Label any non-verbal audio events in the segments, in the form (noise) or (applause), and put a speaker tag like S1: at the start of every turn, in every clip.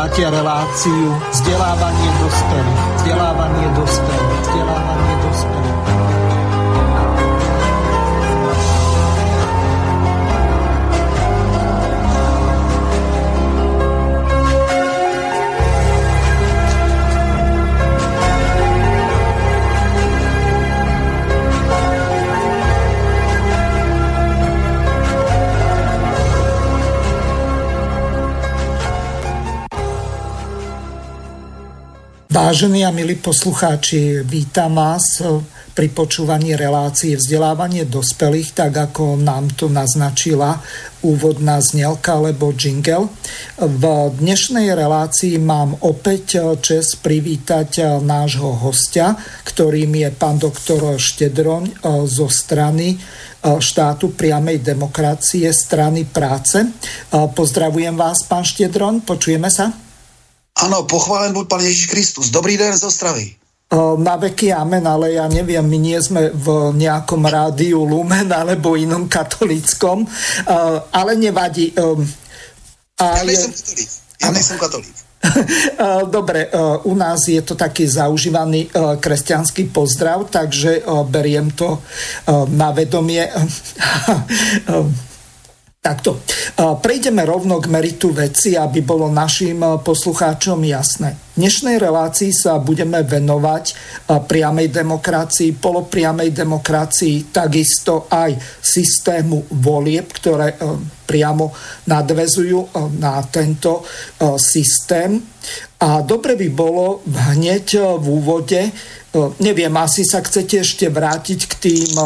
S1: Počúvate reláciu vzdelávanie dospelých. Vážení a milí poslucháči, vítam vás pri počúvaní relácie vzdelávanie dospelých, tak ako nám to naznačila úvodná znelka alebo jingle. V dnešnej relácii mám opäť čas privítať nášho hostia, ktorým je pán doktor Štedroň zo strany štátu priamej demokracie strany práce. Pozdravujem vás, pán Štedroň, počujeme sa?
S2: Ano, pochválen buď Pán Ježíš Kristus. Dobrý den z Ostravy.
S1: Na veky amen, ale ja neviem, my nie sme v nejakom rádiu Lumen alebo inom katolickom, ale nevadí.
S2: Ja nejsem katolík. (laughs) Ja nejsem katolík.
S1: Dobre, u nás je to taký zaužívaný kresťanský pozdrav, takže beriem to na vedomie. (laughs) Takto. Prejdeme rovno k meritu veci, aby bolo našim poslucháčom jasné. V dnešnej relácii sa budeme venovať priamej demokracii, polopriamej demokracii, takisto aj systému volieb, ktoré priamo nadvezujú na tento systém. A dobre by bolo hneď v úvode Neviem, asi sa chcete ešte vrátiť k tým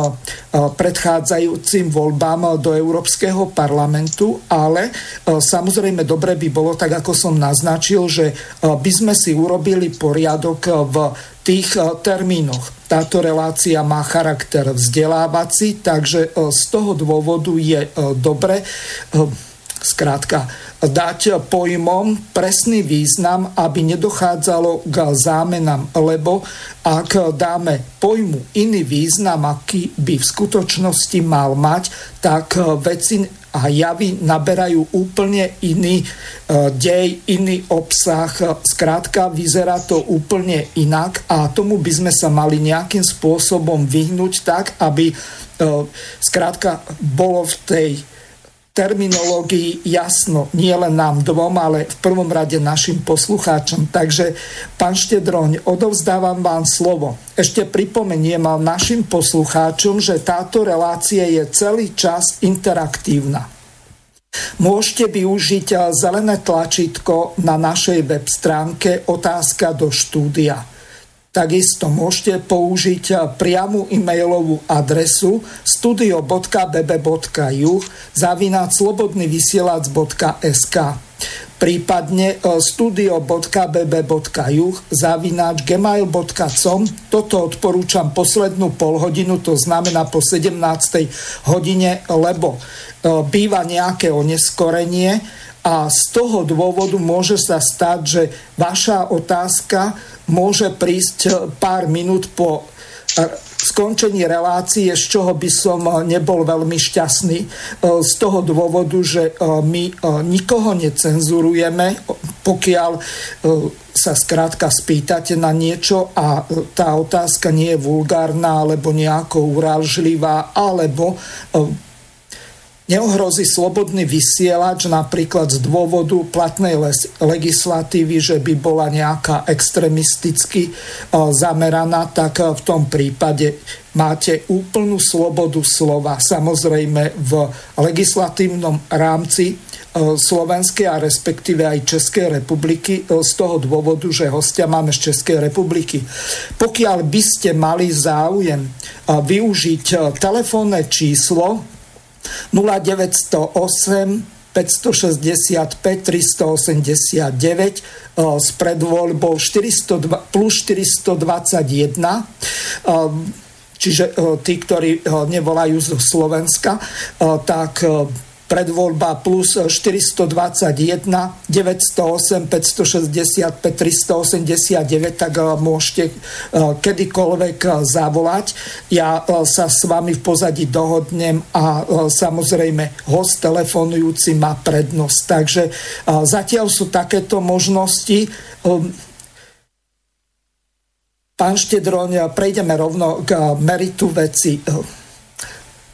S1: predchádzajúcim voľbám do Európskeho parlamentu, ale samozrejme dobre by bolo, tak ako som naznačil, že by sme si urobili poriadok v tých termínoch. Táto relácia má charakter vzdelávací, takže z toho dôvodu je dobre Skrátka, dať pojmom presný význam, aby nedochádzalo k zámenám, lebo ak dáme pojmu iný význam, aký by v skutočnosti mal mať, tak veci a javy naberajú úplne iný e, dej, iný obsah. Skrátka, vyzerá to úplne inak a tomu by sme sa mali nejakým spôsobom vyhnúť tak, aby e, skrátka bolo v tej terminológii jasno nie len nám dvom, ale v prvom rade našim poslucháčom. Takže, pán Štedroň, odovzdávam vám slovo. Ešte pripomeniem našim poslucháčom, že táto relácia je celý čas interaktívna. Môžete využiť zelené tlačítko na našej web stránke Otázka do štúdia. Takisto môžete použiť priamu e-mailovú adresu studio.bb.juh zavinať slobodnyvysielac.sk prípadne e, studio.bb.juh zavináč gmail.com toto odporúčam poslednú polhodinu, to znamená po 17. hodine, lebo e, býva nejaké oneskorenie a z toho dôvodu môže sa stať, že vaša otázka môže prísť eh, pár minút po eh, skončení relácie, z čoho by som eh, nebol veľmi šťastný. Z toho dôvodu, že my nikoho necenzurujeme, pokiaľ sa skrátka spýtate na niečo a tá otázka nie je vulgárna alebo nejako urážlivá, alebo neohrozí slobodný vysielač napríklad z dôvodu platnej legislatívy, že by bola nejaká extremisticky e, zameraná, tak e, v tom prípade máte úplnú slobodu slova. Samozrejme v legislatívnom rámci e, Slovenskej a respektíve aj Českej republiky z toho dôvodu, že hostia máme z Českej republiky. Pokiaľ by ste mali záujem využiť telefónne číslo 0908 565 389 s predvoľbou 402, plus 421 čiže tí, ktorí nevolajú zo Slovenska, tak predvoľba plus 421 908 565 389, tak môžete kedykoľvek zavolať. Ja sa s vami v pozadí dohodnem a samozrejme host telefonujúci má prednosť. Takže zatiaľ sú takéto možnosti. Pán Štedroň, prejdeme rovno k meritu veci.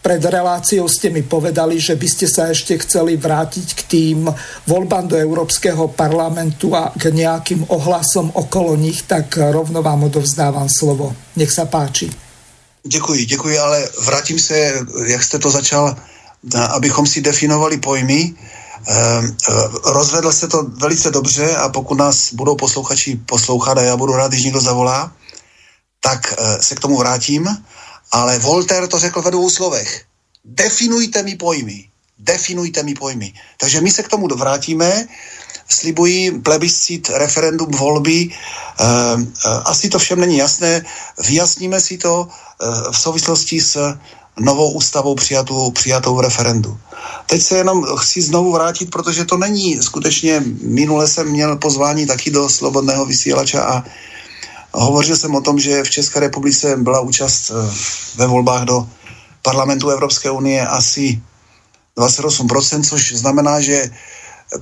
S1: Pred reláciou ste mi povedali, že by ste sa ešte chceli vrátiť k tým voľbám do Európskeho parlamentu a k nejakým ohlasom okolo nich, tak rovno vám odovzdávam slovo. Nech sa páči.
S2: Děkuji, děkuji, ale vrátím se, jak jste to začal, abychom si definovali pojmy. Ehm, eh, rozvedl se to velice dobře a pokud nás budou posluchači poslouchat a já budu rád, když někdo zavolá, tak eh, se k tomu vrátím, ale Voltaire to řekl ve dvou slovech. Definujte mi pojmy. Definujte mi pojmy. Takže my se k tomu vrátíme. Slibuji plebiscit, referendum, volby. Eh, eh, asi to všem není jasné. Vyjasníme si to v souvislosti s novou ústavou přijatou, přijatou v referendu. Teď se jenom chci znovu vrátit, protože to není skutečně, minule jsem měl pozvání taky do Slobodného vysílača a Hovořil jsem o tom, že v České republice byla účast eh, ve volbách do parlamentu Evropské unie asi 28%, což znamená, že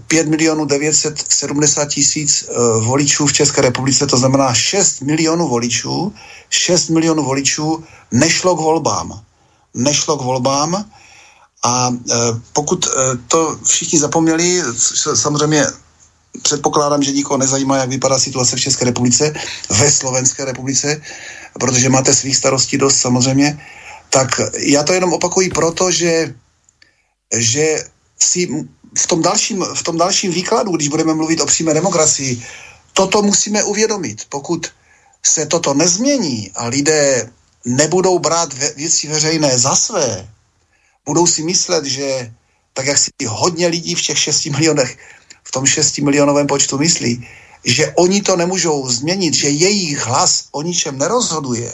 S2: 5 milionů 970 tisíc eh, voličů v České republice, to znamená 6 milionů voličů, 6 milionů voličů nešlo k volbám. Nešlo k volbám a eh, pokud to všichni zapomněli, samozřejmě předpokládám, že nikoho nezajímá, jak vypadá situace v České republice, ve Slovenské republice, protože máte svých starostí dost samozřejmě, tak já to jenom opakuji proto, že, že si v tom, dalším, v tom dalším výkladu, když budeme mluvit o přímé demokracii, toto musíme uvědomit. Pokud se toto nezmění a lidé nebudou brát věci veřejné za své, budou si myslet, že tak jak si hodně lidí v těch 6 milionech v tom 6 milionovém počtu myslí, že oni to nemůžou změnit, že jejich hlas o ničem nerozhoduje,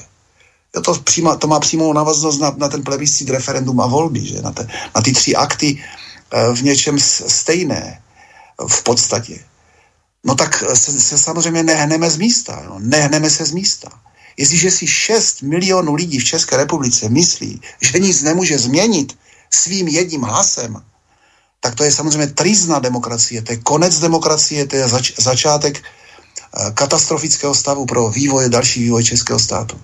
S2: jo, to, příma, to má přímou navaznost na, na ten plebiscit, referendum a volby, že? Na, te, na ty tři akty e, v něčem stejné v podstatě. No tak se, se samozřejmě nehneme z místa. Jo? Nehneme se z místa. Jestliže si 6 milionů lidí v České republice myslí, že nic nemůže změnit svým jedním hlasem, tak to je samozřejmě trizna demokracie, to je konec demokracie, to je zač- začátek eh, katastrofického stavu pro vývoj, další vývoj českého státu.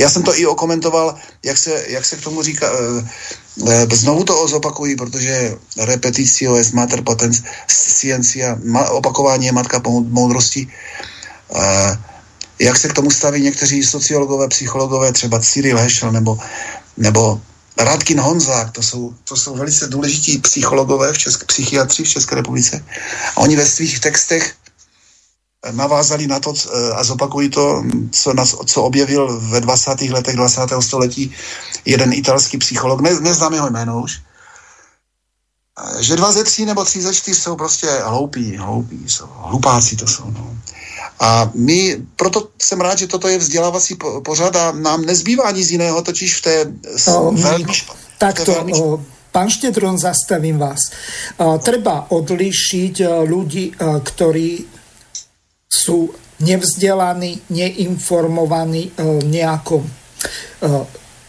S2: Já jsem to i okomentoval, jak se, jak se k tomu říká, e, e, znovu to zopakuji, protože repeticio es mater potens sciencia, ma, opakování je matka moudrosti. Jak se k tomu staví někteří sociologové, psychologové, třeba Cyril Heschel nebo, nebo Radkin Honzák, to jsou, to jsou velice důležití psychologové v České, psychiatři v České republice. A oni ve svých textech eh, navázali na to eh, a zopakují to, co, na, co objevil ve 20. letech 20. století jeden italský psycholog, ne, neznám jeho jméno už, eh, že dva ze tří nebo tři ze čtyř jsou prostě hloupí, hloupí, jsou, hlupáci to jsou. No. A my, proto jsem rád, že toto je vzdělávací pořad a nám nezbývá nic jiného, totiž v té no, velmi,
S1: Takto, pán Štedron, zastavím vás. Treba odlišiť ľudí, ktorí sú nevzdelaní, neinformovaní, nejako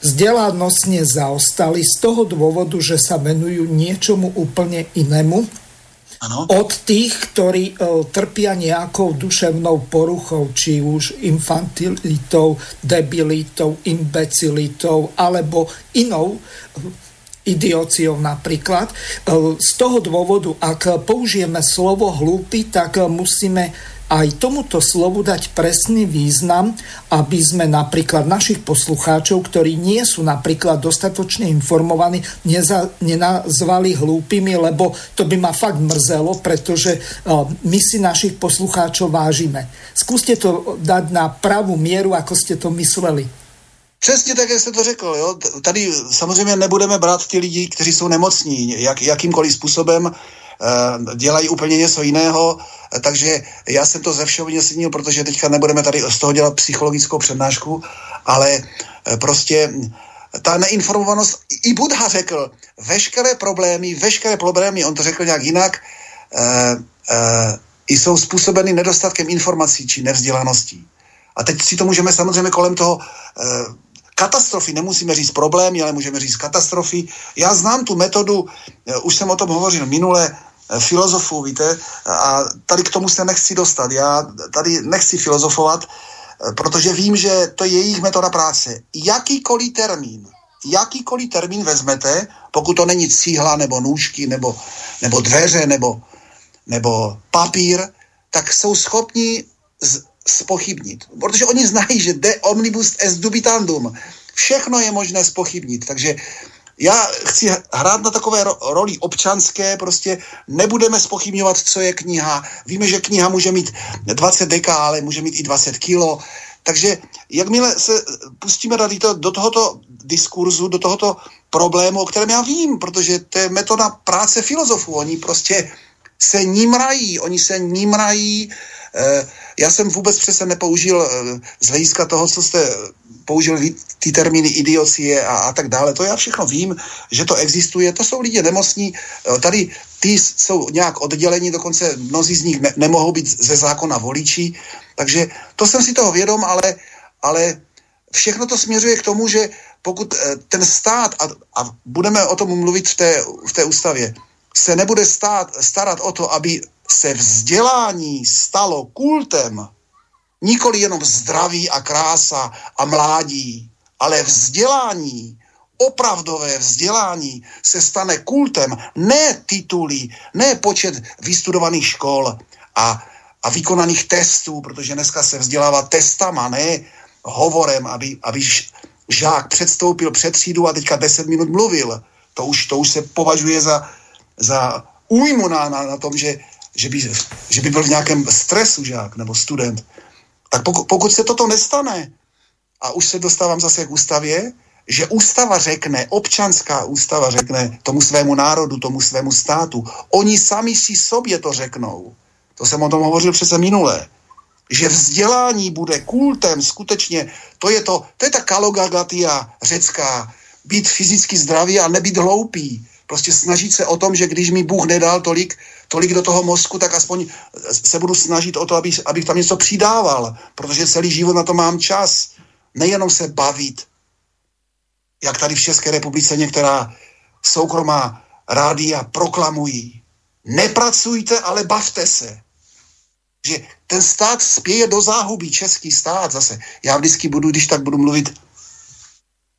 S1: vzdelanostne zaostali z toho dôvodu, že sa venujú niečomu úplne inému Ano. Od tých, ktorí uh, trpia nejakou duševnou poruchou, či už infantilitou, debilitou, imbecilitou alebo inou idiociou napríklad. Z toho dôvodu, ak použijeme slovo hlúpy, tak musíme aj tomuto slovu dať presný význam, aby sme napríklad našich poslucháčov, ktorí nie sú napríklad dostatočne informovaní, neza, nenazvali hlúpými, lebo to by ma fakt mrzelo, pretože uh, my si našich poslucháčov vážime. Skúste to dať na pravú mieru, ako ste to mysleli.
S2: Přesně tak, jak jste to řekl. Jo? Tady samozřejmě nebudeme brát ty lidi, kteří jsou nemocní, jak, jakýmkoliv způsobem dělají úplně něco jiného, eh, takže já jsem to ze všeho vyněsenil, protože teďka nebudeme tady z toho dělat psychologickou přednášku, ale eh, prostě ta neinformovanost, i Budha řekl, veškeré problémy, veškeré problémy, on to řekl nějak jinak, jsou způsobeny nedostatkem informací či nevzdělaností. A teď si to můžeme samozřejmě kolem toho katastrofy, nemusíme říct problémy, ale můžeme říct katastrofy. Já znám tu metodu, už jsem o tom hovořil minule, filozofů, víte, a tady k tomu se nechci dostat. Já tady nechci filozofovat, protože vím, že to je jejich metoda práce. Jakýkoliv termín, jakýkoliv termín vezmete, pokud to není cíhla nebo nůžky nebo, nebo dveře nebo, nebo papír, tak jsou schopni z, spochybnit. Protože oni znají, že de omnibus est dubitandum. Všechno je možné spochybnit. Takže já chci hrát na takové ro- roli občanské, prostě nebudeme spochybňovat, co je kniha. Víme, že kniha může mít 20 deka, ale může mít i 20 kilo. Takže jakmile se pustíme to, do tohoto diskurzu, do tohoto problému, o kterém já vím, protože to je metoda práce filozofů. Oni prostě se nímrají, oni se nímrají. Eh, já jsem vůbec přesně nepoužil eh, z hlediska toho, co jste použil ty termíny idiocie a, a tak dále. To já všechno vím, že to existuje. To jsou lidi nemocní. Eh, tady ty jsou nějak oddělení, dokonce mnozí z nich ne, nemohou být ze zákona voliči. Takže to jsem si toho vědom, ale, ale všechno to směřuje k tomu, že pokud eh, ten stát, a, a budeme o tom mluvit v té, v té ústavě, se nebude stát, starat o to, aby se vzdělání stalo kultem, nikoli jenom zdraví a krása a mládí, ale vzdělání, opravdové vzdělání se stane kultem, ne tituly, ne počet vystudovaných škol a, a vykonaných testů, protože dneska se vzdělává testama, ne hovorem, aby, aby žák předstoupil před třídu a teďka 10 minut mluvil. To už, to už se považuje za, za újmu na, na, na tom, že, že, by, že by byl v nějakém stresu žák nebo student. Tak pokud, pokud se toto nestane, a už se dostávám zase k ústavě, že ústava řekne, občanská ústava řekne tomu svému národu, tomu svému státu, oni sami si sobě to řeknou. To jsem o tom hovořil přece minule. Že vzdělání bude kultem, skutečně, to je to, to je ta kalogagatia řecká, být fyzicky zdravý a nebyt hloupý. Prostě snažit se o tom, že když mi Bůh nedal tolik, tolik do toho mozku, tak aspoň se budu snažit o to, abych, abych tam něco přidával, protože celý život na to mám čas. Nejenom se bavit, jak tady v České republice některá soukromá rádia proklamují. Nepracujte, ale bavte se. Že ten stát spěje do záhuby, český stát zase. Já vždycky budu, když tak budu mluvit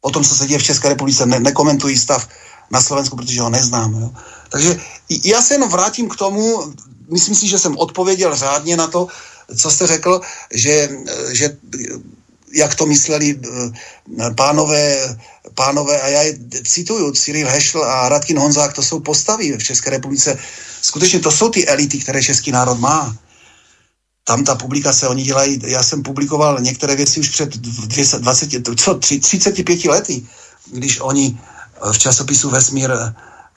S2: o tom, co se děje v České republice, ne, nekomentuji stav na Slovensku, protože ho neznám. Jo. Takže já se jenom vrátím k tomu, myslím si, že jsem odpověděl řádně na to, co jste řekl, že, že jak to mysleli eh, pánové, pánové a já je cituju, Cyril Hešl a Radkin Honzák, to jsou postavy v České republice. Skutečně to jsou ty elity, které český národ má. Tam ta publikace, oni dělají, já jsem publikoval některé věci už před 20, co, 35 lety, když oni v časopisu Vesmír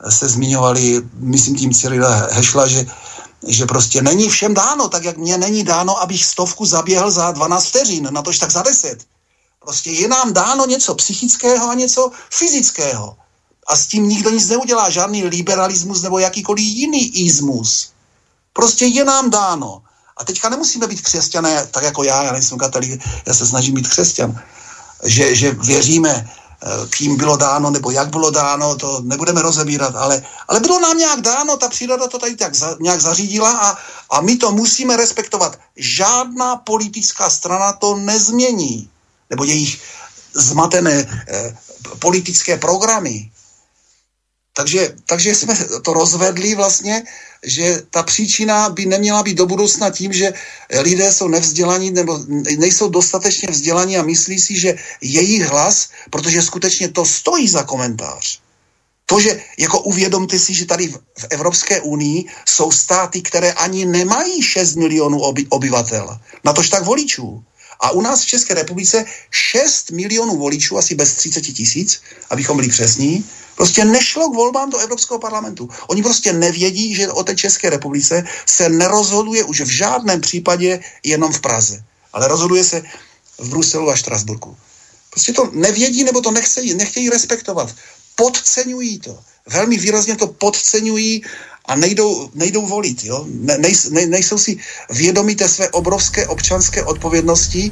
S2: se zmiňovali, myslím tím Cyrila Hešla, že že prostě není všem dáno, tak jak mě není dáno, abych stovku zaběhl za 12 vteřin, na tož tak za 10. Prostě je nám dáno něco psychického a něco fyzického. A s tím nikdo nic neudělá, žádný liberalismus nebo jakýkoliv jiný izmus. Prostě je nám dáno. A teďka nemusíme být křesťané, tak jako já, já nejsem katolík, já se snažím být křesťan, že, že věříme Eh, kým bylo dáno nebo jak bylo dáno, to nebudeme rozebírat, ale, ale bylo nám nějak dáno, ta příroda to tady tak za, nějak zařídila a, a my to musíme respektovat. Žádná politická strana to nezmění, nebo jejich zmatené eh, politické programy. Takže, takže jsme to rozvedli vlastně, že ta příčina by neměla být do budoucna tím, že lidé jsou nevzdělaní nebo nejsou dostatečně vzdělaní a myslí si, že jejich hlas, protože skutečně to stojí za komentář. To, že jako uvědomte si, že tady v Evropské unii jsou státy, které ani nemají 6 milionů oby, obyvatel, na tož tak voličů. A u nás v České republice 6 milionů voličů, asi bez 30 tisíc, abychom byli přesní, prostě nešlo k volbám do Evropského parlamentu. Oni prostě nevědí, že o té České republice se nerozhoduje už v žádném případě jenom v Praze, ale rozhoduje se v Bruselu a Štrasburku. Prostě to nevědí nebo to nechcejí, nechtějí respektovat. Podceňují to. Velmi výrazně to podceňují a nejdou, nejdou volit. Jo? Ne, ne, nejsou si vědomí té své obrovské občanské odpovědnosti.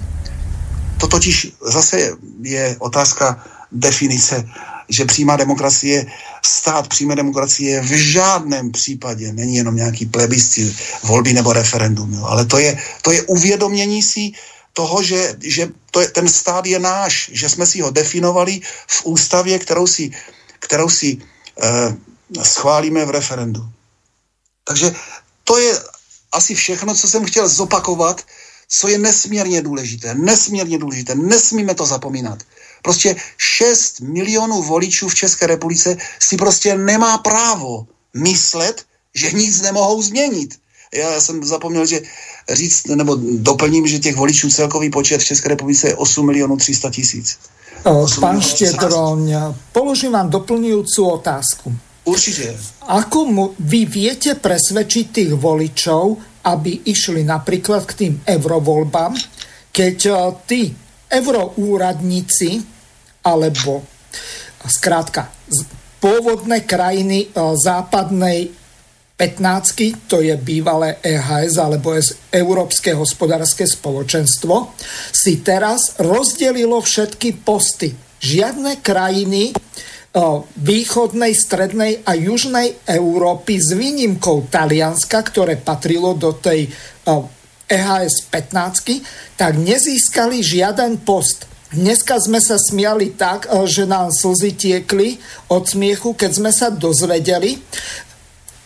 S2: To totiž zase je otázka definice, že přímá demokracie, stát přímé demokracie v žádném případě není jenom nějaký plebiscit, volby nebo referendum, jo? ale to je, to je uvědomění si toho, že, že to je, ten stát je náš, že jsme si ho definovali v ústavě, kterou si, kterou si schválíme v referendu. Takže to je asi všechno, co jsem chtěl zopakovat, co je nesmírně důležité. Nesmírně důležité. Nesmíme to zapomínat. Prostě 6 milionů voličů v České republice si prostě nemá právo myslet, že nic nemohou změnit. Já, já jsem zapomněl, že říct, nebo doplním, že těch voličů celkový počet v České republice je 8 milionů 300 tisíc.
S1: Pán Štedroň, položím vám doplňujúcu otázku.
S2: Určite.
S1: Ako mu, vy viete presvedčiť tých voličov, aby išli napríklad k tým eurovoľbám, keď tí euroúradníci alebo zkrátka pôvodné krajiny západnej 15, to je bývalé EHS alebo Európske hospodárske spoločenstvo, si teraz rozdelilo všetky posty. Žiadne krajiny východnej, strednej a južnej Európy s výnimkou Talianska, ktoré patrilo do tej EHS 15, tak nezískali žiaden post. Dneska sme sa smiali tak, že nám slzy tiekli od smiechu, keď sme sa dozvedeli,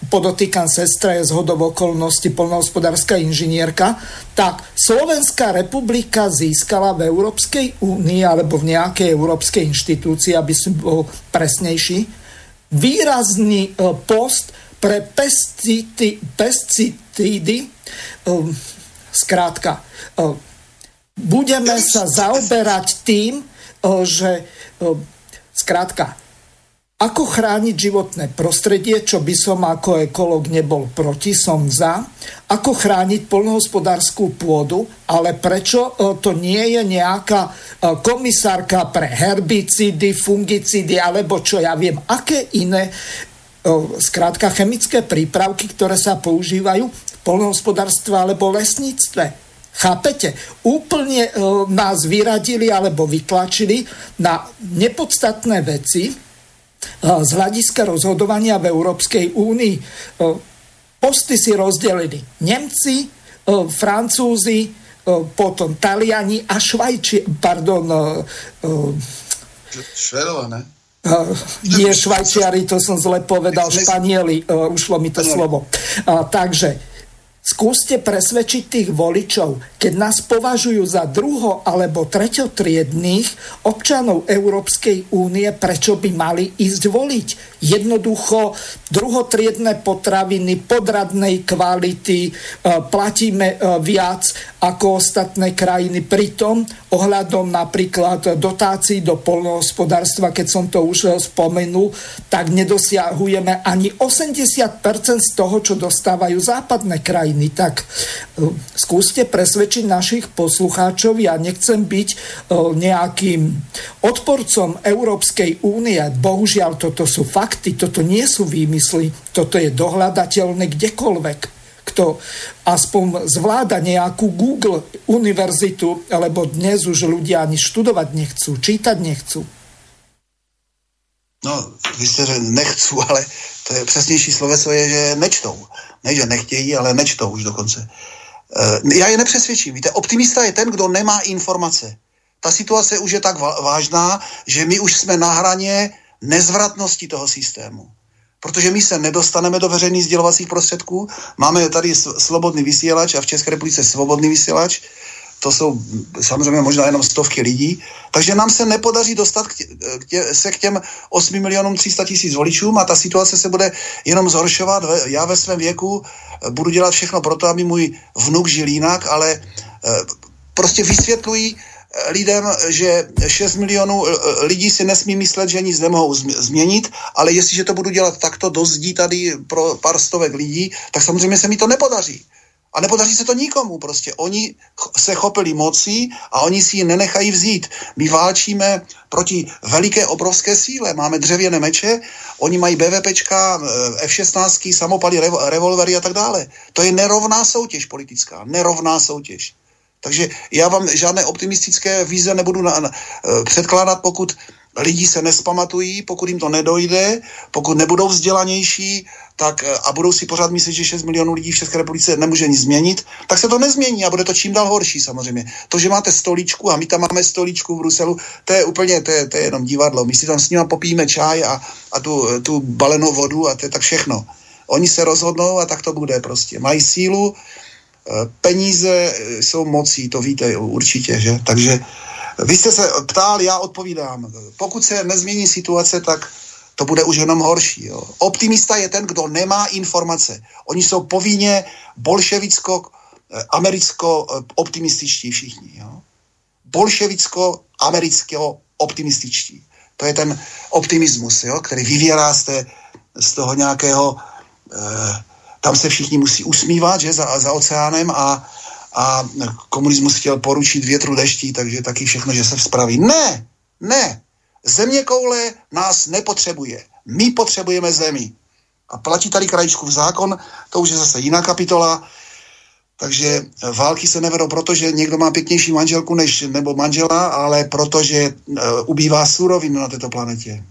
S1: podotýkam sestra je z hodov okolností polnohospodárska inžinierka, tak Slovenská republika získala v Európskej únii alebo v nejakej európskej inštitúcii, aby som bol presnejší, výrazný e, post pre pesticídy, pesticídy zkrátka, e, budeme sa zaoberať tým, e, že zkrátka ako chrániť životné prostredie, čo by som ako ekolog nebol proti, som za. Ako chrániť polnohospodárskú pôdu, ale prečo e, to nie je nejaká e, komisárka pre herbicidy, fungicidy, alebo čo ja viem, aké iné zkrátka e, chemické prípravky, ktoré sa používajú v polnohospodárstve alebo lesníctve. Chápete? Úplne nás vyradili alebo vytlačili na nepodstatné veci, z hľadiska rozhodovania v Európskej únii. Posty si rozdelili Nemci, Francúzi, potom Taliani a Švajči, pardon,
S2: Švedova, ne?
S1: Nie Švajčiari, to som zle povedal, Španieli, ušlo mi to slovo. Takže Skúste presvedčiť tých voličov, keď nás považujú za druho- alebo treťotriedných občanov Európskej únie, prečo by mali ísť voliť. Jednoducho druhotriedné potraviny podradnej kvality, e, platíme e, viac ako ostatné krajiny. Pritom ohľadom napríklad dotácií do polnohospodárstva, keď som to už spomenul, tak nedosiahujeme ani 80% z toho, čo dostávajú západné krajiny krajiny. Tak e, skúste presvedčiť našich poslucháčov. Ja nechcem byť e, nejakým odporcom Európskej únie. Bohužiaľ, toto sú fakty, toto nie sú výmysly, toto je dohľadateľné kdekoľvek kto aspoň zvláda nejakú Google univerzitu, lebo dnes už ľudia ani študovať nechcú, čítať nechcú.
S2: No, vy jste nechcú, (laughs) ale to je přesnější sloveso je, že nečtou. Ne, že nechtějí, ale nečtou už dokonce. E, já je nepřesvědčím. Víte, optimista je ten, kdo nemá informace. Ta situace už je tak vážná, že my už jsme na hraně nezvratnosti toho systému. Protože my se nedostaneme do veřejných sdělovacích prostředků. Máme tady slobodný vysílač a v České republice svobodný vysílač to jsou samozřejmě možná jenom stovky lidí, takže nám se nepodaří dostat k tě, k tě, se k těm 8 milionům 300 tisíc voličům a ta situace se bude jenom zhoršovat. Já ve svém věku eh, budu dělat všechno pro to, aby můj vnuk žil jinak, ale eh, prostě vysvětlují lidem, že 6 milionů lidí si nesmí myslet, že nic nemohou změnit, ale jestliže to budu dělat takto do zdí tady pro pár stovek lidí, tak samozřejmě se mi to nepodaří. A nepodaří se to nikomu prostě. Oni se chopili mocí a oni si ji nenechají vzít. My válčíme proti veliké obrovské síle. Máme dřevěné meče, oni mají BVPčka, eh, F-16, samopaly, revolvery a tak dále. To je nerovná soutěž politická. Nerovná soutěž. Takže já vám žádné optimistické víze nebudu na, na, eh, předkládat, pokud lidi se nespamatují, pokud jim to nedojde, pokud nebudou vzdělanější tak, eh, a budou si pořád myslet, že 6 milionů lidí v České republice nemůže nic změnit, tak se to nezmění a bude to čím dál horší samozřejmě. To, že máte stoličku a my tam máme stoličku v Bruselu, to je úplně, to je, to je jenom divadlo. My si tam s nimi popijeme čaj a, a tu, tu balenou vodu a to je tak všechno. Oni se rozhodnou a tak to bude prostě. Mají sílu, eh, peníze jsou mocí, to víte určitě, že? Takže vy jste se ptál, já odpovídám. Pokud se nezmění situace, tak to bude už jenom horší. Jo. Optimista je ten, kdo nemá informace. Oni jsou povinně bolševicko, eh, americko eh, optimističtí všichni. Jo. Bolševicko, americko optimističtí. To je ten optimismus, jo, který vyvěrá z, té, z toho nějakého, eh, tam se všichni musí usmívat, že, za, za oceánem a, a komunismus chtěl poručit větru deští, takže taky všechno, že se spraví. Ne, ne, země koule nás nepotřebuje. My potřebujeme zemi. A platí tady krajičku v zákon, to už je zase jiná kapitola, takže války se nevedou proto, že někdo má pěknější manželku než, nebo manžela, ale protože uh, ubývá surovin na této planetě.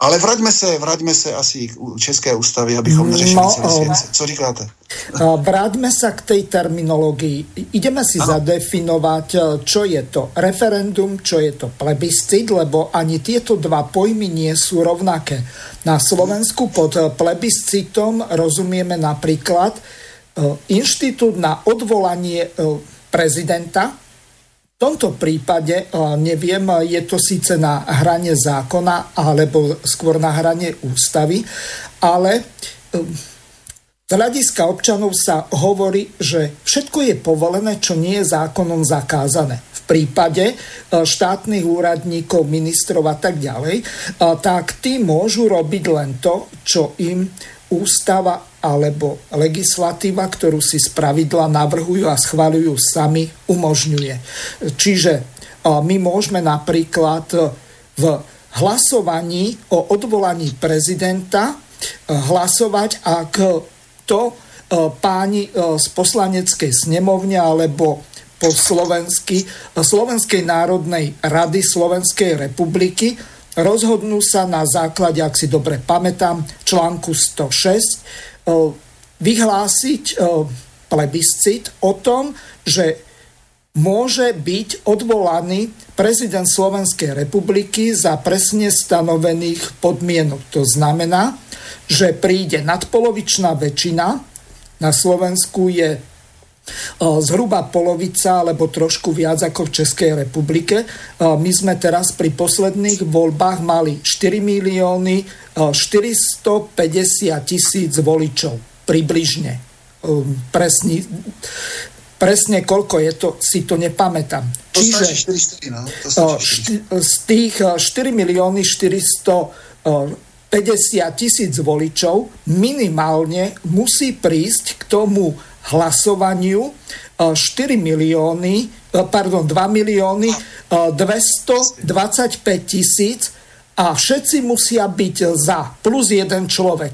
S2: Ale vraťme se, vraťme se asi k České ústavy, abychom neřešili no, celý svět. Co říkáte?
S1: Vráťme sa k tej terminologii. Ideme si ano. zadefinovať, e, čo je to referendum, čo je to plebiscit, lebo ani tieto dva pojmy nie sú rovnaké. Na Slovensku pod plebiscitom rozumieme napríklad inštitút na odvolanie prezidenta, tomto prípade, neviem, je to síce na hrane zákona, alebo skôr na hrane ústavy, ale eh, z hľadiska občanov sa hovorí, že všetko je povolené, čo nie je zákonom zakázané. V prípade eh, štátnych úradníkov, ministrov a tak ďalej, tak tí môžu robiť len to, čo im ústava alebo legislatíva, ktorú si spravidla navrhujú a schvalujú sami, umožňuje. Čiže my môžeme napríklad e, v hlasovaní o odvolaní prezidenta e, hlasovať, ak to e, páni z poslaneckej snemovne alebo po slovensky, Slovenskej národnej rady Slovenskej republiky rozhodnú sa na základe, ak si dobre pamätám, článku 106 vyhlásiť plebiscit o tom, že môže byť odvolaný prezident Slovenskej republiky za presne stanovených podmienok. To znamená, že príde nadpolovičná väčšina, na Slovensku je zhruba polovica alebo trošku viac ako v Českej republike. My sme teraz pri posledných voľbách mali 4 milióny 450 tisíc voličov približne. Ehm, presne, presne koľko je to, si to nepamätám.
S2: Čiže
S1: no. z tých 4 milióny 450 tisíc voličov minimálne musí prísť k tomu hlasovaniu 4 e, milióny, e, pardon, 2 milióny 225 e, tisíc a všetci musia byť za plus jeden človek.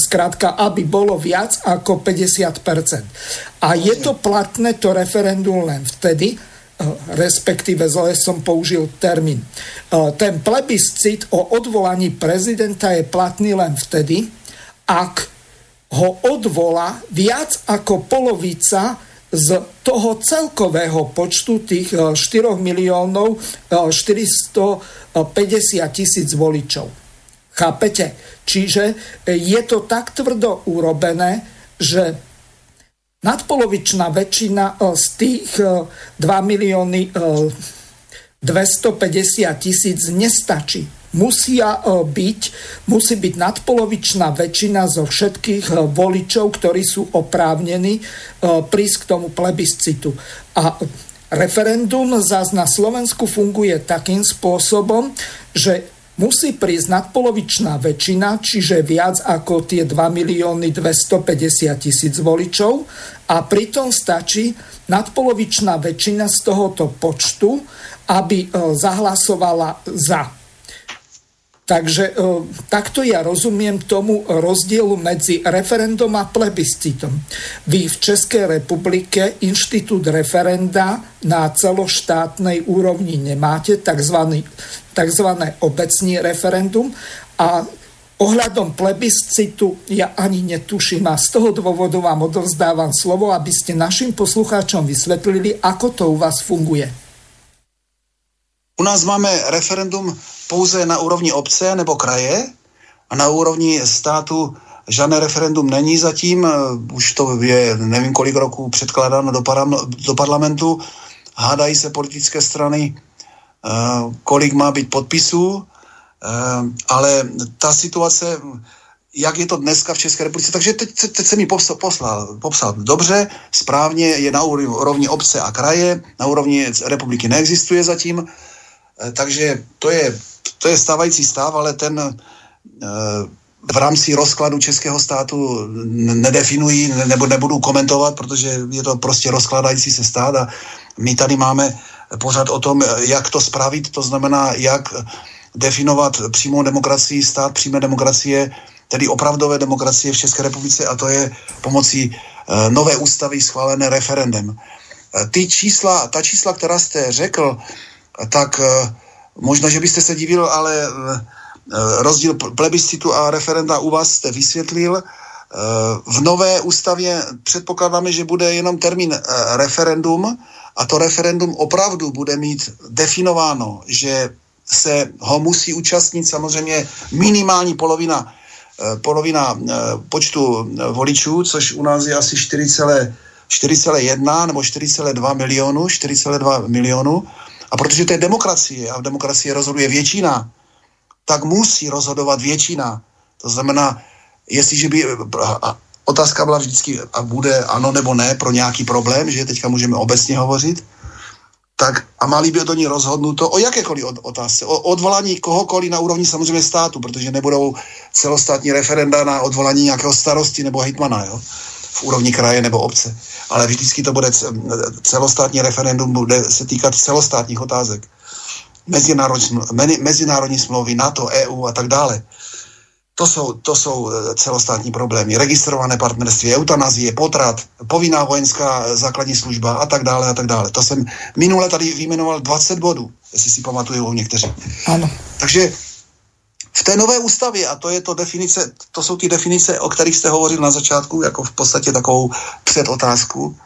S1: Skrátka, aby bolo viac ako 50%. A je to platné to referendum len vtedy, respektíve zle som použil termín. Ten plebiscit o odvolaní prezidenta je platný len vtedy, ak ho odvolá viac ako polovica z toho celkového počtu tých 4 eh, miliónov 450 eh, tisíc voličov. Chápete? Čiže eh, je to tak tvrdo urobené, že nadpolovičná väčšina z tých 2 milióny 250 tisíc nestačí musia e, byť, musí byť nadpolovičná väčšina zo všetkých e, voličov, ktorí sú oprávnení e, prísť k tomu plebiscitu. A referendum zás na Slovensku funguje takým spôsobom, že musí prísť nadpolovičná väčšina, čiže viac ako tie 2 milióny 250 tisíc voličov a pritom stačí nadpolovičná väčšina z tohoto počtu, aby e, zahlasovala za. Takže e, takto ja rozumiem tomu rozdielu medzi referendum a plebiscitom. Vy v Českej republike inštitút referenda na celoštátnej úrovni nemáte, tzv. tzv. obecní referendum a ohľadom plebiscitu ja ani netuším a z toho dôvodu vám odovzdávam slovo, aby ste našim poslucháčom vysvetlili, ako to u vás funguje.
S2: U nás máme referendum pouze na úrovni obce nebo kraje a na úrovni státu žádné referendum není zatím, už to je nevím kolik roků předkládáno do, do parlamentu, hádají se politické strany, eh, kolik má být podpisů, eh, ale ta situace, jak je to dneska v České republice, takže teď, teď se mi poslal, poslal, popsal. Dobře, správně je na úrovni obce a kraje, na úrovni republiky neexistuje zatím, eh, takže to je to je stávající stav, ale ten eh, v rámci rozkladu českého státu nedefinují nebo nebudu komentovat, protože je to prostě rozkladající se stát a my tady máme pořád o tom, jak to spravit, to znamená, jak definovat přímou demokracii, stát přímé demokracie, tedy opravdové demokracie v České republice a to je pomocí uh, nové ústavy schválené referendem. Ty čísla, ta čísla, která jste řekl, tak uh, Možná, že byste se divil, ale eh, rozdíl plebiscitu a referenda u vás jste vysvětlil. Eh, v nové ústavě předpokládáme, že bude jenom termín eh, referendum a to referendum opravdu bude mít definováno, že se ho musí účastnit samozřejmě minimální polovina, polovina počtu voličů, což u nás je asi 4,1 nebo 4,2 milionu, 4,2 milionu a protože to je demokracie a v demokracii rozhoduje většina, tak musí rozhodovat většina. To znamená, jestliže by otázka byla vždycky a bude ano nebo ne pro nějaký problém, že teďka můžeme obecně hovořit, tak a mali by o ní rozhodnuto o jakékoliv otázce, o odvolání kohokoliv na úrovni samozřejmě státu, protože nebudou celostátní referenda na odvolání nějakého starosti nebo hejtmana, jo, v úrovni kraje nebo obce ale vždycky to bude celostátní referendum, bude se týkat celostátních otázek. Mezinárodní, mezinárodní smlouvy, NATO, EU a tak dále. To jsou, to jsou e, celostátní problémy. Registrované partnerství, eutanazie, potrat, povinná vojenská základní služba a tak dále a tak dále. To jsem minule tady vyjmenoval 20 bodů, jestli si pamatují někteří.
S1: Ano.
S2: Takže v té nové ústavě, a to je to definice, to jsou ty definice, o kterých jste hovořil na začátku, jako v podstatě takovou předotázku,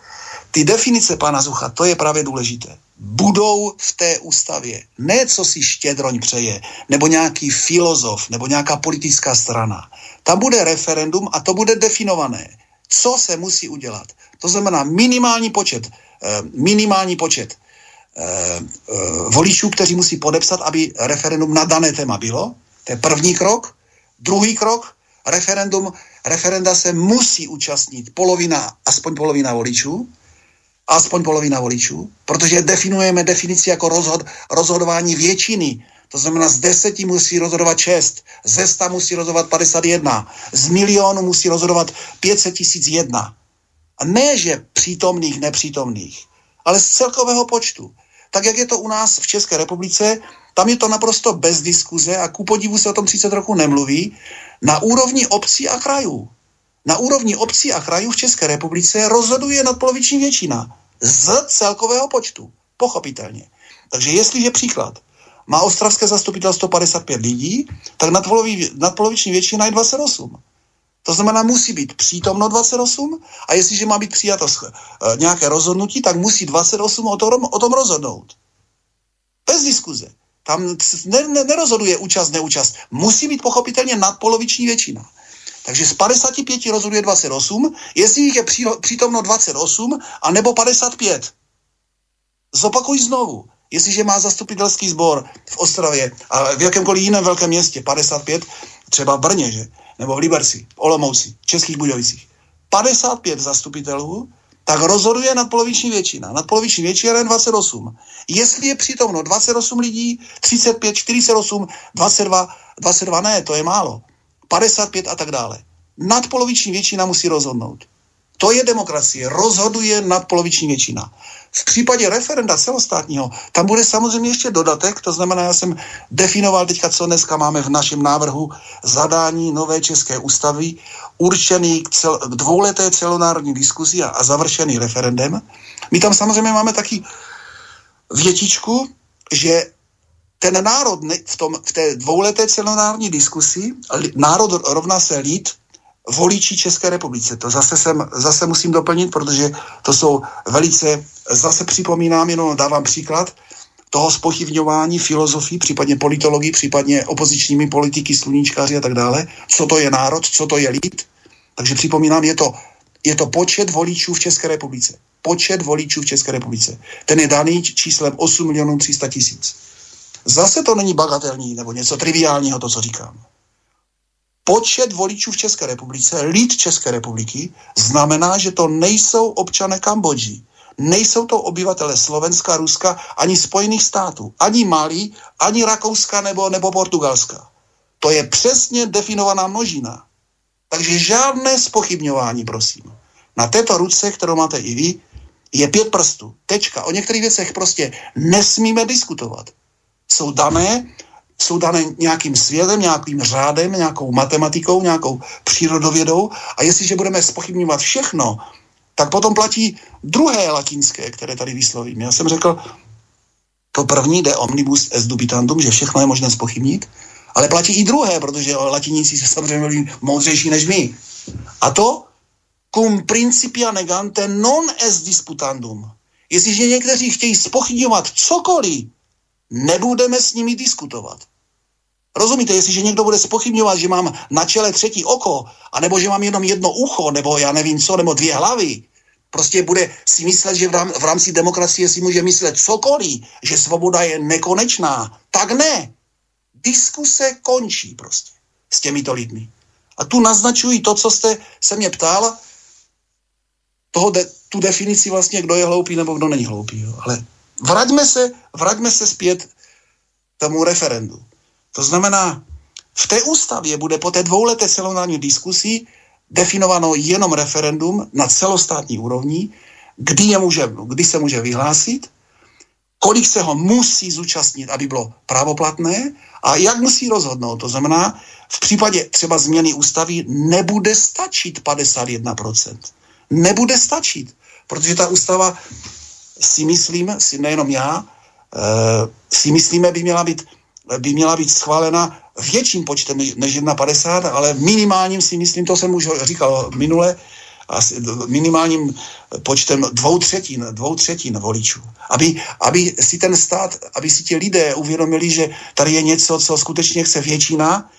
S2: ty definice pana Zucha, to je právě důležité. Budou v té ústavě. Ne, co si Štědroň přeje, nebo nějaký filozof, nebo nějaká politická strana. Tam bude referendum a to bude definované. Co se musí udělat? To znamená minimální počet, eh, minimální počet eh, eh, voličů, kteří musí podepsat, aby referendum na dané téma bylo. To je první krok. Druhý krok, referendum, referenda se musí účastnit polovina, aspoň polovina voličů, aspoň polovina voličů, protože definujeme definici jako rozhod, rozhodování většiny. To znamená, z deseti musí rozhodovat šest, ze sta musí rozhodovat 51, z milionu musí rozhodovat 500 tisíc jedna. A ne, že přítomných, nepřítomných, ale z celkového počtu. Tak, jak je to u nás v České republice, tam je to naprosto bez diskuze a ku podivu se o tom 30 roku nemluví. Na úrovni obcí a krajů. Na úrovni obcí a krajů v České republice rozhoduje nadpoloviční většina z celkového počtu. Pochopitelně. Takže jestliže příklad má ostravské zastupitelstvo 55 lidí, tak nadpoloviční většina je 28. To znamená, musí být přítomno 28 a jestliže má být přijato eh, nějaké rozhodnutí, tak musí 28 o tom, o tom rozhodnout. Bez diskuze. Tam ne, ne, nerozhoduje účast, neúčast. Musí být pochopitelně nadpoloviční většina. Takže z 55 rozhoduje 28, jestli jich je přítomno 28 a nebo 55. Zopakuj znovu. Jestliže má zastupitelský sbor v Ostravě a v jakémkoliv jiném velkém městě 55, třeba v Brně, že? nebo v Liberci, v Olomouci, Českých Budějovicích, 55 zastupitelů, tak rozhoduje nadpoloviční většina. Nadpoloviční většina je 28. Jestli je přítomno 28 lidí, 35, 48, 22, 22 ne, to je málo. 55 a tak dále. Nadpoloviční většina musí rozhodnout. To je demokracie. Rozhoduje nadpoloviční většina. V případě referenda celostátního, tam bude samozřejmě ještě dodatek, to znamená, já jsem definoval teďka, co dneska máme v našem návrhu zadání nové české ústavy, určený k, cel, k dvouleté celonárodní diskuzi a, a završený referendem. My tam samozřejmě máme taky větičku, že ten národ v, tom, v té dvouleté celonárodní diskusi, národ rovná se lid, voliči České republice. To zase, jsem, zase musím doplnit, protože to jsou velice, zase připomínám, jenom dávám příklad, toho spochybňování filozofii, případně politologii, případně opozičními politiky, sluníčkáři a tak dále. Co to je národ, co to je lid. Takže připomínám, je to, je to počet voličů v České republice. Počet voličů v České republice. Ten je daný číslem 8 milionů 300 tisíc. Zase to není bagatelní nebo něco triviálního, to, co říkám počet voličů v České republice, lid České republiky, znamená, že to nejsou občané Kambodži. Nejsou to obyvatele Slovenska, Ruska, ani Spojených států, ani Mali, ani Rakouska nebo, nebo Portugalska. To je přesně definovaná množina. Takže žádné spochybňování, prosím. Na této ruce, kterou máte i vy, je pět prstů. Tečka. O některých věcech prostě nesmíme diskutovat. Jsou dané jsou dané nějakým světem, nějakým řádem, nějakou matematikou, nějakou přírodovědou a jestliže budeme spochybňovat všechno, tak potom platí druhé latinské, které tady vyslovím. Já jsem řekl, to první jde omnibus es dubitandum, že všechno je možné spochybnit, ale platí i druhé, protože latiníci se samozřejmě byli moudřejší než my. A to cum principia negante non es disputandum. Jestliže někteří chtějí spochybňovat cokoliv, nebudeme s nimi diskutovat. Rozumíte, jestliže někdo bude spochybňovat, že mám na čele třetí oko, anebo že mám jenom jedno ucho, nebo já nevím co, nebo dvě hlavy, prostě bude si myslet, že v, rám, v rámci demokracie si může myslet cokoliv, že svoboda je nekonečná, tak ne. Diskuse končí prostě s těmito lidmi. A tu naznačují to, co jste se mě ptal, toho de, tu definici vlastně, kdo je hloupý nebo kdo není hloupý. Jo. Ale vraťme se, vraťme se zpět tomu referendu. To znamená, v té ústavě bude po té dvouleté celonární diskusi definováno jenom referendum na celostátní úrovni, kdy, je může, kdy se může vyhlásit, kolik se ho musí zúčastnit, aby bylo právoplatné a jak musí rozhodnout. To znamená, v případě třeba změny ústavy nebude stačit 51%. Nebude stačit, protože ta ústava si myslím, si nejenom já, e, si myslíme, by měla být, by měla být schválena větším počtem než 1,50, ale minimálním si myslím, to jsem už říkal minule, asi minimálním počtem dvou třetin, dvou třetin voličů. Aby, aby si ten stát, aby si ti lidé uvědomili, že tady je něco, co skutečně chce většina,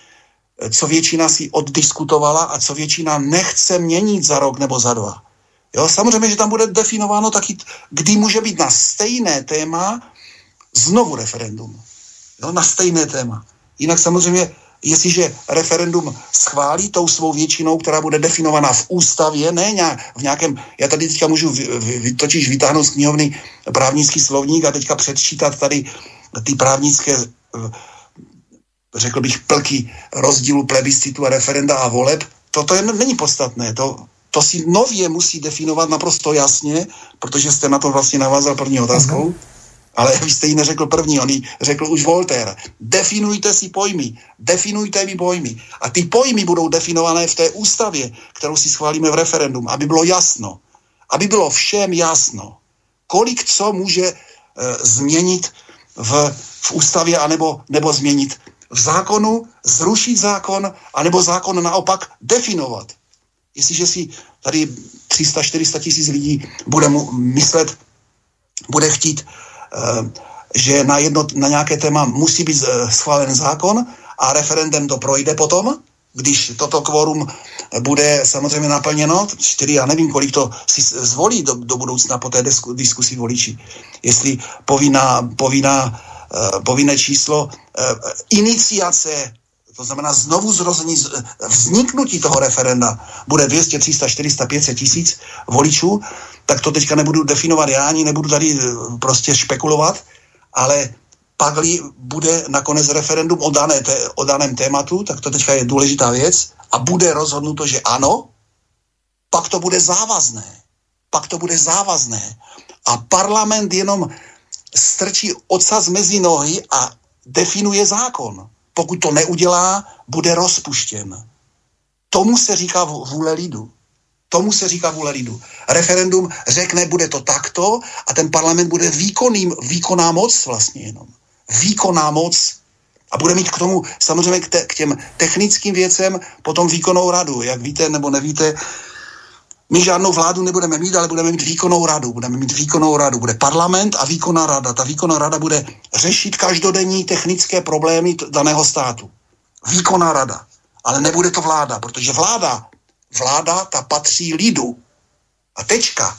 S2: co většina si oddiskutovala a co většina nechce měnit za rok nebo za dva. Jo, samozřejmě, že tam bude definováno taky, kdy může být na stejné téma znovu referendum. Jo, na stejné téma. Jinak samozřejmě, jestliže referendum schválí tou svou většinou, která bude definovaná v ústavě, ne nějak, v nějakém, já tady teďka můžu vy, vy, totiž vytáhnout z knihovny právnický slovník a teďka předčítat tady ty právnické eh, řekl bych, plky rozdílu plebiscitu a referenda a voleb, toto je, není podstatné. To to si nově musí definovat naprosto jasně, protože jste na to vlastně navázal první otázkou. Uh-huh. Ale vy jste ji neřekl první, on ji řekl už Voltaire. Definujte si pojmy, definujte mi pojmy. A ty pojmy budou definované v té ústavě, kterou si schválíme v referendum, aby bylo jasno. Aby bylo všem jasno, kolik co může e, změnit v, v ústavě, anebo, nebo změnit v zákonu, zrušit zákon, anebo zákon naopak definovat. Jestliže si tady 300-400 tisíc lidí bude mu myslet, bude chtít, uh, že na, jedno, na nějaké téma musí být uh, schválen zákon a referendem to projde potom, když toto kvorum bude samozřejmě naplněno, čtyři, já nevím, kolik to si zvolí do, do budoucna po té disku, diskusi voliči. Jestli povinná, povinná, uh, povinné číslo iniciace to znamená znovu zrození, vzniknutí toho referenda, bude 200, 300, 400, 500 tisíc voličů, tak to teďka nebudu definovat já, ani nebudu tady eh, prostě špekulovat, ale pakli bude nakonec referendum o, dané, o daném tématu, tak to teďka je důležitá věc, a bude rozhodnuto, že ano, pak to bude závazné. Pak to bude závazné. A parlament jenom strčí ocas mezi nohy a definuje zákon. Pokud to neudělá, bude rozpuštěn. Tomu se říká vůle lidu. Tomu se říká vůle lidu. Referendum řekne, bude to takto a ten parlament bude výkonným, výkonná moc vlastně jenom. Výkonná moc a bude mít k tomu samozřejmě k, te, k těm technickým věcem potom výkonnou radu. Jak víte nebo nevíte, my žádnou vládu nebudeme mít, ale budeme mít výkonnou radu. Budeme mít výkonnou radu. Bude parlament a výkonná rada. Ta výkonná rada bude řešit každodenní technické problémy daného státu. Výkonná rada. Ale nebude to vláda, protože vláda, vláda ta patří lidu. A tečka.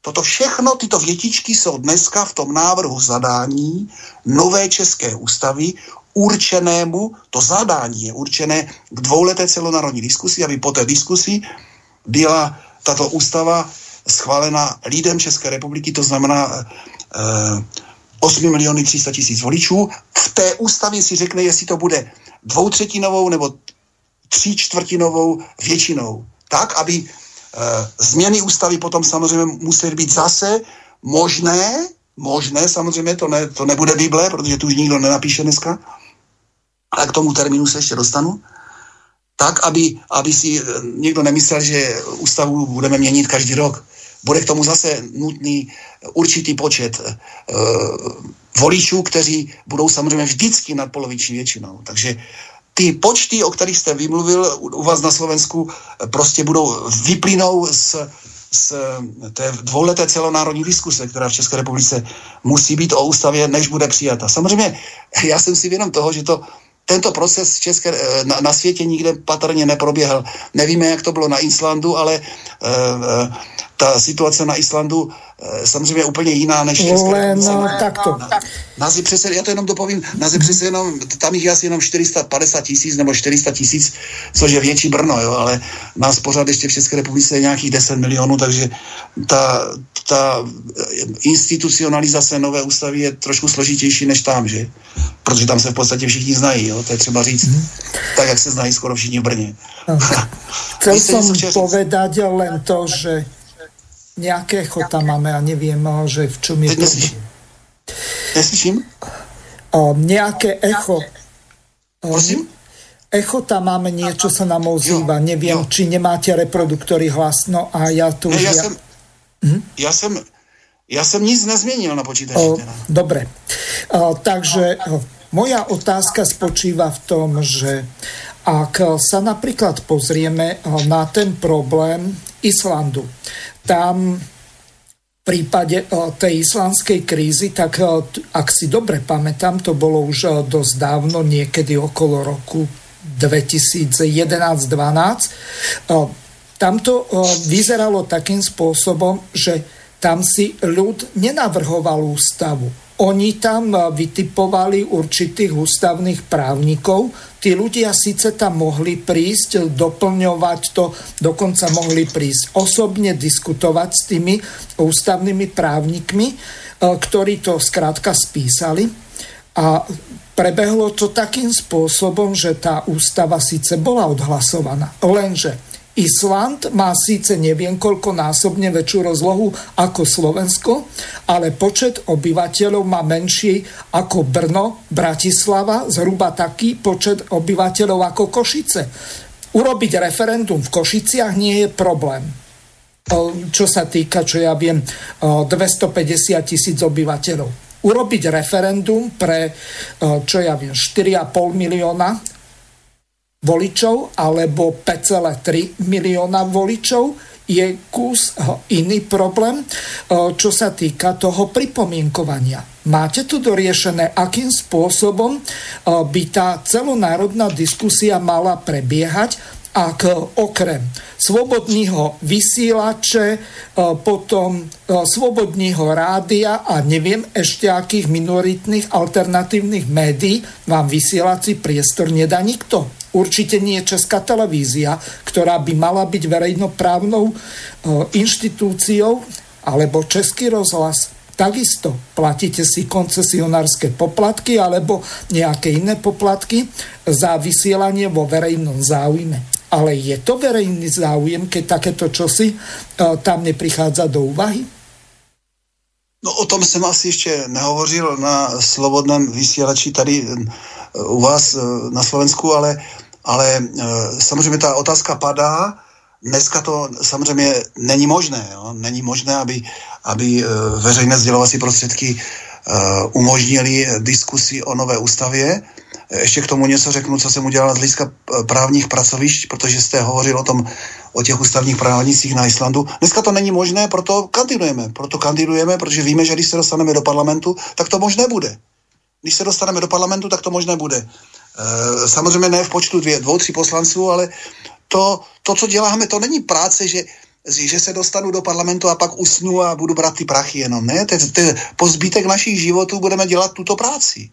S2: Toto všechno, tyto větičky jsou dneska v tom návrhu zadání nové české ústavy určenému, to zadání je určené k dvouleté celonárodní diskusi, aby po té diskusi byla tato ústava schválena lídem České republiky, to znamená eh, 8 miliony 300 tisíc voličů. V té ústavě si řekne, jestli to bude dvoutřetinovou nebo tří čtvrtinovou většinou. Tak, aby eh, změny ústavy potom samozřejmě musí být zase možné, možné, samozřejmě to, ne, to nebude Bible, protože tu už nikdo nenapíše dneska, ale k tomu termínu se ještě dostanu, tak, aby, aby si eh, někdo nemyslel, že ústavu budeme měnit každý rok. Bude k tomu zase nutný určitý počet uh, voličů, kteří budou samozřejmě vždycky nad poloviční většinou. Takže ty počty, o kterých jste vymluvil u vás na Slovensku, prostě budou, vyplynou z, z té dvouleté celonárodní diskuse, která v České republice musí být o ústavě, než bude přijata. Samozřejmě (laughs) já jsem si vědom toho, že to tento proces v České, eh, na, na světě nikde patrně neproběhl. Nevíme, jak to bylo na Islandu, ale uh, ta situace na Islandu e, samozřejmě úplně jiná než
S1: České Len, no, takto.
S2: Na, nás je přece, já to jenom dopovím, nás je přece jenom, tam jich je asi jenom 450 tisíc nebo 400 tisíc, což je větší Brno, jo, ale nás pořád ještě v České republice je nějakých 10 milionů, takže ta, ta institucionalizace nové ústavy je trošku složitější než tam, že? Protože tam se v podstatě všichni znají, jo, to je třeba říct, mm. tak jak se znají skoro všichni v Brně. (laughs)
S1: Chcel som povedať len to, že nějaké echo tam máme a nevím, že v čom je
S2: to. Neslyším?
S1: O, nějaké echo.
S2: Prosím?
S1: Echo tam máme něco, se nám ozýva. Nevím, jo. či nemáte reproduktory hlasno a já to
S2: ne. Já, já... Jsem, hm? já jsem já jsem nic nezměnil na počítači. O,
S1: dobre. O, takže o, moja otázka spočíva v tom, že ak sa napríklad pozrieme na ten problém Islandu, tam v prípade eh, tej islandskej krízy, tak eh, ak si dobre pamätám, to bolo už eh, dosť dávno, niekedy okolo roku 2011-12. Tam to vyzeralo takým spôsobom, že tam si ľud nenavrhoval ústavu oni tam eh, vytipovali určitých ústavných právnikov. Tí ľudia síce tam mohli prísť, doplňovať to, dokonca mohli prísť osobne diskutovať s tými ústavnými právnikmi, eh, ktorí to zkrátka spísali. A prebehlo to takým spôsobom, že tá ústava síce bola odhlasovaná, lenže Island má síce neviem koľko násobne väčšiu rozlohu ako Slovensko, ale počet obyvateľov má menší ako Brno, Bratislava, zhruba taký počet obyvateľov ako Košice. Urobiť referendum v Košiciach nie je problém. Čo sa týka, čo ja viem, 250 tisíc obyvateľov. Urobiť referendum pre, čo ja viem, 4,5 milióna voličov alebo 5,3 milióna voličov je kus iný problém, čo sa týka toho pripomienkovania. Máte tu doriešené, akým spôsobom by tá celonárodná diskusia mala prebiehať, ak okrem svobodného vysílače, potom svobodného rádia a neviem ešte akých minoritných alternatívnych médií vám vysielací priestor nedá nikto. Určite nie Česká televízia, ktorá by mala byť verejnoprávnou inštitúciou, alebo Český rozhlas. Takisto platíte si koncesionárske poplatky alebo nejaké iné poplatky za vysielanie vo verejnom záujme. Ale je to verejný záujem, keď takéto čosi tam neprichádza do úvahy?
S2: No o tom jsem asi ještě nehovořil na slobodném vysílači tady u vás na Slovensku, ale, ale samozřejmě ta otázka padá Dneska to samozřejmě není možné. Jo? Není možné, aby, aby eh, veřejné sdělovací prostředky uh, umožnili diskusi o nové ústavě. Ještě k tomu něco řeknu, co jsem udělal z hlediska eh, právních pracovišť, protože jste hovořil o tom, o těch ústavních právnicích na Islandu. Dneska to není možné, proto kandidujeme. Proto kandidujeme, protože víme, že když se dostaneme do parlamentu, tak to možné bude. Když se dostaneme do parlamentu, tak to možné bude. E, samozřejmě ne v počtu dvě, dvou, tři poslanců, ale to, to, co děláme, to není práce, že, že se dostanu do parlamentu a pak usnu a budu brát ty prachy jenom. Ne, te, te, po zbytek našich životů budeme dělat tuto práci.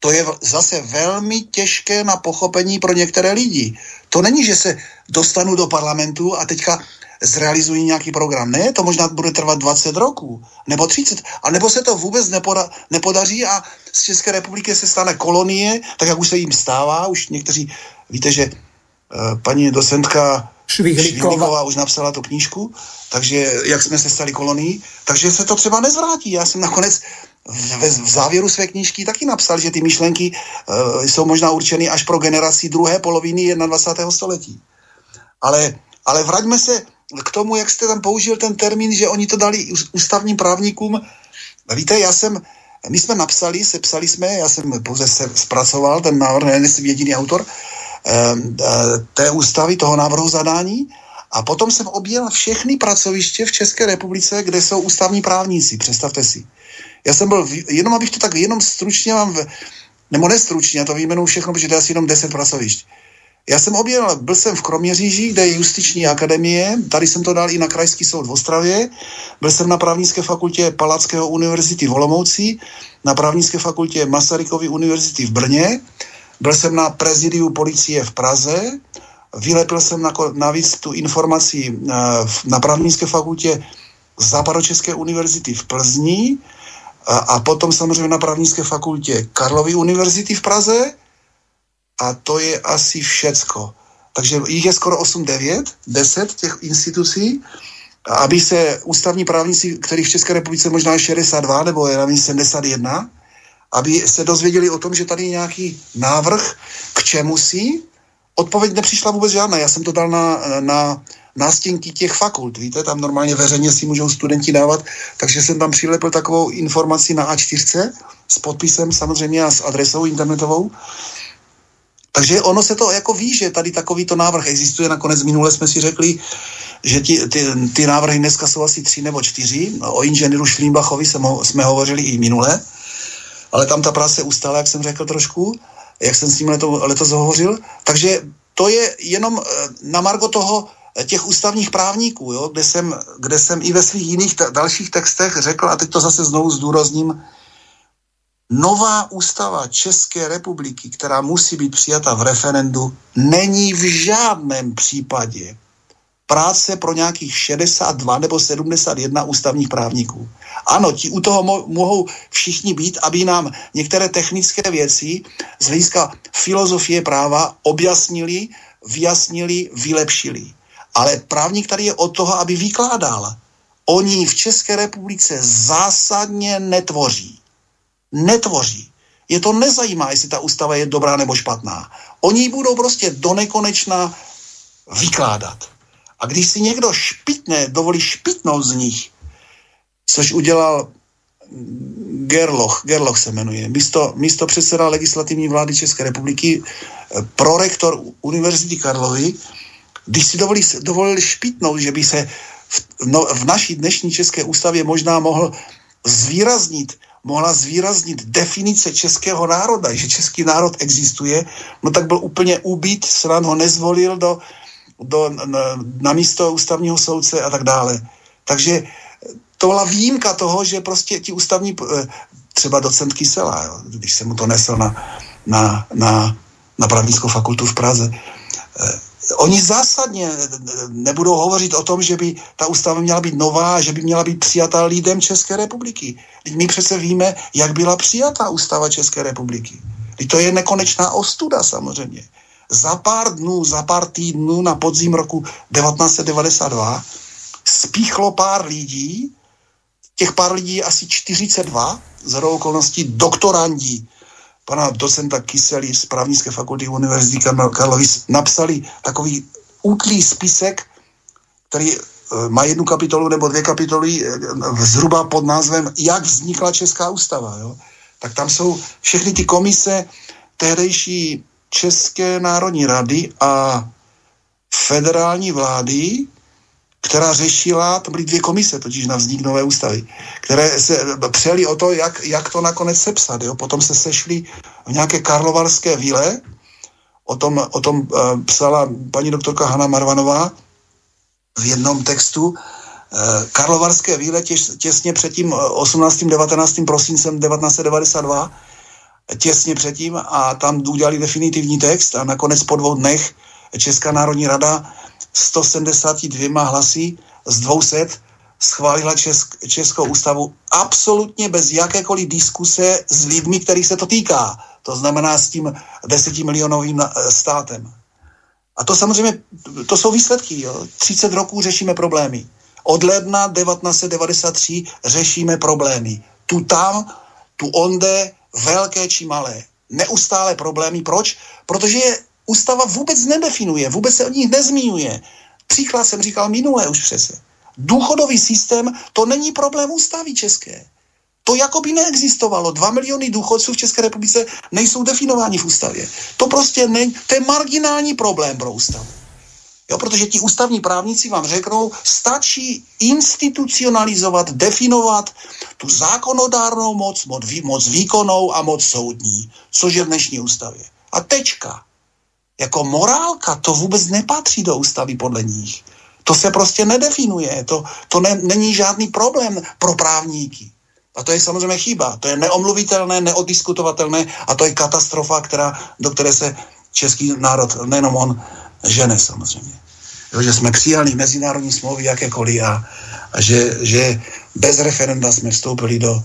S2: To je zase velmi těžké na pochopení pro některé lidi. To není, že se dostanu do parlamentu a teďka zrealizují nějaký program. Ne, to možná bude trvat 20 roků, nebo 30, a nebo se to vůbec nepoda, nepodaří a z České republiky se stane kolonie, tak jak už se jim stává, už někteří, víte, že Eh, paní docentka Švihlíková už napsala tu knížku, takže jak jsme se stali kolonií, takže se to třeba nezvrátí. Já jsem nakonec v, v závěru své knížky taky napsal, že ty myšlenky uh, jsou možná určeny až pro generaci druhé poloviny 21. století. Ale, ale vraťme se k tomu, jak jste tam použil ten termín, že oni to dali ústavním právníkům. Víte, já jsem, my jsme napsali, sepsali jsme, já jsem pouze se zpracoval ten návrh, ne, nejsem jediný autor, Ehm, eh, té ústavy, toho návrhu zadání. A potom jsem objel všechny pracoviště v České republice, kde jsou ústavní právníci, představte si. Já jsem byl, jenom abych to tak jenom stručně vám, nebo nestručně, já to vyjmenuji všechno, protože to je asi jenom 10 pracovišť. Já jsem objel, byl jsem v Kroměříži, kde je justiční akademie, tady jsem to dal i na Krajský soud v Ostravě, byl jsem na právnické fakultě Palackého univerzity v Olomouci, na právnické fakultě Masarykovy univerzity v Brně, byl jsem na prezidiu policie v Praze, vylepil jsem na, navíc tu informaci na, eh, na právnické fakultě Západočeské univerzity v Plzni a, a potom samozřejmě na právnické fakultě Karlovy univerzity v Praze a to je asi všecko. Takže jich je skoro 8-9, 10 těch institucí, aby se ústavní právníci, kterých v České republice možná 62 nebo je 71, aby se dozvěděli o tom, že tady je nějaký návrh, k čemu si. Odpověď nepřišla vůbec žádná. Já jsem to dal na, na nástěnky těch fakult. Víte, tam normálně veřejně si můžou studenti dávat, takže jsem tam přilepil takovou informaci na A4 s podpisem samozřejmě a s adresou internetovou. Takže ono se to jako ví, že tady takovýto návrh existuje. Nakonec minule jsme si řekli, že ti, ty, ty návrhy dneska jsou asi tři nebo čtyři. O inženýru Šlímbachovi jsme hovořili i minule ale tam ta práce ustala, jak jsem řekl trošku, jak jsem s ním leto, letos hovořil. Takže to je jenom eh, na margo toho eh, těch ústavních právníků, jo, kde, jsem, kde jsem i ve svých jiných t- dalších textech řekl, a teď to zase znovu zdůrazním, nová ústava České republiky, která musí být přijata v referendu, není v žádném případě práce pro nějakých 62 nebo 71 ústavních právníků. Ano, ti u toho mo- mohou všichni být, aby nám některé technické věci z hlediska filozofie práva objasnili, vyjasnili, vylepšili. Ale právník tady je od toho, aby vykládal. Oni v České republice zásadně netvoří. Netvoří. Je to nezajímá, jestli ta ústava je dobrá nebo špatná. Oni budou prostě do nekonečna vykládat. A když si někdo špitne, dovolí špitnout z nich, což udělal Gerloch, Gerloch se jmenuje, místo, místo předseda legislativní vlády České republiky, eh, prorektor Univerzity Karlovy, když si dovolí, dovolil špitnout, že by se v, no, v naší dnešní české ústavě možná mohl zvýraznit, mohla zvýraznit definice českého národa, že český národ existuje, no tak byl úplně ubít, stran ho nezvolil do, do, na, na místo ústavního soudce a tak dále. Takže to byla výjimka toho, že prostě ti ústavní, eh, třeba docent Kysela, jo, když jsem mu to nesl na, na, na na právnickou fakultu v Praze. Oni zásadně nebudou hovořit o tom, že by ta ústava měla být nová, že by měla být přijatá lidem České republiky. My přece víme, jak byla přijatá ústava České republiky. To je nekonečná ostuda samozřejmě. Za pár dnů, za pár týdnů na podzim roku 1992 spíchlo pár lidí, těch pár lidí asi 42, z okolností doktorandí pana docenta Kysely z právnické fakulty Univerzity Karlovy napsali takový útlý spisek, který e, má jednu kapitolu nebo dvě kapitoly e, zhruba pod názvem Jak vznikla Česká ústava. Jo? Tak tam jsou všechny ty komise tehdejší České národní rady a federální vlády, která řešila, to byly dvě komise totiž na vznik nové ústavy, které se přeli o to, jak, jak to nakonec sepsat. Jo? Potom se sešli v nějaké karlovarské víle, o tom, o tom uh, psala paní doktorka Hanna Marvanová v jednom textu. Uh, Karlovarské víle těs, těsně před tím 18. 19. prosincem 1992, těsně předtím a tam udělali definitivní text a nakonec po dvou dnech Česká národní rada 172 hlasy z 200 schválila Česk, Českou ústavu absolutně bez jakékoliv diskuse s lidmi, kterých se to týká. To znamená s tím desetimilionovým eh, státem. A to samozřejmě, to jsou výsledky. Jo. 30 roků řešíme problémy. Od ledna 1993 řešíme problémy. Tu tam, tu onde, velké či malé. Neustále problémy. Proč? Protože je ústava vůbec nedefinuje, vůbec se o nich nezmínuje. Příklad jsem říkal minule už přece. Důchodový systém, to není problém ústavy české. To jako by neexistovalo. Dva miliony důchodců v České republice nejsou definováni v ústavě. To prostě ne, to je marginální problém pro ústavu. Jo, protože ti ústavní právníci vám řeknou, stačí institucionalizovat, definovat tu zákonodárnou moc, moc, moc výkonnou a moc soudní, což je v dnešní ústavě. A tečka jako morálka, to vůbec nepatří do ústavy podle nich. To se prostě nedefinuje, to, to ne, není žádný problém pro právníky. A to je samozřejmě chyba, to je neomluvitelné, neodiskutovatelné a to je katastrofa, která, do které se český národ, nejenom on, žene samozřejmě. Jo, že jsme přijali mezinárodní smlouvy jakékoliv a, a že, že bez referenda jsme vstoupili do,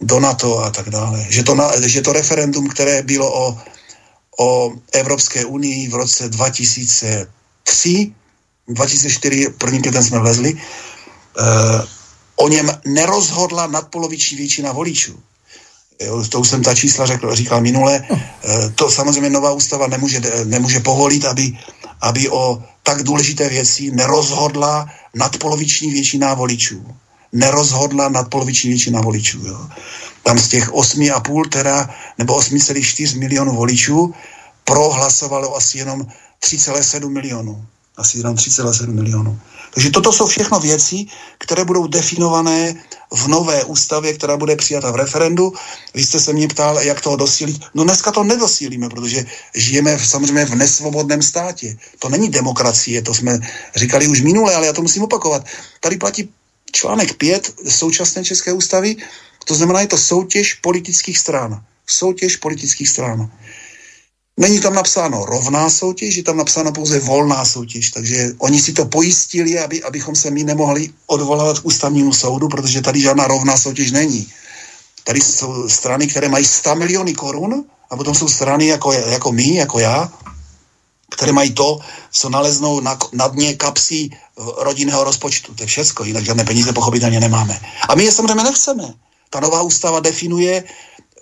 S2: do NATO a tak dále. Že to, na, že to referendum, které bylo o o Evropské unii v roce 2003, 2004, první květen jsme vlezli, e, o něm nerozhodla nadpoloviční většina voličů. Jo, to už jsem ta čísla řekl, říkal minule. E, to samozřejmě nová ústava nemůže, nemůže povolit, aby, aby o tak důležité věci nerozhodla nadpoloviční většina voličů. Nerozhodla nadpoloviční většina voličů. Jo tam z těch 8,5 teda, nebo 8,4 milionů voličů prohlasovalo asi jenom 3,7 milionů. Asi jenom 3,7 milionů. Takže toto jsou všechno věci, které budou definované v nové ústavě, která bude přijata v referendu. Vy jste se mě ptal, jak toho dosílit. No dneska to nedosílíme, protože žijeme v, samozřejmě v nesvobodném státě. To není demokracie, to jsme říkali už minule, ale já to musím opakovat. Tady platí článek 5 současné České ústavy, to znamená, je to soutěž politických stran. Soutěž politických stran. Není tam napsáno rovná soutěž, je tam napsáno pouze volná soutěž, takže oni si to pojistili, aby, abychom se my nemohli odvolávat k ústavnímu soudu, protože tady žádná rovná soutěž není. Tady jsou strany, které mají 100 miliony korun a potom jsou strany jako, jako my, jako já, které mají to, co naleznou na, na dně kapsy rodinného rozpočtu. To je všecko, jinak žádné peníze pochopitelně nemáme. A my je samozřejmě nechceme. Ta nová ústava definuje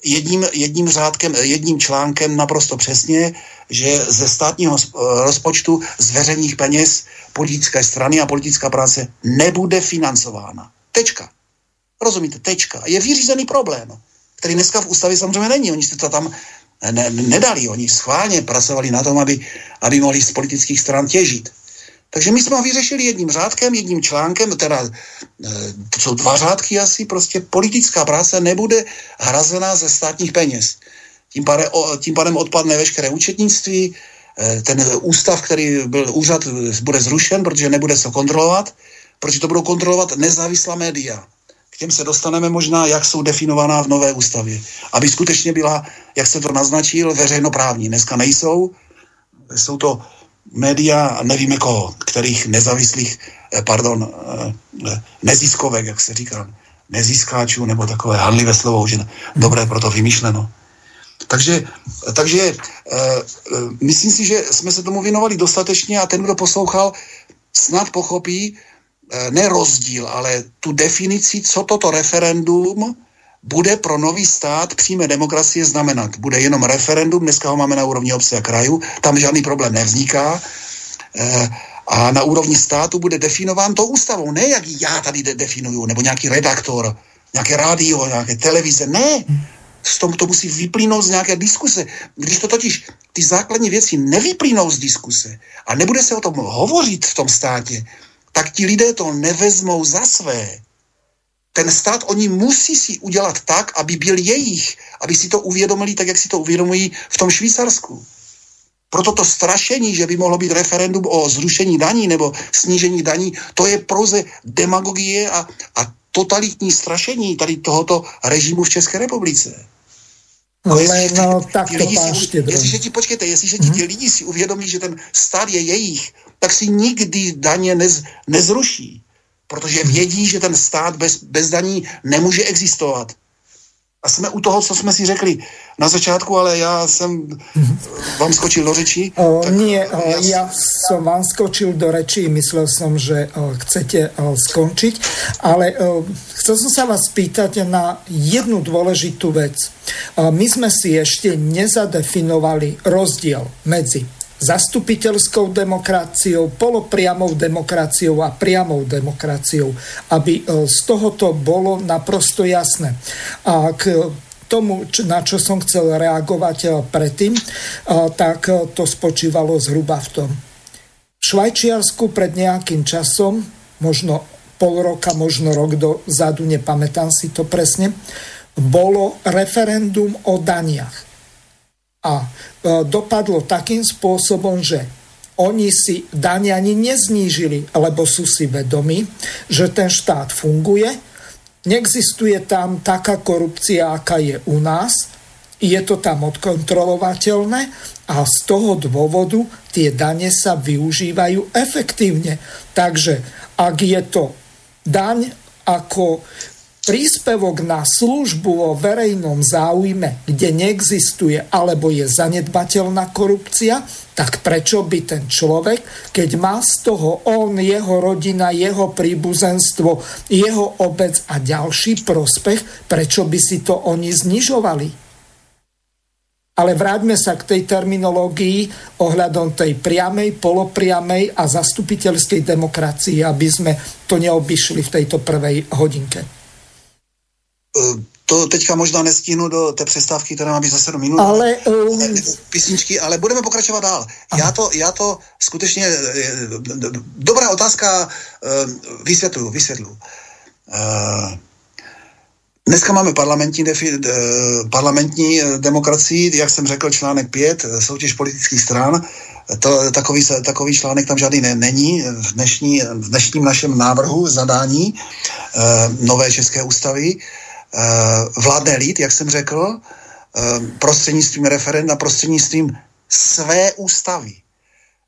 S2: jedním, jedním řádkem, jedním článkem naprosto přesně, že ze státního rozpočtu z veřejných peněz politické strany a politická práce nebude financována. Tečka. Rozumíte? Tečka. Je vyřízený problém, který dneska v ústavě samozřejmě není. Oni si to tam ne, nedali. Oni schválně pracovali na tom, aby, aby mohli z politických stran těžit. Takže my jsme ho vyřešili jedním řádkem, jedním článkem, teda e, to jsou dva řádky asi, prostě politická práce nebude hrazená ze státních peněz. Tím pádem, tím pádem odpadne veškeré účetnictví, e, ten ústav, který byl úřad, bude zrušen, protože nebude se kontrolovat, protože to budou kontrolovat nezávislá média, těm se dostaneme možná, jak jsou definovaná v nové ústavě. Aby skutečně byla, jak se to naznačil, veřejnoprávní. Dneska nejsou, jsou to média, nevíme koho, kterých nezávislých, eh, pardon, eh, neziskovek, jak se říká, neziskáčů, nebo takové hanlivé slovo, že dobré proto vymýšleno. Takže, takže e, myslím si, že jsme se tomu věnovali dostatečně a ten, kdo poslouchal, snad pochopí ne rozdíl, ale tu definici, co toto referendum bude pro nový stát přímé demokracie znamenat. Bude jenom referendum, dneska ho máme na úrovni obce a krajů, tam žádný problém nevzniká. E, a na úrovni státu bude definován to ústavou, ne jak já tady de- definuju, nebo nějaký redaktor, nějaké rádio, nějaké televize, ne z tom to musí vyplynout z nějaké diskuse. Když to totiž ty základní věci nevyplynou z diskuse a nebude se o tom hovořit v tom státě, tak ti lidé to nevezmou za své. Ten stát oni musí si udělat tak, aby byl jejich, aby si to uvědomili tak, jak si to uvědomují v tom Švýcarsku. Proto to strašení, že by mohlo být referendum o zrušení daní nebo snížení daní, to je pouze demagogie a, a totalitní strašení tady tohoto režimu v České republice.
S1: No, Ale no, tak to pán
S2: Jestliže ti, počkejte, jestliže ti ti lidi si uvědomí, že ten stát je jejich, tak si nikdy daně nez, nezruší. Protože vědí, že ten stát bez, bez daní nemůže existovat. A jsme u toho, co jsme si řekli na začátku, ale já jsem vám skočil do řeči.
S1: O, nie, o, ja, ja som vám skočil do reči, myslel som, že o, chcete o, skončiť, ale o, chcel som sa vás spýtať na jednu dôležitú vec. O, my sme si ešte nezadefinovali rozdiel medzi zastupiteľskou demokraciou, polopriamou demokraciou a priamou demokraciou, aby e, z tohoto bolo naprosto jasné. A k tomu, na čo som chcel reagovať e, predtým, tak to spočívalo zhruba v tom. V Švajčiarsku pred nejakým časom, možno pol roka, možno rok dozadu, nepamätám si to presne, bolo referendum o daniach a e, dopadlo takým spôsobom, že oni si dane ani neznížili, lebo sú si vedomi, že ten štát funguje, neexistuje tam taká korupcia, aká je u nás, je to tam odkontrolovateľné a z toho dôvodu tie dane sa využívajú efektívne. Takže ak je to daň ako príspevok na službu vo verejnom záujme, kde neexistuje alebo je zanedbateľná korupcia, tak prečo by ten človek, keď má z toho on, jeho rodina, jeho príbuzenstvo, jeho obec a ďalší prospech, prečo by si to oni znižovali? Ale vráťme sa k tej terminológii ohľadom tej priamej, polopriamej a zastupiteľskej demokracii, aby sme to neobyšli v tejto prvej hodinke.
S2: Eh, to teďka možná nestihnu do té přestávky, která má být za 7 minut.
S1: Ale... Um...
S2: Písničky, ale budeme pokračovat dál. Já to, já to skutečně... Eh, dobrá otázka, vysvětlu, vysvětlu. Dneska máme parlamentní, defi, parlamentní demokracii, jak jsem řekl, článek 5, soutěž politických stran. To, takový, takový článek tam žádný ne, není v, dnešní, v dnešním našem návrhu zadání nové české ústavy. Eh, vládne lid, jak jsem řekl, eh, prostřednictvím referenda, prostřednictvím své ústavy.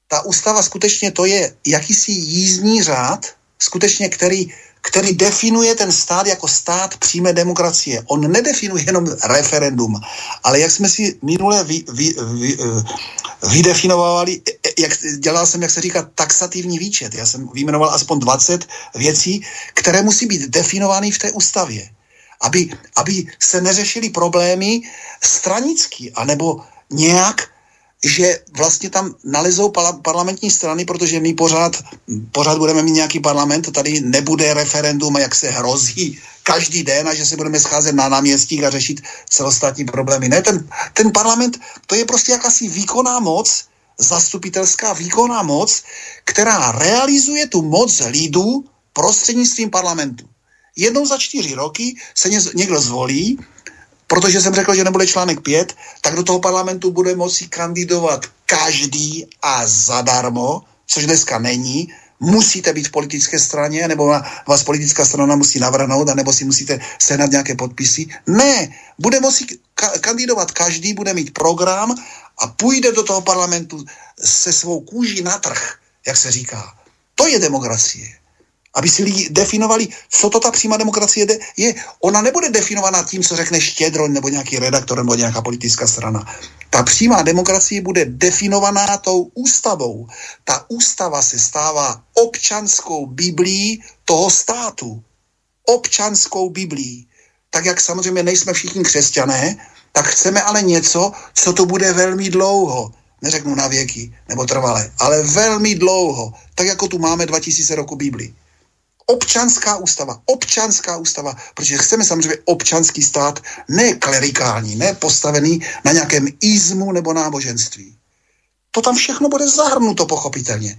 S2: Ta ústava skutečně to je jakýsi jízdní řád, skutečně který, který definuje ten stát jako stát přímé demokracie. On nedefinuje jenom referendum, ale jak jsme si minule vy, vy, vy, eh, vydefinovali, jak, dělal jsem, jak se říká, taxativní výčet. Já jsem vyjmenoval aspoň 20 věcí, které musí být definovány v té ústavě aby, aby se neřešily problémy stranicky, anebo nějak, že vlastně tam nalezou parlamentní strany, protože my pořád, pořád budeme mít nějaký parlament, tady nebude referendum, jak se hrozí každý den a že se budeme scházet na náměstích a řešit celostátní problémy. Ne, ten, ten parlament, to je prostě jakási výkonná moc, zastupitelská výkonná moc, která realizuje tu moc lidu prostřednictvím parlamentu jednou za čtyři roky se někdo zvolí, protože jsem řekl, že nebude článek 5, tak do toho parlamentu bude moci kandidovat každý a zadarmo, což dneska není. musíte být v politické straně, nebo vás politická strana musí navrhnout, nebo si musíte sehnat nějaké podpisy. Ne, bude moci ka- kandidovat každý, bude mít program a půjde do toho parlamentu se svou kůží na trh, jak se říká. To je demokracie aby si lidi definovali, co to ta přímá demokracie je. Ona nebude definovaná tím, co řekne Štědro nebo nějaký redaktor nebo nějaká politická strana. Ta přímá demokracie bude definovaná tou ústavou. Ta ústava se stává občanskou biblí toho státu. Občanskou biblí. Tak jak samozřejmě nejsme všichni křesťané, tak chceme ale něco, co to bude velmi dlouho. Neřeknu na věky nebo trvale, ale velmi dlouho. Tak jako tu máme 2000 roku Biblii. Občanská ústava, občanská ústava, protože chceme samozřejmě občanský stát, ne klerikální, ne postavený na nějakém izmu nebo náboženství. To tam všechno bude zahrnuto pochopitelně.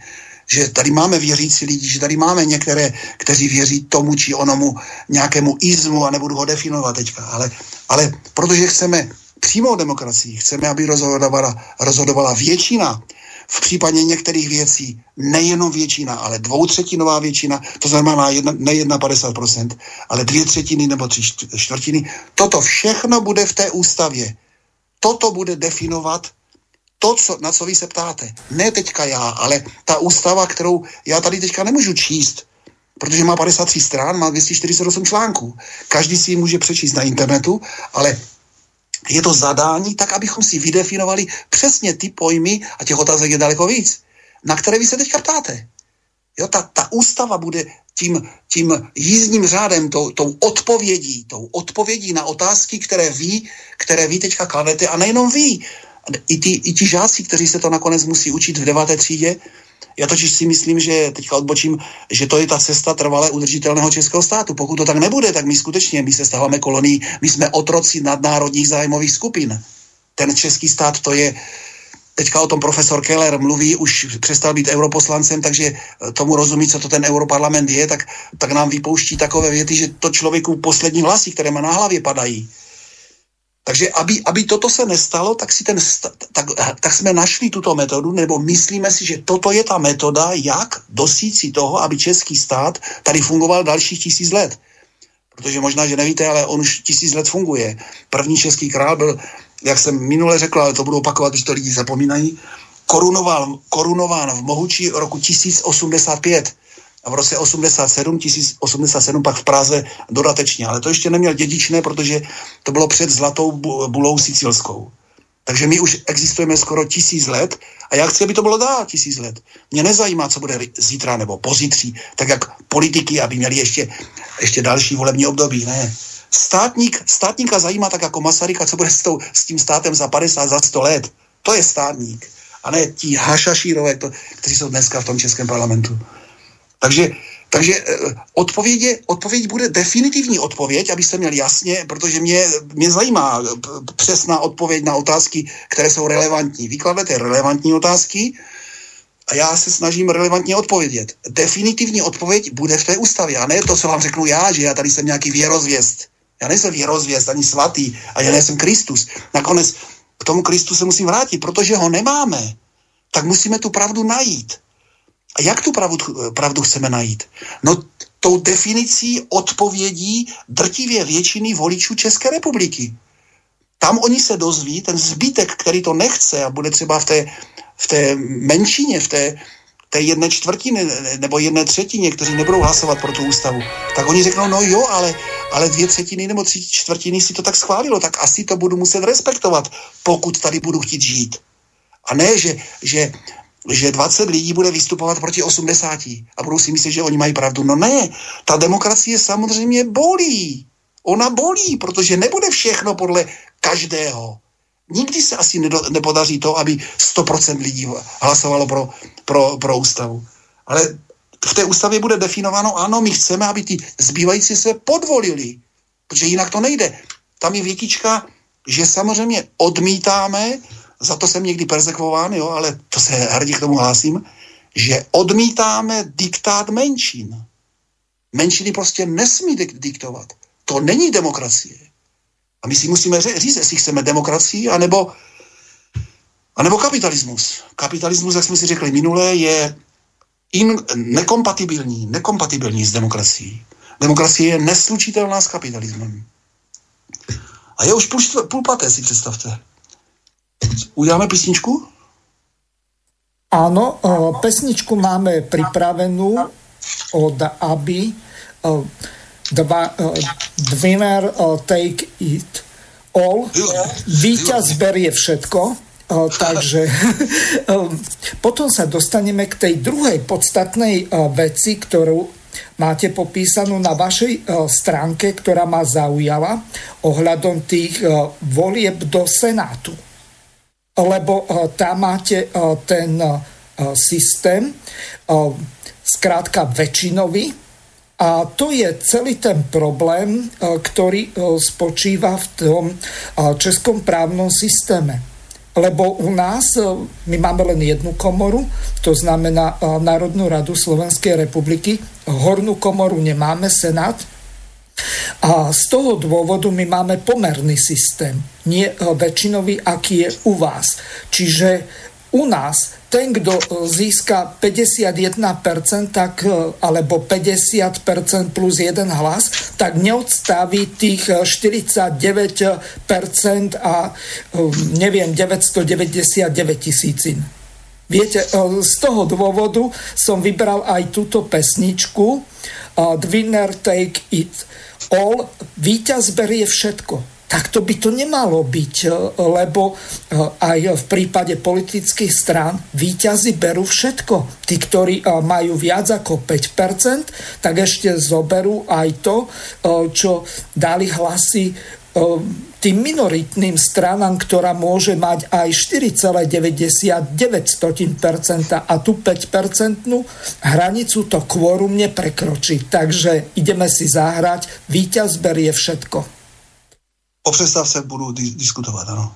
S2: Že tady máme věřící lidi, že tady máme některé, kteří věří tomu či onomu nějakému izmu a nebudu ho definovat teďka, ale, ale protože chceme přímou demokracii, chceme, aby rozhodovala, rozhodovala většina, v případě některých věcí nejenom většina, ale dvoutřetinová většina, to znamená jedna, ne 51%, ale dvě třetiny nebo tři čtvrtiny, toto všechno bude v té ústavě. Toto bude definovat to, co, na co vy se ptáte. Ne teďka já, ale ta ústava, kterou já tady teďka nemůžu číst, protože má 53 strán, má 248 článků. Každý si ji může přečíst na internetu, ale je to zadání tak, abychom si vydefinovali přesně ty pojmy, a těch otázek je daleko víc, na které vy se teďka ptáte. Jo, ta, ta ústava bude tím, tím jízdním řádem, tou, tou odpovědí, tou odpovědí na otázky, které vy, které vy teďka kladete, a nejenom vy, i, ty, i ti žáci, kteří se to nakonec musí učit v deváté třídě, já totiž si myslím, že teďka odbočím, že to je ta cesta trvalé udržitelného českého státu. Pokud to tak nebude, tak my skutečně, my se stáváme kolonií, my jsme otroci nadnárodních zájmových skupin. Ten český stát to je, teďka o tom profesor Keller mluví, už přestal být europoslancem, takže tomu rozumí, co to ten europarlament je, tak, tak nám vypouští takové věty, že to člověku poslední hlasy, které má na hlavě, padají. Takže aby, aby toto se nestalo, tak, si ten, tak, tak jsme našli tuto metodu, nebo myslíme si, že toto je ta metoda, jak dosít si toho, aby český stát tady fungoval dalších tisíc let. Protože možná, že nevíte, ale on už tisíc let funguje. První český král byl, jak jsem minule řekl, ale to budu opakovat, když to lidi zapomínají, korunoval, korunován v Mohuči roku 1085 a v roce 87, 1087 pak v Praze dodatečně. Ale to ještě neměl dědičné, protože to bylo před zlatou bulou sicilskou. Takže my už existujeme skoro tisíc let a já chci, aby to bylo dál tisíc let. Mě nezajímá, co bude zítra nebo pozítří, tak jak politiky, aby měli ještě, ještě další volební období. Ne. Státník, státníka zajímá tak jako Masaryka, co bude s, tou, s tím státem za 50, za 100 let. To je státník. A ne ti hašašírové, kteří jsou dneska v tom českém parlamentu. Takže, takže eh, odpověď, je, odpověď bude definitivní odpověď, abyste měli jasně, protože mě, mě zajímá eh, přesná odpověď na otázky, které jsou relevantní. Vykladete relevantní otázky a já se snažím relevantně odpovědět. Definitivní odpověď bude v té ústavě a ne to, co vám řeknu já, že já tady jsem nějaký věrozvěst. Já nejsem věrozvěst ani svatý a já nejsem Kristus. Nakonec k tomu Kristu se musím vrátit, protože ho nemáme. Tak musíme tu pravdu najít. A jak tu pravdu, pravdu chceme najít? No tou definicí odpovědí drtivě většiny voličů České republiky. Tam oni se dozví, ten zbytek, který to nechce a bude třeba v té, v té menšině, v té, té jedné čtvrtiny nebo jedné třetině, kteří nebudou hlasovat pro tu ústavu, tak oni řeknou, no jo, ale, ale dvě třetiny nebo tři čtvrtiny si to tak schválilo, tak asi to budu muset respektovat, pokud tady budu chtít žít. A ne, že, že že 20 lidí bude vystupovat proti 80 a budou si myslet, že oni mají pravdu. No ne, ta demokracie samozřejmě bolí. Ona bolí, protože nebude všechno podle každého. Nikdy se asi nepodaří to, aby 100% lidí hlasovalo pro, pro, pro ústavu. Ale v té ústavě bude definováno, ano, my chceme, aby ty zbývající se podvolili, protože jinak to nejde. Tam je větička, že samozřejmě odmítáme za to jsem někdy persekvován, jo, ale to se hrdě k tomu hlásím, že odmítáme diktát menšin. Menšiny prostě nesmí dik- diktovat. To není demokracie. A my si musíme říct, jestli chceme demokracii, anebo, anebo kapitalismus. Kapitalismus, jak jsme si řekli minule, je in, nekompatibilní, nekompatibilní s demokracií. Demokracie je neslučitelná s kapitalismem. A je už půl, půl paté, si představte. Uděláme písničku?
S1: Áno, pesničku máme pripravenú od Aby. Dva, Dwinner Take It All. Víťaz berie všetko. Takže (laughs) potom sa dostaneme k tej druhej podstatnej veci, ktorú máte popísanú na vašej stránke, ktorá ma zaujala ohľadom tých volieb do Senátu. Lebo tam máte ten systém, zkrátka väčšinový, a to je celý ten problém, ktorý spočíva v tom českom právnom systéme. Lebo u nás, my máme len jednu komoru, to znamená Národnú radu Slovenskej republiky, hornú komoru nemáme, Senát, a z toho dôvodu my máme pomerný systém, nie e, väčšinový, aký je u vás. Čiže u nás ten, kdo získa 51%, tak, alebo 50% plus jeden hlas, tak neodstaví tých 49% a neviem, 999 tisícin. Viete, z toho dôvodu som vybral aj túto pesničku The Winner Take It All. Výťaz berie všetko tak to by to nemalo byť, e, lebo e, aj v prípade politických strán výťazy berú všetko. Tí, ktorí majú viac ako 5%, tak ešte zoberú aj to, čo dali hlasy tým minoritným stranám, ktorá môže mať aj 4,99% a tu 5% hranicu to kvórum neprekročí. Takže ideme si zahrať, víťaz berie všetko.
S2: O přestávce budu diskutovat, ano.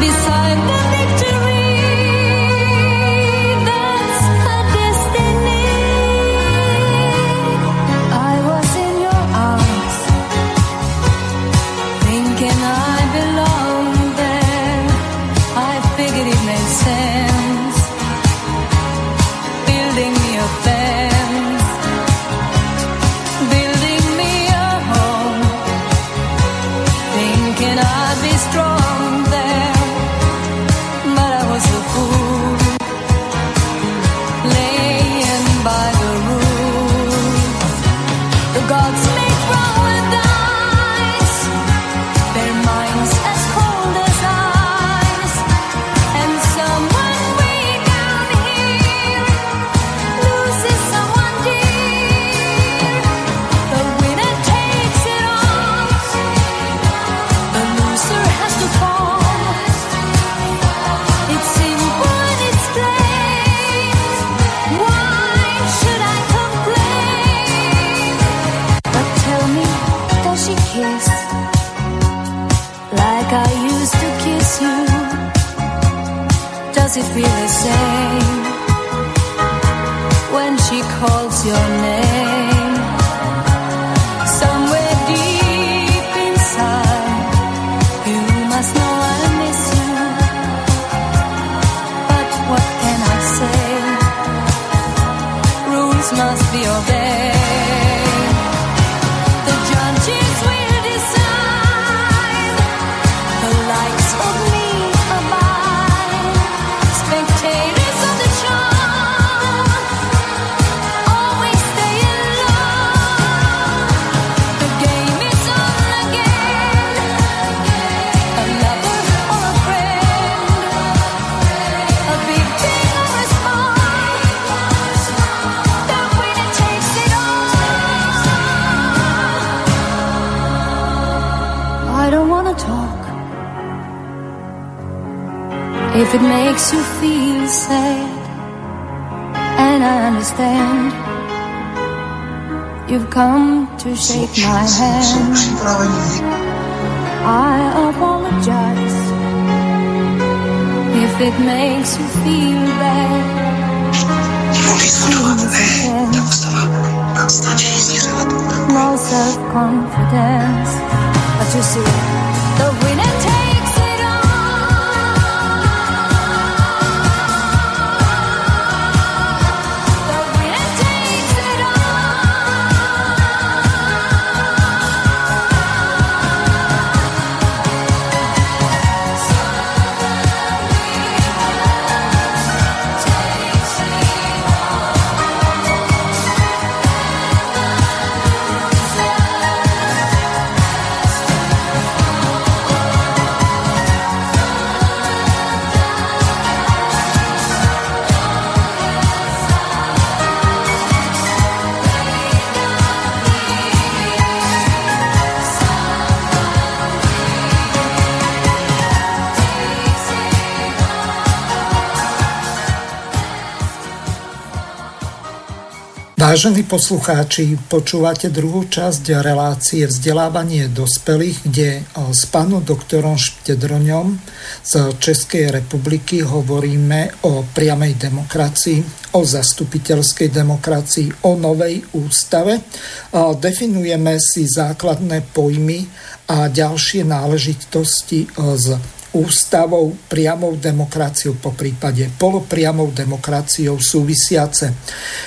S3: beside does it feel the same when she calls your name? If it makes you feel sad, and I understand, you've come to shake my hand. I apologize. If it makes you feel bad. No self-confidence, but you see,
S1: Vážení poslucháči, počúvate druhú časť relácie vzdelávanie dospelých, kde s pánom doktorom Štedroňom z Českej republiky hovoríme o priamej demokracii, o zastupiteľskej demokracii, o novej ústave. Definujeme si základné pojmy a ďalšie náležitosti z ústavou, priamou demokraciou, po prípade polopriamou demokraciou súvisiace.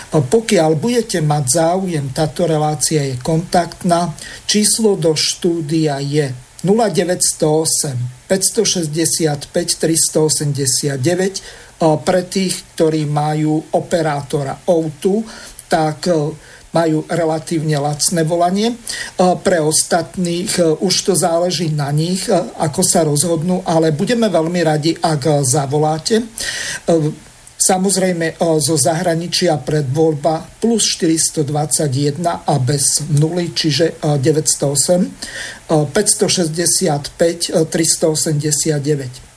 S1: Pokiaľ budete mať záujem, táto relácia je kontaktná. Číslo do štúdia je 0908 565 389 pre tých, ktorí majú operátora O2, tak majú relatívne lacné volanie. Pre ostatných e, už to záleží na nich, e, ako sa rozhodnú, ale budeme veľmi radi, ak zavoláte. E, samozrejme zo zahraničia predvoľba plus 421 a bez nuly, čiže 908, 565 389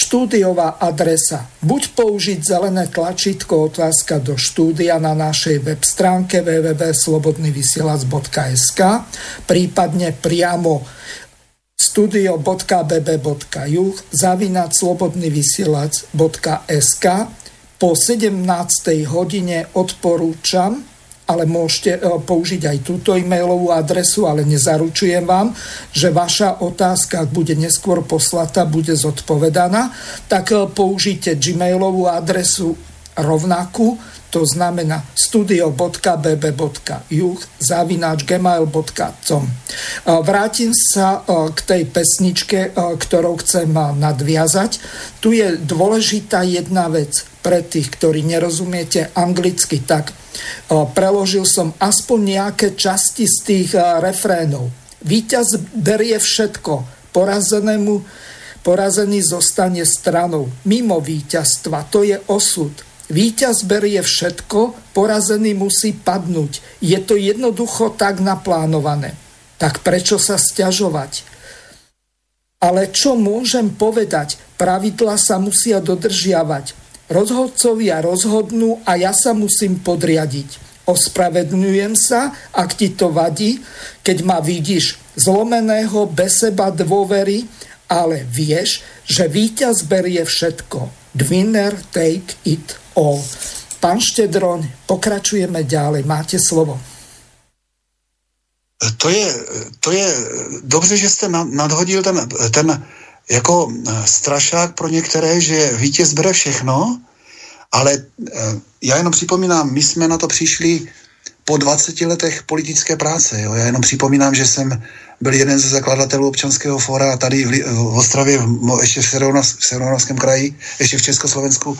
S1: štúdiová adresa. Buď použiť zelené tlačítko otázka do štúdia na našej web stránke www.slobodnyvysielac.sk prípadne priamo studio.bb.juh zavinať slobodnyvysielac.sk po 17. hodine odporúčam ale môžete e, použiť aj túto e-mailovú adresu, ale nezaručujem vám, že vaša otázka, ak bude neskôr poslatá, bude zodpovedaná, tak e, použite gmailovú adresu rovnakú, to znamená studio.bb.juh zavináč gmail.com. E, vrátim sa k tej pesničke, ktorou chcem nadviazať. Tu je dôležitá jedna vec pre tých, ktorí nerozumiete anglicky, tak preložil som aspoň nejaké časti z tých refrénov. Výťaz berie všetko, porazenému porazený zostane stranou. Mimo víťazstva, to je osud. Výťaz berie všetko, porazený musí padnúť. Je to jednoducho tak naplánované. Tak prečo sa stiažovať? Ale čo môžem povedať? Pravidla sa musia dodržiavať. Rozhodcovia rozhodnú a ja sa musím podriadiť. Ospravedňujem sa, ak ti to vadí, keď ma vidíš zlomeného bez seba dôvery, ale vieš, že víťaz berie všetko. The winner take it all. Pán Štedroň, pokračujeme ďalej. Máte slovo.
S2: To je, to je dobře, že jste nadhodil ten, ten jako eh, strašák pro některé, že vítěz bere všechno, ale eh, já jenom připomínám, my jsme na to přišli po 20 letech politické práce. Jo. Já jenom připomínám, že jsem byl jeden ze zakladatelů občanského fóra tady v, v Ostravě, v, ještě v Severomoravském kraji, ještě v Československu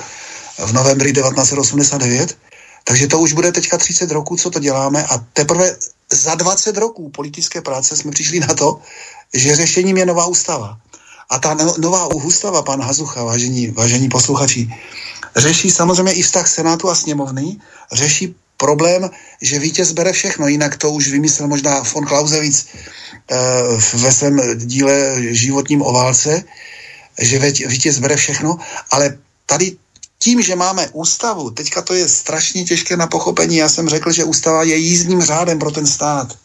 S2: v novembri 1989. Takže to už bude teďka 30 roků, co to děláme a teprve za 20 roků politické práce jsme přišli na to, že řešením je nová ústava. A ta no, nová ústava, pan Hazucha, vážení, vážení posluchači, řeší samozřejmě i vztah Senátu a sněmovny, řeší problém, že vítěz bere všechno, jinak to už vymyslel možná von Clausewitz eh, ve svém díle životním o válce, že vítěz bere všechno, ale tady tím, že máme ústavu, teďka to je strašně těžké na pochopení, já jsem řekl, že ústava je jízdním řádem pro ten stát,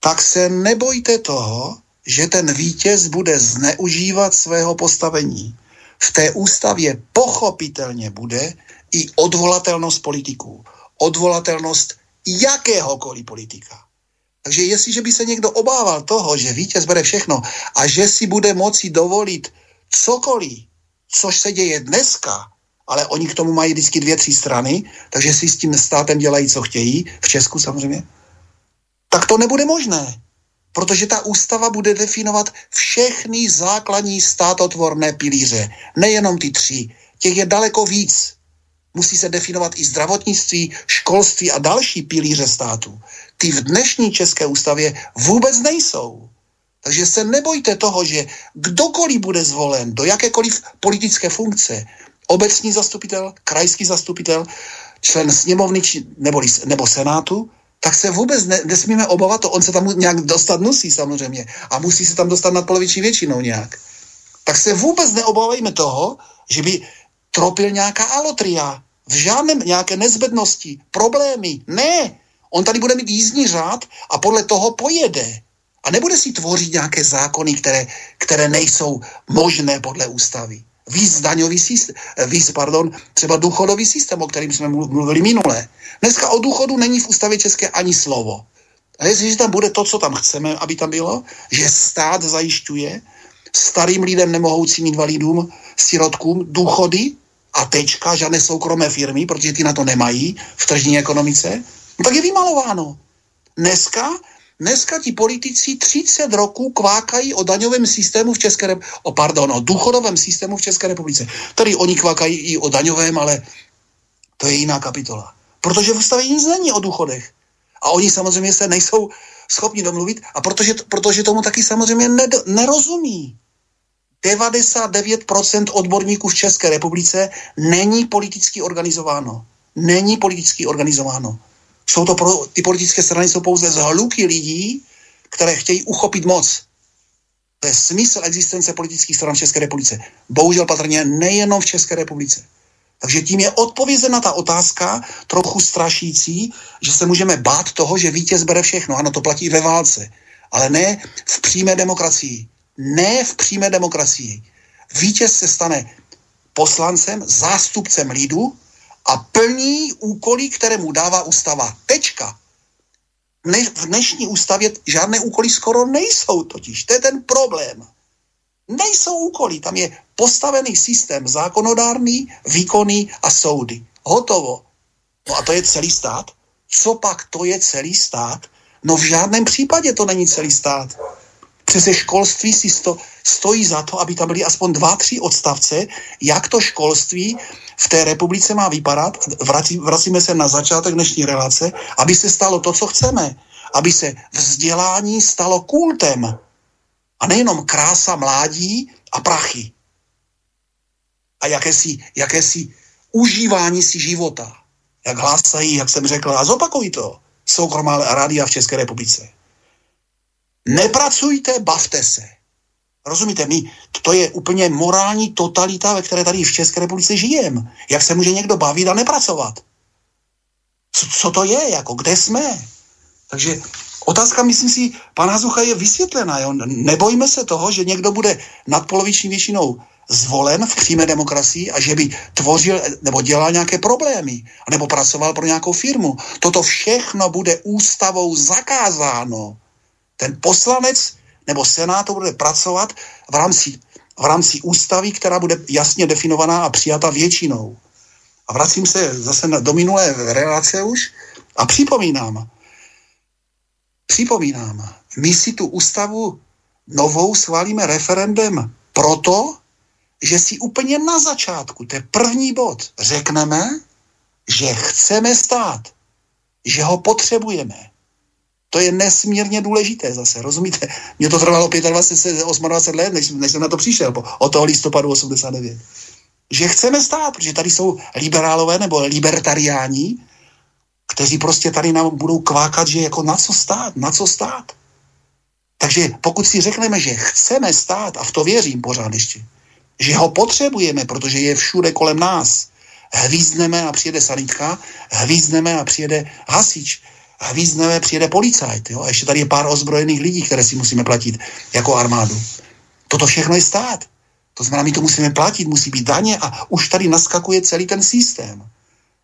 S2: tak se nebojte toho, že ten vítěz bude zneužívat svého postavení. V té ústavě pochopitelně bude i odvolatelnost politiků. Odvolatelnost jakéhokoliv politika. Takže jestliže by se někdo obával toho, že vítěz bere všechno a že si bude moci dovolit cokoliv, což se děje dneska, ale oni k tomu mají vždycky dvě, tři strany, takže si s tím státem dělají, co chtějí, v Česku samozřejmě, tak to nebude možné. Protože ta ústava bude definovat všechny základní státotvorné pilíře. Nejenom ty tři. Těch je daleko víc. Musí se definovat i zdravotnictví, školství a další pilíře státu. Ty v dnešní České ústavě vůbec nejsou. Takže se nebojte toho, že kdokoliv bude zvolen do jakékoliv politické funkce, obecní zastupitel, krajský zastupitel, člen sněmovny či, nebo, nebo senátu, tak se vůbec ne, nesmíme obávat to. On se tam nějak dostat musí samozřejmě a musí se tam dostat nad poloviční většinou nějak. Tak se vůbec neobávejme toho, že by tropil nějaká alotria, v žádném nějaké nezbednosti, problémy. Ne, on tady bude mít jízdní řád a podle toho pojede. A nebude si tvořit nějaké zákony, které, které nejsou možné podle ústavy. Víc daňový systém, víc, pardon, třeba důchodový systém, o kterým jsme mluvili minule. Dneska o důchodu není v ústavě české ani slovo. A jestliže tam bude to, co tam chceme, aby tam bylo, že stát zajišťuje starým lidem nemohoucím invalidům, sirotkům důchody a tečka, žádné soukromé firmy, protože ty na to nemají v tržní ekonomice, no tak je vymalováno. Dneska Dneska ti politici 30 roků kvákají o daňovém systému v České republice, o pardon, o důchodovém systému v České republice. Tady oni kvákají i o daňovém, ale to je jiná kapitola. Protože v ústavě nic není o důchodech. A oni samozřejmě se nejsou schopni domluvit a protože, protože tomu taky samozřejmě ned, nerozumí. 99% odborníků v České republice není politicky organizováno. Není politicky organizováno. Jsou to pro, ty politické strany jsou pouze zhluky lidí, které chtějí uchopit moc. To je smysl existence politických stran v České republice. Bohužel patrně nejenom v České republice. Takže tím je odpovězena ta otázka trochu strašící, že se můžeme bát toho, že vítěz bere všechno. Ano, to platí ve válce. Ale ne v přímé demokracii. Ne v přímé demokracii. Vítěz se stane poslancem, zástupcem lidu a plní úkoly, které mu dává ústava. Tečka. v dnešní ústavě žádné úkoly skoro nejsou totiž. To je ten problém. Nejsou úkoly, tam je postavený systém zákonodárný, výkonný a soudy. Hotovo. No a to je celý stát? Co pak to je celý stát? No v žádném případě to není celý stát. Přece školství si sto, stojí za to, aby tam byly aspoň dva, tři odstavce, jak to školství v té republice má vypadat. Vrací, vracíme se na začátek dnešní relace, aby se stalo to, co chceme. Aby se vzdělání stalo kultem. A nejenom krása mládí a prachy. A jakési, jakési užívání si života. Jak hlásají, jak jsem řekl, a zopakuj to, soukromá rádia v České republice. Nepracujte, bavte se. Rozumíte, my, to je úplně morální totalita, ve které tady v České republice žijeme. Jak se může někdo bavit a nepracovat? Co, co to je, jako kde jsme? Takže otázka, myslím si, pana Hazucha je vysvětlená. Jo? Nebojme se toho, že někdo bude nadpoloviční většinou zvolen v přímé demokracii a že by tvořil nebo dělal nějaké problémy, nebo pracoval pro nějakou firmu. Toto všechno bude ústavou zakázáno. Ten poslanec nebo senátor bude pracovat v rámci, v rámci ústavy, která bude jasně definovaná a přijata většinou. A vracím se zase na, do minulé relace už a připomínám, připomínám, my si tu ústavu novou schválíme referendem proto, že si úplně na začátku, to je první bod, řekneme, že chceme stát, že ho potřebujeme, to je nesmírně důležité zase, rozumíte? Mně to trvalo 25, 28 let, než, než jsem na to přišel, po, od toho listopadu 89. Že chceme stát, protože tady jsou liberálové nebo libertariáni, kteří prostě tady nám budou kvákat, že jako na co stát, na co stát. Takže pokud si řekneme, že chceme stát, a v to věřím pořád ještě, že ho potřebujeme, protože je všude kolem nás. Hvízdneme a přijede sanitka, hvízdneme a přijede hasič, a přijede policajt. Jo? A ještě tady je pár ozbrojených lidí, které si musíme platit jako armádu. Toto všechno je stát. To znamená, my to musíme platit, musí být daně a už tady naskakuje celý ten systém.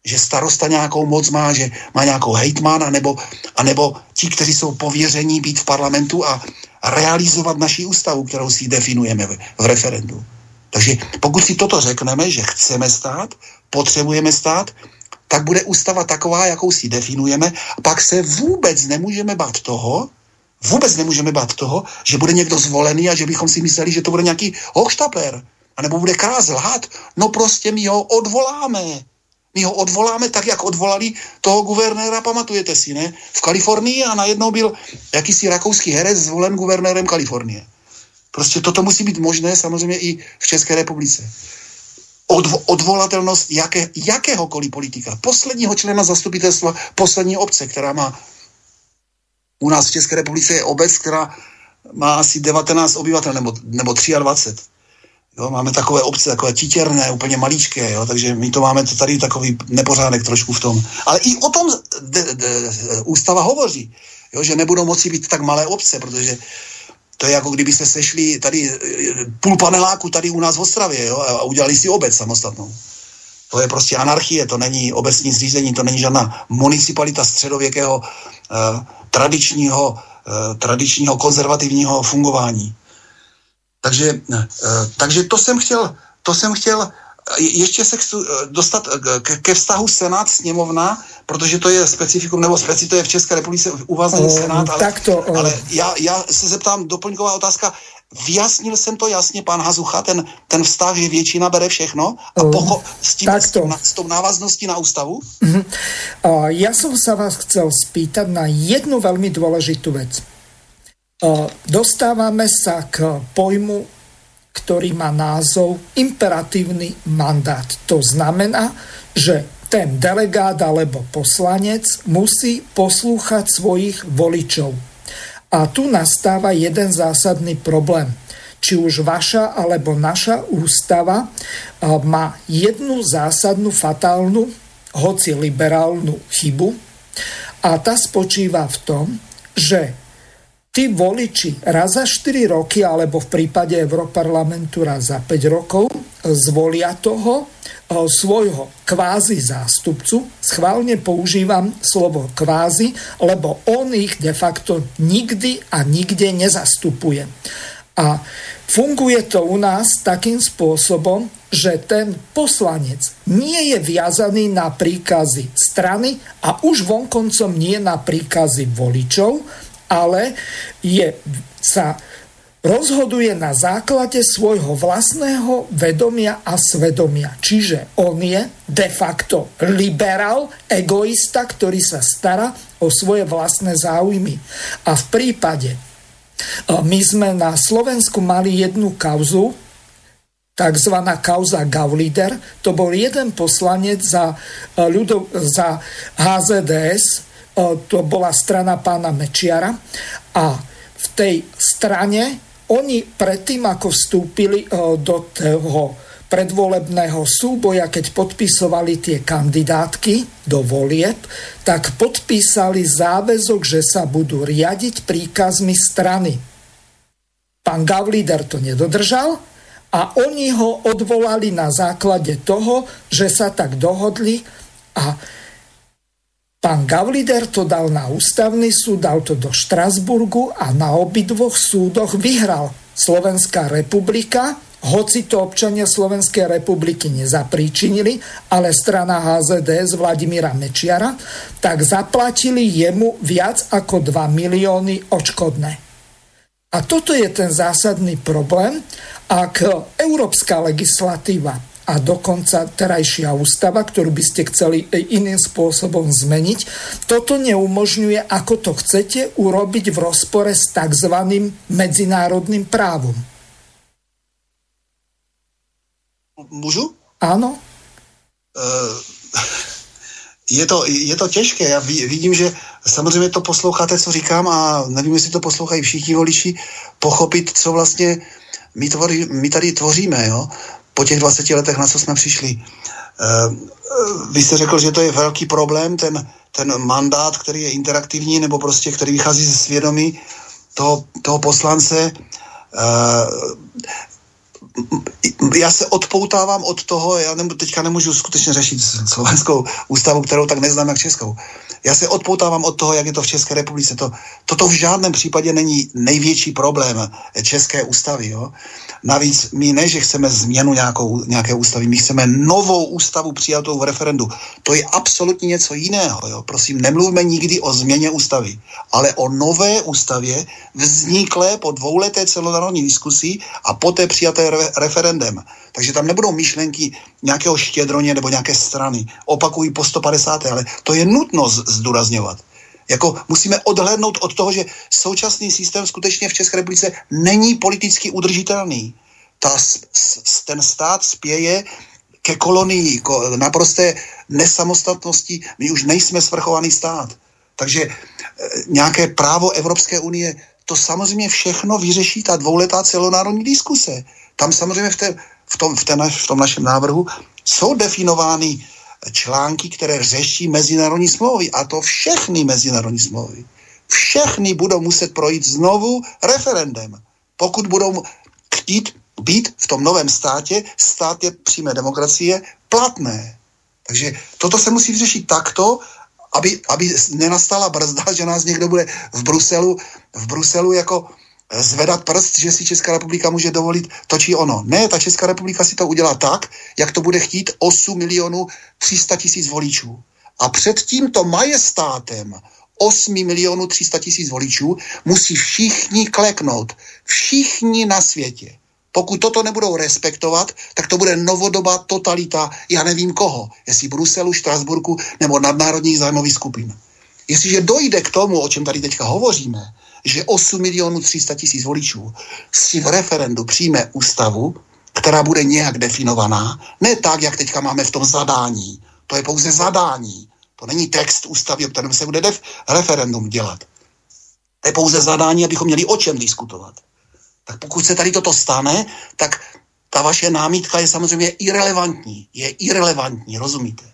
S2: Že starosta nějakou moc má, že má nějakou hejtman, anebo, anebo ti, kteří jsou pověření být v parlamentu a realizovat naši ústavu, kterou si definujeme v, v referendu. Takže pokud si toto řekneme, že chceme stát, potřebujeme stát, tak bude ústava taková, jakou si definujeme, a pak se vůbec nemůžeme bát toho, vůbec nemůžeme bát toho, že bude někdo zvolený a že bychom si mysleli, že to bude nějaký hochštapler, anebo bude krás lhát. No prostě my ho odvoláme. My ho odvoláme tak, jak odvolali toho guvernéra, pamatujete si, ne? V Kalifornii a najednou byl jakýsi rakouský herec zvolen guvernérem Kalifornie. Prostě toto musí být možné samozřejmě i v České republice. Odvo- odvolatelnost jaké, jakéhokoliv politika, posledního člena zastupitelstva, poslední obce, která má u nás v České republice je obec, která má asi 19 obyvatel nebo, nebo 23. Jo, máme takové obce, takové titěrné, úplně maličké, jo, takže my to máme to tady takový nepořádek trošku v tom. Ale i o tom de, de, ústava hovoří, jo, že nebudou moci být tak malé obce, protože to je jako kdyby se sešli tady půl paneláku tady u nás v Ostravě jo, a udělali si obec samostatnou. To je prostě anarchie, to není obecní zřízení, to není žádná municipalita středověkého eh, tradičního, eh, tradičního konzervativního fungování. Takže, eh, takže to jsem chtěl, to jsem chtěl ještě se chci dostat ke, ke vztahu Senát sněmovna, protože to je specifikum, nebo speci to je v České republice u vás není Senát, ale, tak to, ale já, já se zeptám, doplňková otázka, Vyjasnil jsem to jasně, pán Hazucha, ten, ten vztah, že většina bere všechno a pocho- s, tím, s, tou, s tou návazností na ústavu? Uh-huh.
S1: Uh, ja som sa vás chcel spýtať na jednu veľmi dôležitú vec. Uh, dostávame sa k pojmu, ktorý má názov imperatívny mandát. To znamená, že ten delegát alebo poslanec musí poslúchať svojich voličov a tu nastáva jeden zásadný problém. Či už vaša alebo naša ústava má jednu zásadnú fatálnu, hoci liberálnu chybu a ta spočíva v tom, že tí voliči raz za 4 roky alebo v prípade Europarlamentu raz za 5 rokov zvolia toho, Eh, svojho kvázi zástupcu. Schválne používam slovo kvázi, lebo on ich de facto nikdy a nikde nezastupuje. A funguje to u nás takým spôsobom, že ten poslanec nie je viazaný na príkazy strany a už vonkoncom nie na príkazy voličov, ale je, sa rozhoduje na základe svojho vlastného vedomia a svedomia. Čiže on je de facto liberál, egoista, ktorý sa stará o svoje vlastné záujmy. A v prípade, my sme na Slovensku mali jednu kauzu, takzvaná kauza Gaulider. To bol jeden poslanec za, ľudov, za HZDS, to bola strana pána Mečiara a v tej strane oni predtým, ako vstúpili do toho predvolebného súboja, keď podpisovali tie kandidátky do volieb, tak podpísali záväzok, že sa budú riadiť príkazmi strany. Pán Gavlíder to nedodržal a oni ho odvolali na základe toho, že sa tak dohodli a Pán Gavlider to dal na ústavný súd, dal to do Štrasburgu a na obidvoch súdoch vyhral Slovenská republika, hoci to občania Slovenskej republiky nezapríčinili, ale strana HZD z Vladimíra Mečiara, tak zaplatili jemu viac ako 2 milióny odškodné. A toto je ten zásadný problém, ak európska legislatíva a dokonca terajšia ústava, ktorú by ste chceli iným spôsobom zmeniť. Toto neumožňuje, ako to chcete, urobiť v rozpore s tzv. medzinárodným právom.
S2: Můžu?
S1: Ano.
S2: Uh, je to, je to těžké. Já vidím, že samozřejmě to posloucháte, co říkám a nevím, jestli to poslouchají všichni voliči, pochopit, co vlastně my, tvoří, my tady tvoříme, jo, po těch 20 letech, na co jsme přišli. Uh, vy jste řekl, že to je velký problém, ten, ten mandát, který je interaktivní, nebo prostě, který vychází ze svědomí toho, toho poslance. Já se odpoutávám od toho, já nemů, teďka nemůžu skutečně řešit slovenskou ústavu, kterou tak neznám jak českou. Já se odpoutávám od toho, jak je to v České republice. To, toto v žádném případě není největší problém České ústavy. Jo? Navíc my ne, že chceme změnu nějakou, nějaké ústavy, my chceme novou ústavu přijatou v referendu. To je absolutně něco jiného. Jo? Prosím, nemluvme nikdy o změně ústavy, ale o nové ústavě vzniklé po dvouleté celonárodní diskusi a poté přijaté referendem. Takže tam nebudou myšlenky nějakého štědroně nebo nějaké strany. Opakují po 150. ale to je nutno zdůrazňovat. Jako musíme odhlédnout od toho, že současný systém skutečně v České republice není politicky udržitelný. Ta, ten stát spěje ke kolonii, k naprosté nesamostatnosti. My už nejsme svrchovaný stát. Takže e, nějaké právo Evropské unie, to samozřejmě všechno vyřeší ta dvouletá celonárodní diskuse. Tam samozřejmě v, té, v, tom, v, té naš, v tom našem návrhu jsou definovány články, které řeší mezinárodní smlouvy. A to všechny mezinárodní smlouvy. Všechny budou muset projít znovu referendem. Pokud budou chtít být v tom novém státě, státě přímé demokracie, platné. Takže toto se musí vyřešit takto, aby, aby nenastala brzda, že nás někdo bude v Bruselu, v Bruselu jako zvedat prst, že si Česká republika může dovolit to či ono. Ne, ta Česká republika si to udělá tak, jak to bude chtít 8 milionů 300 tisíc voličů. A před tímto majestátem 8 milionů 300 tisíc voličů musí všichni kleknout. Všichni na světě. Pokud toto nebudou respektovat, tak to bude novodobá totalita, já nevím koho, jestli Bruselu, Štrasburku nebo nadnárodních zájmových skupin. Jestliže dojde k tomu, o čem tady teďka hovoříme, že 8 milionů 300 tisíc voličů si v referendu přijme ústavu, která bude nějak definovaná, ne tak, jak teďka máme v tom zadání. To je pouze zadání. To není text ústavy, o kterém se bude def- referendum dělat. To je pouze zadání, abychom měli o čem diskutovat. Tak pokud se tady toto stane, tak ta vaše námítka je samozřejmě irrelevantní. Je irrelevantní, rozumíte?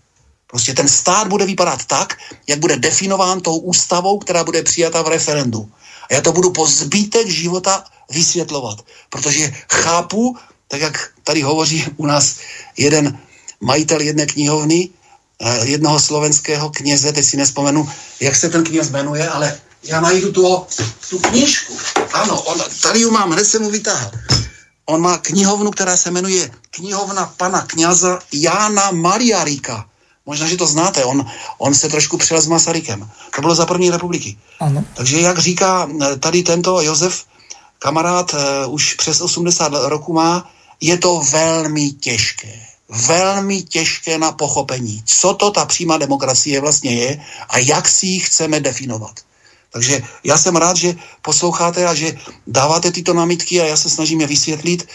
S2: Prostě ten stát bude vypadat tak, jak bude definován tou ústavou, která bude přijata v referendu. A já to budu po zbytek života vysvětlovat, protože chápu, tak jak tady hovoří u nás jeden majitel jedné knihovny, eh, jednoho slovenského kněze, teď si nespomenu, jak se ten kněz jmenuje, ale já najdu tu, tu knížku. Ano, on, tady ju mám, hned jsem mu vytáhl. On má knihovnu, která se jmenuje Knihovna pana kněza Jána Mariarika. Možná, že to znáte, on, on se trošku přijel s Masarykem. To bylo za první republiky. Ano. Takže jak říká eh, tady tento Josef, kamarád uh, už přes 80 roku má, je to velmi těžké. Velmi těžké na pochopení, co to ta přímá demokracie vlastně je a jak si ji chceme definovat. Takže já jsem rád, že posloucháte a že dáváte tyto námitky a já se snažím je vysvětlit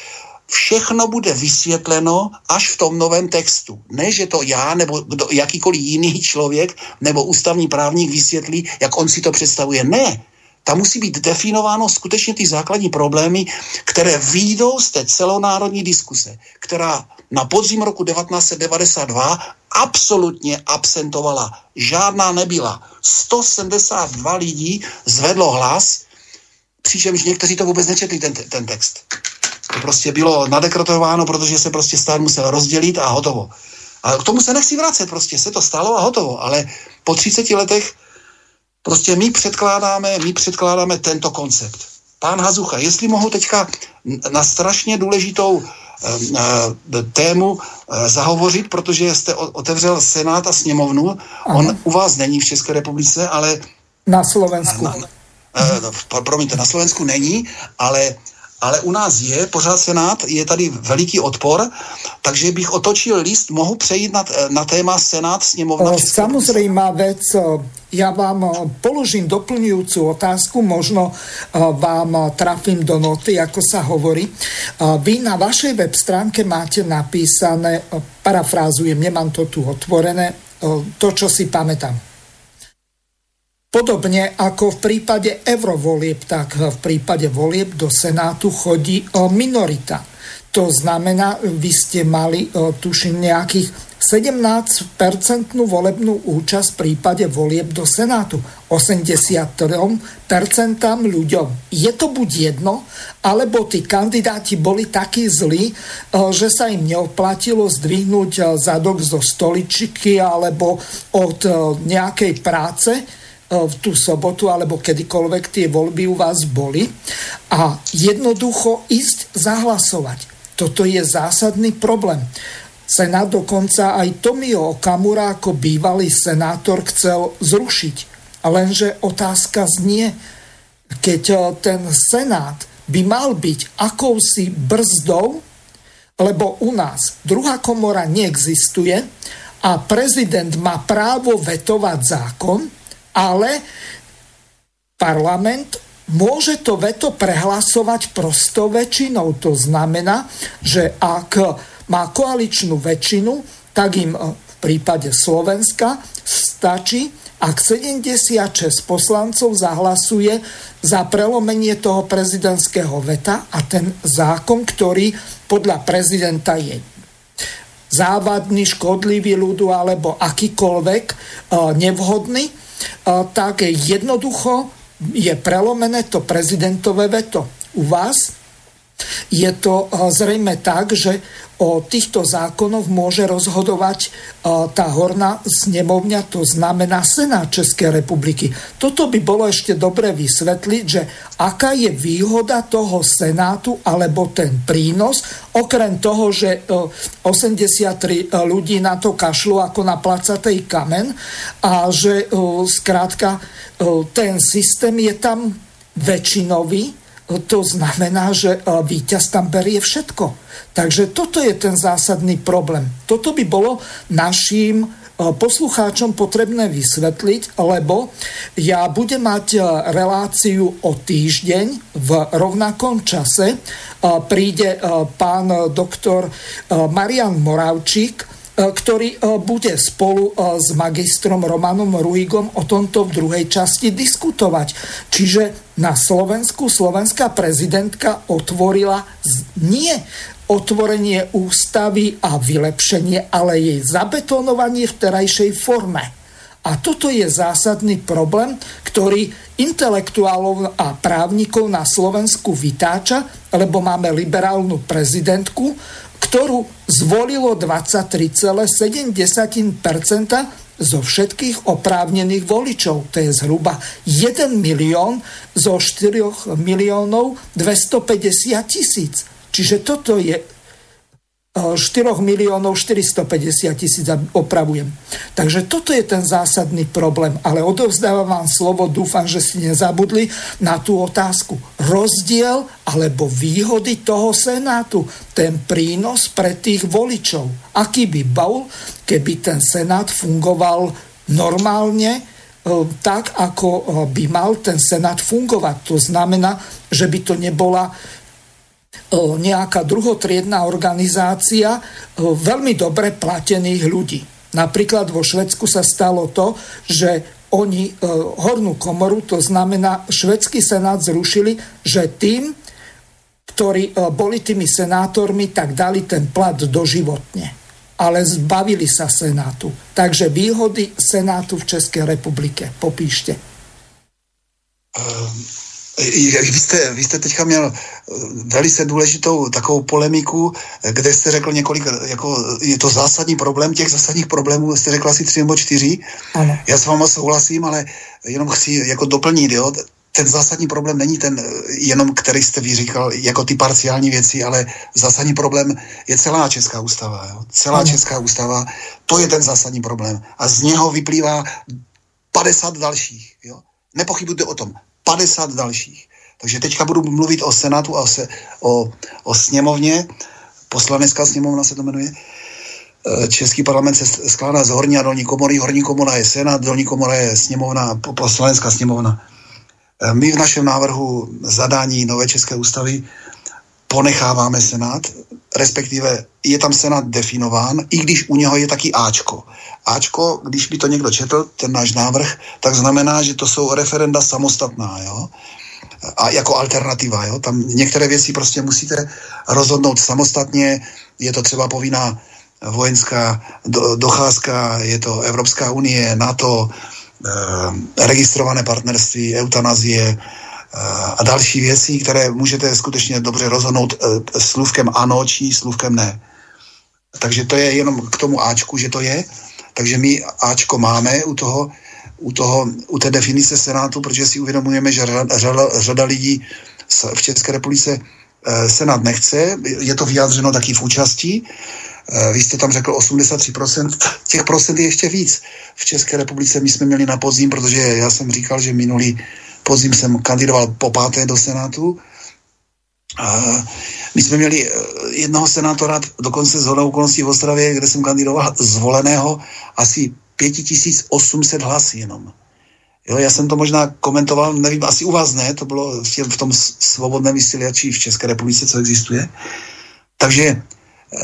S2: všechno bude vysvětleno až v tom novém textu. Ne, že to já nebo kdo, jakýkoliv jiný člověk nebo ústavní právník vysvětlí, jak on si to představuje. Ne, tam musí být definováno skutečně ty základní problémy, které výjdou z té celonárodní diskuse, která na podzim roku 1992 absolutně absentovala. Žádná nebyla. 172 lidí zvedlo hlas, přičemž někteří to vůbec nečetli, ten, ten text. To prostě bylo nadekrotováno, protože se prostě stát musel rozdělit a hotovo. A k tomu se nechci vracet, prostě se to stalo a hotovo. Ale po 30 letech prostě my předkládáme, my předkládáme tento koncept. Pán Hazucha, jestli mohu teďka na strašně důležitou e, tému e, zahovořit, protože jste otevřel Senát a sněmovnu. Aha. On u vás není v České republice, ale...
S1: Na Slovensku. Na, na,
S2: e, promiňte, na Slovensku není, ale ale u nás je pořád Senát, je tady veliký odpor, takže bych otočil list, mohu přejít na, na téma Senát sněmovna?
S1: Samozrejmá vec, ja vám položím doplňujúcu otázku, možno vám trafím do noty, ako sa hovorí. Vy na vašej web stránke máte napísané, parafrázujem, nemám to tu otvorené, to, čo si pamätám Podobne ako v prípade eurovolieb, tak v prípade volieb do Senátu chodí minorita. To znamená, vy ste mali, tuším, nejakých 17-percentnú volebnú účasť v prípade volieb do Senátu. 83% ľuďom. Je to buď jedno, alebo tí kandidáti boli takí zlí, že sa im neoplatilo zdvihnúť zadok zo stoličiky alebo od nejakej práce, v tú sobotu alebo kedykoľvek tie voľby u vás boli a jednoducho ísť zahlasovať. Toto je zásadný problém. Senát dokonca aj Tomio Okamura ako bývalý senátor chcel zrušiť. Lenže otázka znie, keď eh, ten Senát by mal byť akousi brzdou, lebo u nás druhá komora neexistuje a prezident má právo vetovať zákon, ale parlament môže to veto prehlasovať prostou väčšinou. To znamená, že ak má koaličnú väčšinu, tak im eh, v prípade Slovenska stačí, ak 76 poslancov zahlasuje za prelomenie toho prezidentského veta a ten zákon, ktorý podľa prezidenta je závadný, škodlivý ľudu alebo akýkoľvek eh, nevhodný, tak jednoducho je prelomené to prezidentové veto. U vás je to zrejme tak, že o týchto zákonoch môže rozhodovať e, tá horná snemovňa, to znamená Senát Českej republiky. Toto by bolo ešte dobre vysvetliť, že aká je výhoda toho Senátu alebo ten prínos, okrem toho, že 83 e, e, ľudí na to kašľú ako na placatej kamen a že zkrátka ten systém je tam väčšinový, to znamená, že e, víťaz tam berie všetko. Takže toto je ten zásadný problém. Toto by bolo našim e, poslucháčom potrebné vysvetliť, lebo ja budem mať e, reláciu o týždeň v rovnakom čase. Príde pán doktor Marian Moravčík, ktorý bude spolu s magistrom Romanom Ruigom o tomto v druhej časti diskutovať. Čiže na Slovensku slovenská prezidentka otvorila nie otvorenie ústavy a vylepšenie, ale jej zabetonovanie v terajšej forme. A toto je zásadný problém, ktorý intelektuálov a právnikov na Slovensku vytáča, lebo máme liberálnu prezidentku, ktorú zvolilo 23,7% zo všetkých oprávnených voličov. To je zhruba 1 milión zo 4 miliónov 250 tisíc. Čiže toto je 4 miliónov 450 tisíc, opravujem. Takže toto je ten zásadný problém. Ale odovzdávam vám slovo, dúfam, že si nezabudli na tú otázku. Rozdiel alebo výhody toho Senátu, ten prínos pre tých voličov. Aký by bol, keby ten Senát fungoval normálne, e, tak, ako e, by mal ten Senát fungovať. To znamená, že by to nebola nejaká druhotriedná organizácia veľmi dobre platených ľudí. Napríklad vo Švedsku sa stalo to, že oni hornú komoru, to znamená švedský senát zrušili, že tým, ktorí boli tými senátormi, tak dali ten plat doživotne. Ale zbavili sa senátu. Takže výhody senátu v České republike. Popíšte.
S2: Um vy jste, vy jste teďka měl eh, velice důležitou takovou polemiku, kde jste řekl několik, jako je to zásadní problém, těch zásadních problémů jste řekl asi tři nebo čtyři. Ano. Já s váma souhlasím, ale jenom chci jako doplnit, jo, ten zásadní problém není ten eh, jenom, který jste vy říkal, jako ty parciální věci, ale zásadní problém je celá Česká ústava. Jo? Celá ano. Česká ústava, to je ten zásadní problém. A z něho vyplývá 50 dalších. Jo? Nepochybujte o tom. 50 dalších. Takže teďka budu mluvit o Senátu a o, se, o, o sněmovně. Poslanecká sněmovna se to jmenuje. E, Český parlament se skládá z horní a dolní komory. Horní komora je Senát, dolní komora je sněmovna, poslanecká sněmovna. E, my v našem návrhu zadání nové České ústavy ponecháváme Senát, respektive je tam Senát definován, i když u něho je taky Ačko. Ačko, když by to někdo četl, ten náš návrh, tak znamená, že to jsou referenda samostatná, jo? A jako alternativa, jo? Tam některé věci prostě musíte rozhodnout samostatně, je to třeba povinná vojenská do, docházka, je to Evropská unie, NATO, e, registrované partnerství, eutanazie, a další věci, které můžete skutečně dobře rozhodnout e, slůvkem ano či slůvkem ne. Takže to je jenom k tomu Ačku, že to je. Takže my Ačko máme u toho, u, toho, u té definice Senátu, protože si uvědomujeme, že řada, řada, lidí v České republice e, Senát nechce. Je to vyjádřeno taky v účasti. E, vy jste tam řekl 83%, těch procent je ještě víc. V České republice my jsme měli na podzim, protože já jsem říkal, že minulý podzim jsem kandidoval po páté do Senátu. A my jsme měli eh, jednoho senátora, dokonce z hodou okolností v Ostravě, kde jsem kandidoval, zvoleného asi 5800 hlasy jenom. Jo, já jsem to možná komentoval, nevím, asi u vás ne, to bylo v tom svobodném vysílači v České republice, co existuje. Takže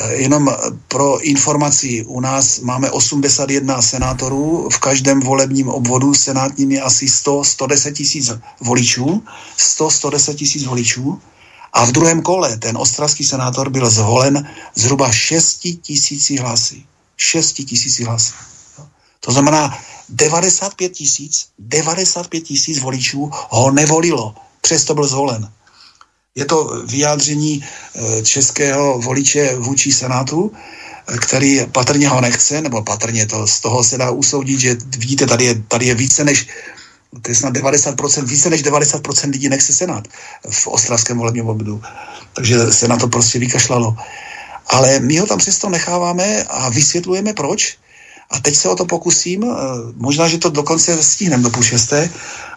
S2: jenom pro informaci, u nás máme 81 senátorů, v každém volebním obvodu senátním je asi 100-110 tisíc voličů, 100-110 tisíc voličů a v druhém kole ten ostravský senátor byl zvolen zhruba 6 tisíci hlasy. 6 tisíci hlasy. To znamená 95 tisíc, 95 tisíc voličů ho nevolilo, přesto byl zvolen. Je to vyjádření eh, českého voliče vůči Senátu, eh, který patrně ho nechce, nebo patrně to z toho se dá usoudit, že vidíte, tady je, tady je více než to je snad 90%, více než 90% lidí nechce Senát v ostravském volebním obvodu. Takže se na to prostě vykašlalo. Ale my ho tam přesto necháváme a vysvětlujeme proč. A teď se o to pokusím, eh, možná, že to dokonce stihnem do půl šesté,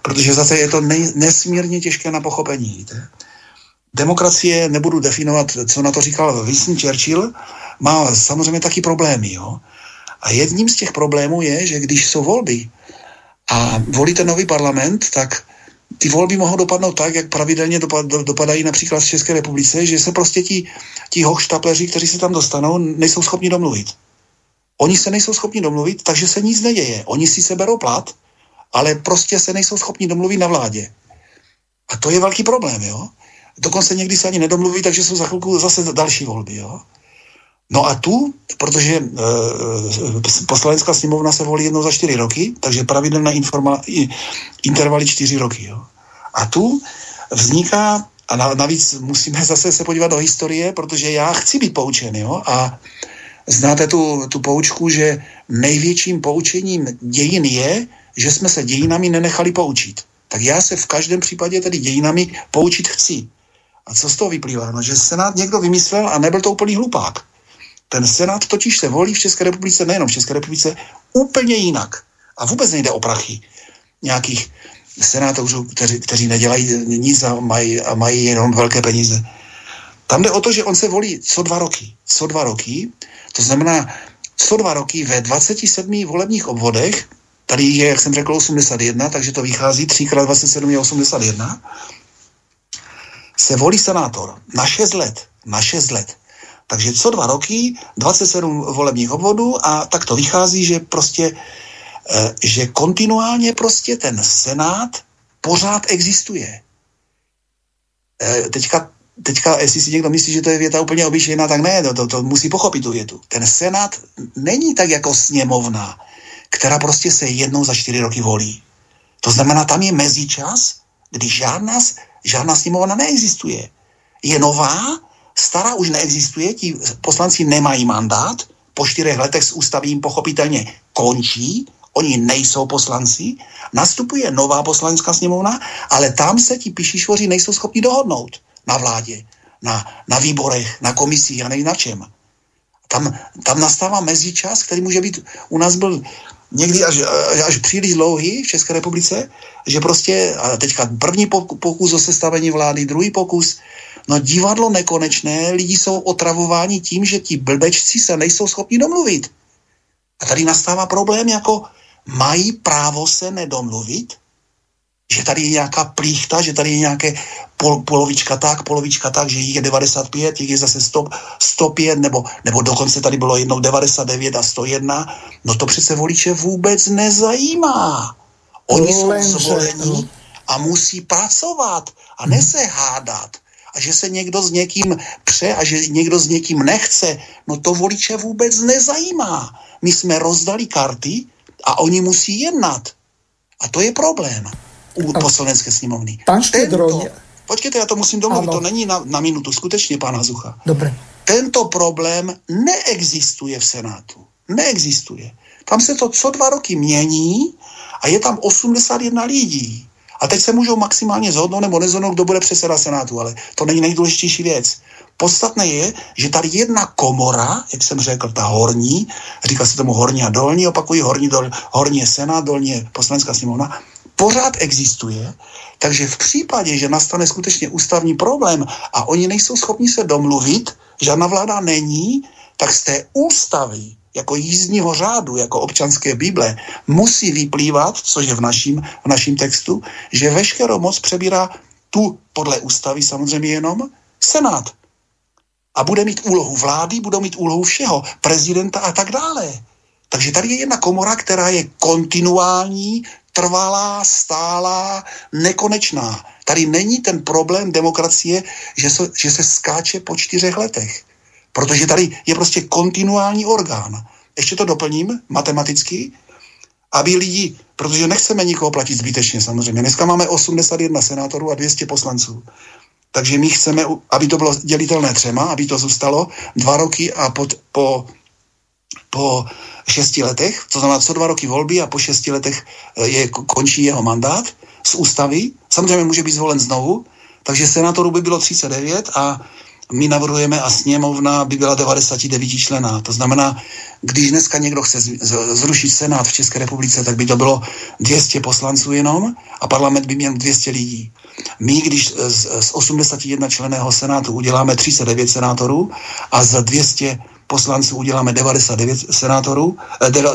S2: protože zase je to nej, nesmírně těžké na pochopení. Víte? Demokracie, nebudu definovat, co na to říkal Winston Churchill, má samozřejmě taky problémy. Jo? A jedním z těch problémů je, že když jsou volby a volíte nový parlament, tak ty volby mohou dopadnout tak, jak pravidelně dopadají například v České republice, že se prostě ti, ti hochštapleři, kteří se tam dostanou, nejsou schopni domluvit. Oni se nejsou schopni domluvit, takže se nic neděje. Oni si seberou plat, ale prostě se nejsou schopni domluvit na vládě. A to je velký problém, jo? Dokonce někdy se ani nedomluví, takže jsou za chvilku zase další volby. Jo? No a tu, protože e, poslanecká sněmovna se volí jednou za čtyři roky, takže pravidelné informa, intervaly čtyři roky. Jo? A tu vzniká, a navíc musíme zase se podívat do historie, protože já chci být poučen. Jo? A znáte tu, tu poučku, že největším poučením dějin je, že jsme se dějinami nenechali poučit. Tak já se v každém případě tedy dějinami poučit chci. A co z toho vyplývá? No, že Senát někdo vymyslel a nebyl to úplný hlupák. Ten Senát totiž se volí v České republice, nejenom v České republice, úplně jinak. A vůbec nejde o prachy nějakých senátorů, kteří, kteří nedělají nic a mají, a mají jenom velké peníze. Tam jde o to, že on se volí co dva roky. Co dva roky, to znamená co dva roky ve 27 volebních obvodech, tady je, jak jsem řekl, 81, takže to vychází 3 x 27 je 81, se volí senátor na 6 let. Na 6 let. Takže co dva roky, 27 volebních obvodů a tak to vychází, že prostě, e, že kontinuálně prostě ten senát pořád existuje. E, teďka, teďka, jestli si někdo myslí, že to je věta úplně obyčejná, tak ne, to, to, to musí pochopit tu větu. Ten senát není tak jako sněmovna, která prostě se jednou za čtyři roky volí. To znamená, tam je mezičas, kdy žádná Žádná sněmovna neexistuje. Je nová, stará už neexistuje, ti poslanci nemají mandát, po čtyřech letech s ústavím pochopitelně končí, oni nejsou poslanci, nastupuje nová poslanecká sněmovna, ale tam se ti pišišvoři nejsou schopni dohodnout na vládě, na, na výborech, na komisích a nevím na čem. Tam, tam nastává mezičas, který může být, u nás byl někdy až, až příliš dlouhý v České republice, že prostě, a teďka první pokus o sestavení vlády, druhý pokus, no divadlo nekonečné, lidi jsou otravováni tím, že ti blbečci se nejsou schopni domluvit. A tady nastává problém, jako mají právo se nedomluvit? Že tady je nějaká plíchta, že tady je nějaké pol, polovička tak, polovička tak, že jich je 95, jich je zase 100, 105, nebo, nebo dokonce tady bylo jednou 99 a 101, no to přece voliče vůbec nezajímá. Oni jsou zvolení a musí pracovat a ne se hádat. A že se někdo s někým pře a že někdo s někým nechce, no to voliče vůbec nezajímá. My jsme rozdali karty a oni musí jednat. A to je problém u poslanecké sněmovny.
S1: Pán Tento,
S2: počkejte, já to musím domluvit, ano. to není na, na minutu, skutečně, pán Hazucha.
S1: Dobre.
S2: Tento problém neexistuje v Senátu. Neexistuje. Tam se to co dva roky mění a je tam 81 lidí. A teď se můžou maximálně zhodnout nebo nezhodnout, kdo bude předseda Senátu, ale to není nejdůležitější věc. Podstatné je, že tady jedna komora, jak jsem řekl, ta horní, říká se tomu horní a dolní, opakují horní, dol, horní je Senát, dolní je poslanecká sněmovna, pořád existuje, takže v případě, že nastane skutečně ústavní problém a oni nejsou schopni se domluvit, žádná vláda není, tak z té ústavy jako jízdního řádu, jako občanské Bible, musí vyplývat, což je v naším, v naším textu, že veškerou moc přebírá tu podle ústavy samozřejmě jenom Senát. A bude mít úlohu vlády, budou mít úlohu všeho, prezidenta a tak dále. Takže tady je jedna komora, která je kontinuální, trvalá, stálá, nekonečná. Tady není ten problém demokracie, že se, že se skáče po čtyřech letech. Protože tady je prostě kontinuální orgán. Ještě to doplním matematicky, aby lidi, protože nechceme nikoho platit zbytečně samozřejmě. Dneska máme 81 senátorů a 200 poslanců. Takže my chceme, aby to bylo dělitelné třema, aby to zůstalo dva roky a pod, po, po šesti letech, to znamená co dva roky volby a po šesti letech eh, je, končí jeho mandát z ústavy. Samozřejmě může být zvolen znovu, takže senátorů by bylo 39 a my navrhujeme a sněmovna by byla 99 člená. To znamená, když dneska někdo chce zrušit Senát v České republice, tak by to bylo 200 poslanců jenom a parlament by měl 200 lidí. My, když z, z 81 členého Senátu uděláme 39 senátorů a z 200 poslanců uděláme 99 senátorů,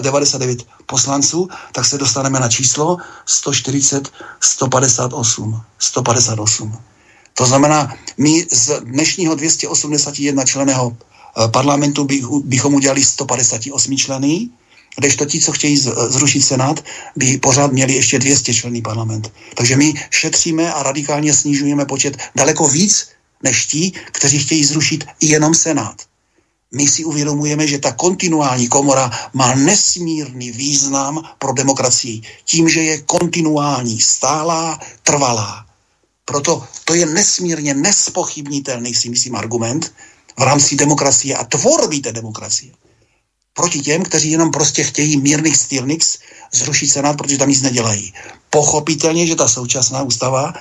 S2: 99 eh, poslanců, tak se dostaneme na číslo 140, 158. 158. To znamená, my z dnešního 281 členého eh, parlamentu bych, bychom udělali 158 členy, kdežto ti, co chtějí zrušit Senát, by pořád měli ještě 200 členný parlament. Takže my šetříme a radikálně snižujeme počet daleko víc než ti, kteří chtějí zrušit jenom Senát. My si uvědomujeme, že ta kontinuální komora má nesmírný význam pro demokracii. Tím, že je kontinuální, stálá, trvalá. Proto to je nesmírně nespochybnitelný, si myslím, argument v rámci demokracie a tvorby té demokracie. Proti těm, kteří jenom prostě chtějí mírných stylnix zrušit Senát, protože tam nic nedělají. Pochopitelně, že ta současná ústava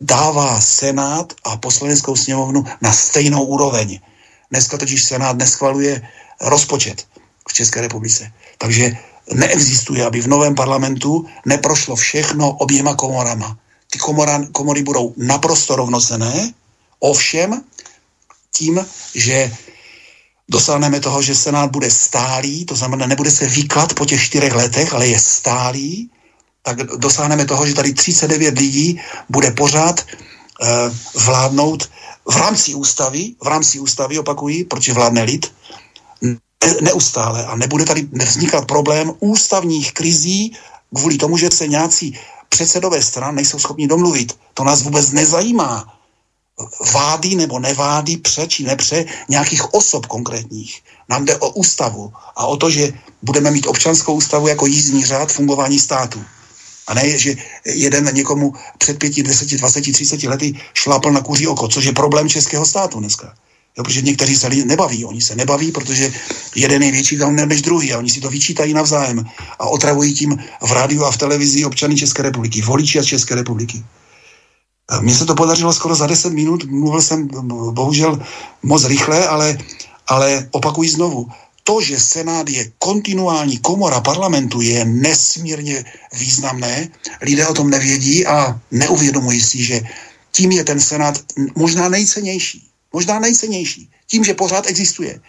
S2: dává Senát a poslaneckou sněmovnu na stejnou úroveň. Dneska totiž Senát neschvaluje rozpočet v České republice. Takže neexistuje, aby v novém parlamentu neprošlo všechno oběma komorama ty komora, komory budou naprosto rovnocené, ovšem tím, že dosáhneme toho, že Senát bude stálý, to znamená, nebude se výklad po těch čtyřech letech, ale je stálý, tak dosáhneme toho, že tady 39 lidí bude pořád vládnout v rámci ústavy, v rámci ústavy, opakují, protože vládne lid, neustále a nebude tady vznikat problém ústavních krizí kvůli tomu, že se nějací předsedové stran nejsou schopni domluvit. To nás vůbec nezajímá. Vády nebo nevády, pře či nepře nějakých osob konkrétních. Nám jde o ústavu a o to, že budeme mít občanskou ústavu jako jízdní řád fungování státu. A ne, že jeden někomu před pěti, deseti, dvaceti, třiceti lety šlápl na kuří oko, což je problém českého státu dneska. Jo, protože někteří se nebaví. Oni se nebaví, protože jeden je větší gauner než druhý a oni si to vyčítají navzájem a otravují tím v rádiu a v televizi občany České republiky, voliči z České republiky. Mně se to podařilo skoro za 10 minut, mluvil jsem bohužel moc rychle, ale, ale opakuji znovu. To, že Senát je kontinuální komora parlamentu, je nesmírně významné. Lidé o tom nevědí a neuvědomují si, že tím je ten Senát možná nejcennější možná nejcennější, tím, že pořád existuje.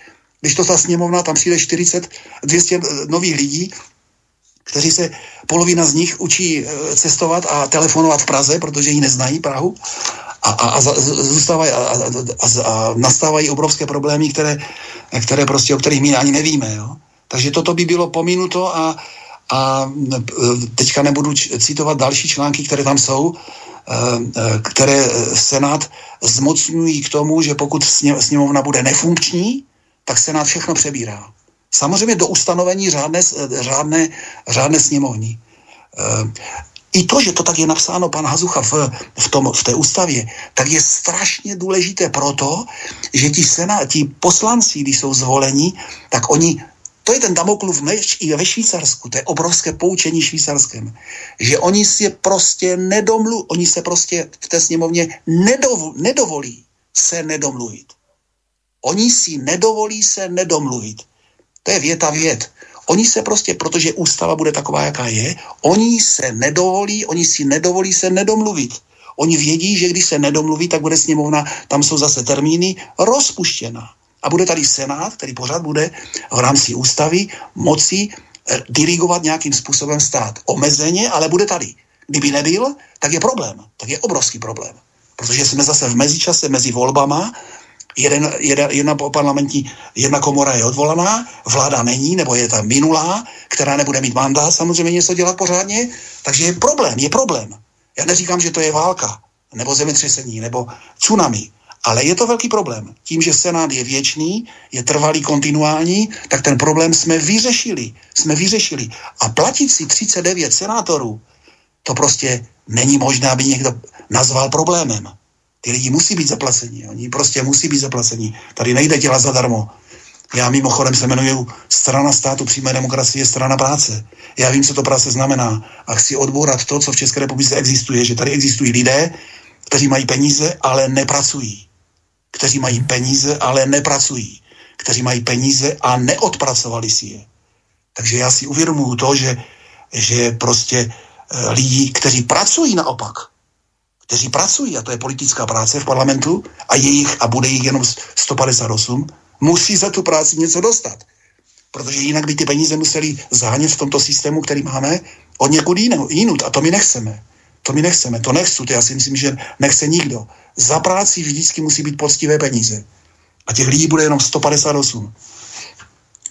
S2: Když to ta sněmovna, tam přijde 40, 200 nových lidí, kteří se, polovina z nich učí eh, cestovat a telefonovat v Praze, protože ji neznají Prahu a, a, a zůstávají a, a, a, a nastávají obrovské problémy, které, které prostě, o kterých my ani nevíme. Jo? Takže toto by bylo pominuto a, a teďka nebudu citovat další články, které tam jsou, které Senát zmocňují k tomu, že pokud sněmovna bude nefunkční, tak Senát všechno přebírá. Samozřejmě do ustanovení řádné, řádné, řádné sněmovní. I to, že to tak je napsáno pan Hazucha v, v, tom, v té ústavě, tak je strašně důležité proto, že ti, sena, ti poslanci, když jsou zvoleni, tak oni to je ten Damoklův meč i ve Švýcarsku, to je obrovské poučení švýcarském, že oni si prostě nedomlu, oni se prostě v té sněmovně nedov, nedovolí se nedomluvit. Oni si nedovolí se nedomluvit. To je věta vět. Oni se prostě, protože ústava bude taková, jaká je, oni se nedovolí, oni si nedovolí se nedomluvit. Oni vědí, že když se nedomluví, tak bude sněmovna, tam jsou zase termíny, rozpuštěna. A bude tady Senát, který pořád bude v rámci ústavy moci eh, dirigovat nějakým způsobem stát. Omezeně, ale bude tady. Kdyby nebyl, tak je problém. Tak je obrovský problém. Protože jsme zase v mezičase mezi volbama jeden, jedna, jedna parlamentní, jedna komora je odvolaná, vláda není, nebo je tam minulá, která nebude mít mandát samozřejmě něco dělat pořádně, takže je problém, je problém. Já neříkám, že to je válka, nebo zemětřesení, nebo tsunami, ale je to velký problém. Tím, že Senát je věčný, je trvalý, kontinuální, tak ten problém jsme vyřešili. Jsme vyřešili. A platit si 39 senátorů, to prostě není možné, aby někdo nazval problémem. Ty lidi musí být zaplaceni. Oni prostě musí být zaplaceni. Tady nejde dělat zadarmo. Já mimochodem se jmenuji strana státu přímé demokracie, strana práce. Já vím, co to práce znamená a chci odbourat to, co v České republice existuje, že tady existují lidé, kteří mají peníze, ale nepracují. Kteří mají peníze, ale nepracují. Kteří mají peníze a neodpracovali si je. Takže já si uvědomuju to, že, že prostě e, lidi, kteří pracují naopak, kteří pracují, a to je politická práce v parlamentu, a jejich, a bude jich jenom 158, musí za tu práci něco dostat. Protože jinak by ty peníze museli zánět v tomto systému, který máme, od někud jinut. A to my nechceme. To my nechceme. To nechci. To já si myslím, že nechce nikdo. Za práci vždycky musí být poctivé peníze. A těch lidí bude jenom 158.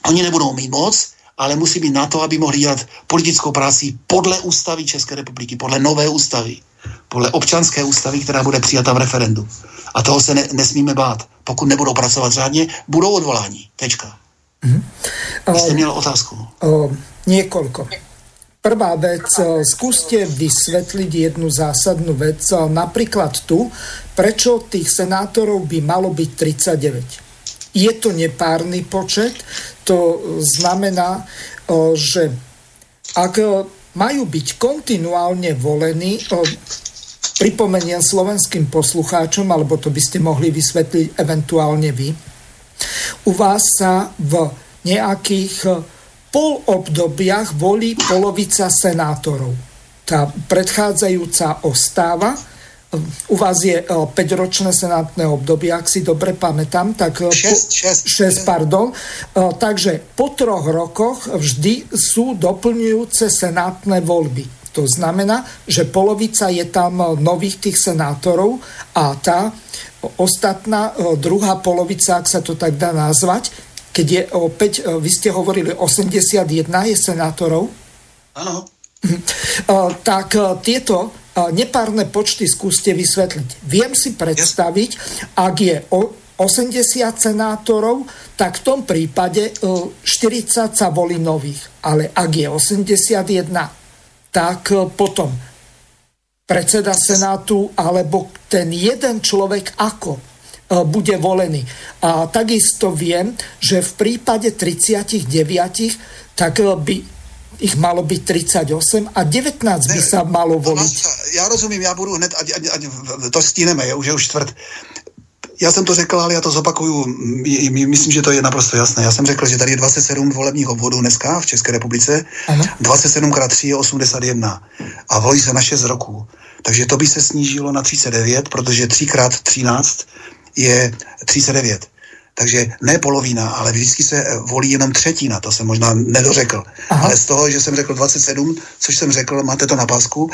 S2: Oni nebudou mít moc, ale musí být na to, aby mohli dělat politickou práci podle ústavy České republiky, podle nové ústavy podle občanské ústavy, která bude přijata v referendu. A toho se ne, nesmíme bát. Pokud nebudou pracovat řádně, budou odvolání. Tečka. Mm-hmm. Jste měl otázku.
S1: Niekoľko. Prvá vec, skúste vysvetliť jednu zásadnú vec, napríklad tu, prečo tých senátorov by malo byť 39. Je to nepárny počet, to znamená, že ak majú byť kontinuálne volení. Pripomeniem slovenským poslucháčom, alebo to by ste mohli vysvetliť eventuálne vy. U vás sa v nejakých e, polobdobiach volí polovica senátorov. Tá predchádzajúca ostáva u vás je 5-ročné eh, senátne obdobie, ak si dobre pamätám, tak
S2: 6,
S1: 6, 6 pardon. Eh, takže po troch rokoch vždy sú doplňujúce senátne voľby. To znamená, že polovica je tam eh, nových tých senátorov a tá ostatná druhá polovica, ak sa to tak dá nazvať, keď je opäť, vy ste hovorili, 81 je senátorov.
S2: Áno.
S1: Tak tieto nepárne počty skúste vysvetliť. Viem si predstaviť, ak je 80 senátorov, tak v tom prípade 40 e, sa volí nových. Ale ak je 81, tak e, potom predseda Senátu alebo ten jeden človek ako e, bude volený. A takisto viem, že v prípade 39 tak by ich malo byť 38 a 19 by sa malo voliť.
S2: Já rozumím, já budu hned, ať, ať, ať to stíneme, je už je už čtvrt. Já jsem to řekl, ale já to zopakuju. Myslím, že to je naprosto jasné. Já jsem řekl, že tady je 27 volebních obvodů dneska v České republice. Ano. 27 x 3 je 81. A volí se na 6 roků. Takže to by se snížilo na 39, protože 3 x 13 je 39. Takže ne polovina, ale vždycky se eh, volí jenom třetina, to jsem možná nedořekl. Aha. Ale z toho, že jsem řekl 27, což jsem řekl, máte to na pásku,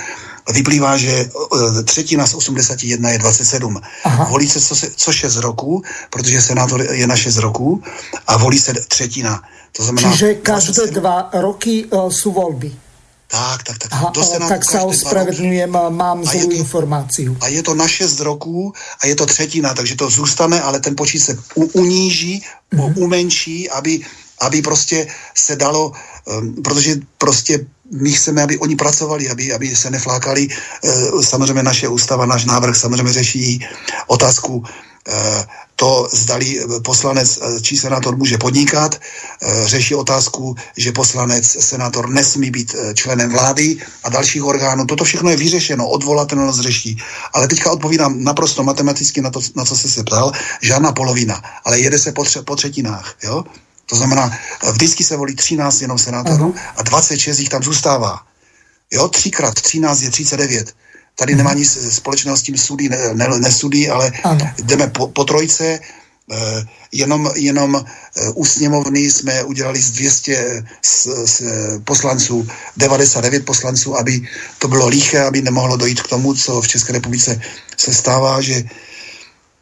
S2: vyplývá, že eh, třetina z 81 je 27. Aha. Volí se co, co 6 roků, protože senátor je na 6 roků a volí se třetina.
S1: To znamená, Čiže každé 27. dva roky uh, jsou volby.
S2: Tak, tak, tak.
S1: Aha, Senátu tak sa ospravedlňujem, mám zlú informáciu.
S2: A je to na 6 roků a je to třetina, takže to zůstane, ale ten počít se u, uníží, mm-hmm. umenší, aby, aby prostě se dalo, um, protože prostě my chceme, aby oni pracovali, aby, aby se neflákali. Uh, samozřejmě naše ústava, náš návrh samozřejmě řeší otázku uh, to zdali poslanec eh, či senátor může podnikat, eh, řeší otázku, že poslanec, senátor nesmí být eh, členem vlády a dalších orgánů. Toto všechno je vyřešeno, odvolatelnost řeší. Ale teďka odpovídám naprosto matematicky na to, na co jste se ptal, žádná polovina, ale jede se po, tře, po třetinách. Jo? To znamená, vždycky se volí 13 jenom senátorů uh-huh. a 26 jich tam zůstává. Jo, třikrát 13 je 39. Tady nemá nic společného s tím sudí, ne, ne, nesudí, ale ano. jdeme po, po trojce, Uh, jenom, jenom uh, u sněmovny jsme udělali z 200 z, z poslanců 99 poslanců, aby to bylo líché, aby nemohlo dojít k tomu, co v České republice se stává, že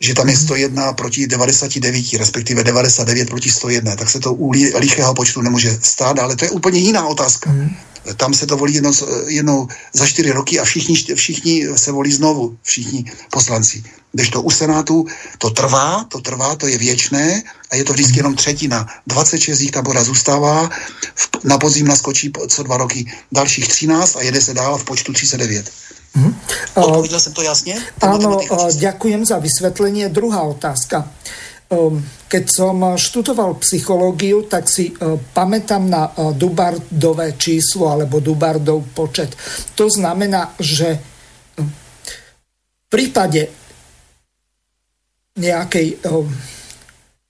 S2: že tam je 101 mhm. proti 99, respektive 99 proti 101, tak se to u lichého počtu nemůže stát, ale to je úplně jiná otázka. Mm. Tam se to volí jednou, jednou za čtyři roky a všichni, všichni se volí znovu, všichni poslanci. Když to u Senátu, to trvá, to trvá, to je věčné a je to vždycky jenom třetina. 26 jich tabora zůstává, v, na podzim naskočí co dva roky dalších 13 a jede se dál v počtu 39. Mm-hmm. Odpověděl jsem to jasně?
S1: Áno, ďakujem za vysvetlenie. Druhá otázka. Ehm, keď som študoval psychológiu, tak si e, pamätám na e, Dubardové číslo alebo Dubardov počet. To znamená, že e, v prípade nejakej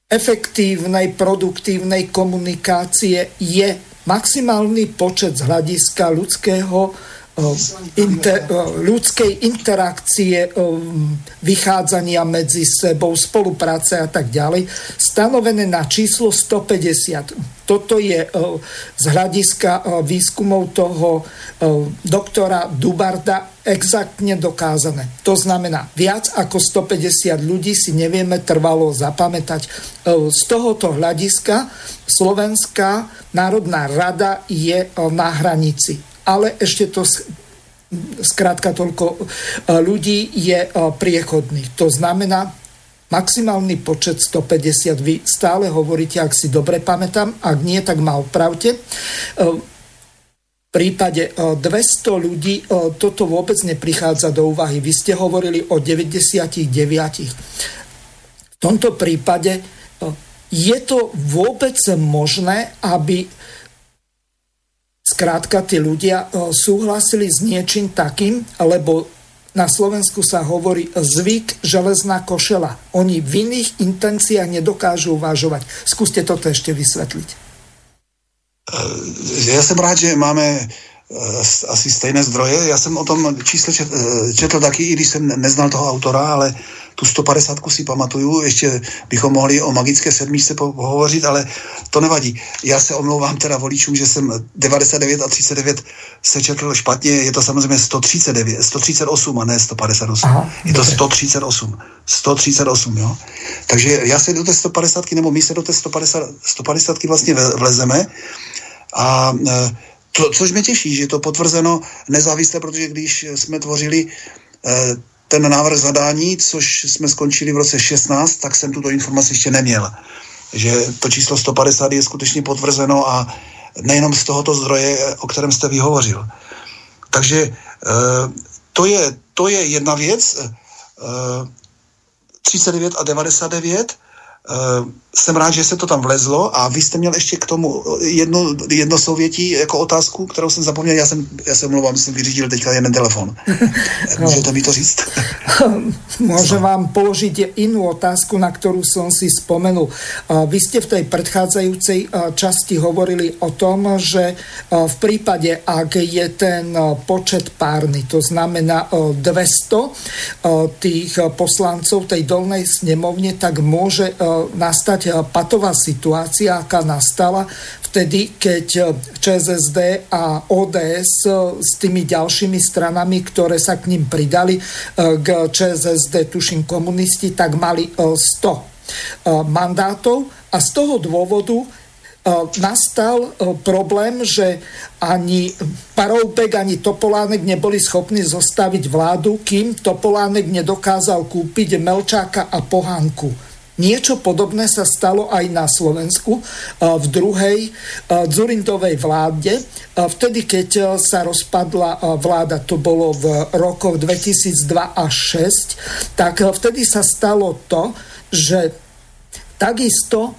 S1: efektívnej, produktívnej komunikácie je maximálny počet z hľadiska ľudského inter, ľudskej interakcie, vychádzania medzi sebou, spolupráce a tak ďalej, stanovené na číslo 150. Toto je z hľadiska výskumov toho doktora Dubarda exaktne dokázané. To znamená, viac ako 150 ľudí si nevieme trvalo zapamätať. Z tohoto hľadiska Slovenská národná rada je na hranici ale ešte to zkrátka toľko e, ľudí je e, priechodných. To znamená, maximálny počet 150. Vy stále hovoríte, ak si dobre pamätám, ak nie, tak ma opravte. E, v prípade 200 ľudí toto vôbec neprichádza do úvahy. Vy ste hovorili o 99. V tomto prípade je to vôbec možné, aby Skrátka, tí ľudia e, súhlasili s niečím takým, lebo na Slovensku sa hovorí zvyk železná košela. Oni v iných intenciách nedokážu uvažovať. Skúste toto ešte vysvetliť.
S2: E, ja som rád, že máme asi stejné zdroje. Já jsem o tom čísle četl, četl taky, i když jsem neznal toho autora, ale tu 150 si pamatuju, ještě bychom mohli o magické sedmičce pohovořit, ale to nevadí. Já se omlouvám teda voličům, že jsem 99 a 39 se četl špatně, je to samozřejmě 139, 138 a ne 158. Aha, je to 138. 138, jo. Takže já se do té 150, nebo my se do té 150, 150 vlastně vlezeme a e, to, což mě těší, že je to potvrzeno nezávisle, protože když jsme tvořili e, ten návrh zadání, což jsme skončili v roce 16, tak jsem tuto informaci ještě neměl. Že to číslo 150 je skutečně potvrzeno a nejenom z tohoto zdroje, o kterém jste vyhovořil. Takže e, to je, to je jedna věc. E, 39 a 99 e, jsem rád, že se to tam vlezlo a vy jste měl ještě k tomu jedno, jedno souvětí jako otázku, kterou jsem zapomněl. Já jsem, já se omlouvám, jsem vyřídil teďka jeden telefon. (laughs) Můžete mi to říct? (laughs)
S1: Můžu vám položit jinou otázku, na kterou jsem si vzpomenul. Vy jste v té předcházející části hovorili o tom, že v případě, ak je ten počet párny, to znamená 200 tých poslanců tej dolnej sněmovně, tak může nastať eh, patová situácia, aká nastala vtedy, keď eh, ČSSD a ODS eh, s tými ďalšími stranami, ktoré sa k ním pridali k ČSSD, tuším komunisti, tak mali 100 mandátov. A z toho dôvodu nastal problém, že ani Paroubek, ani Topolánek neboli schopni zostaviť vládu, kým Topolánek nedokázal kúpiť Melčáka a Pohánku Niečo podobné sa stalo aj na Slovensku v druhej Dzurindovej vláde. Vtedy, keď sa rozpadla vláda, to bolo v rokoch 2002 až 2006, tak vtedy sa stalo to, že takisto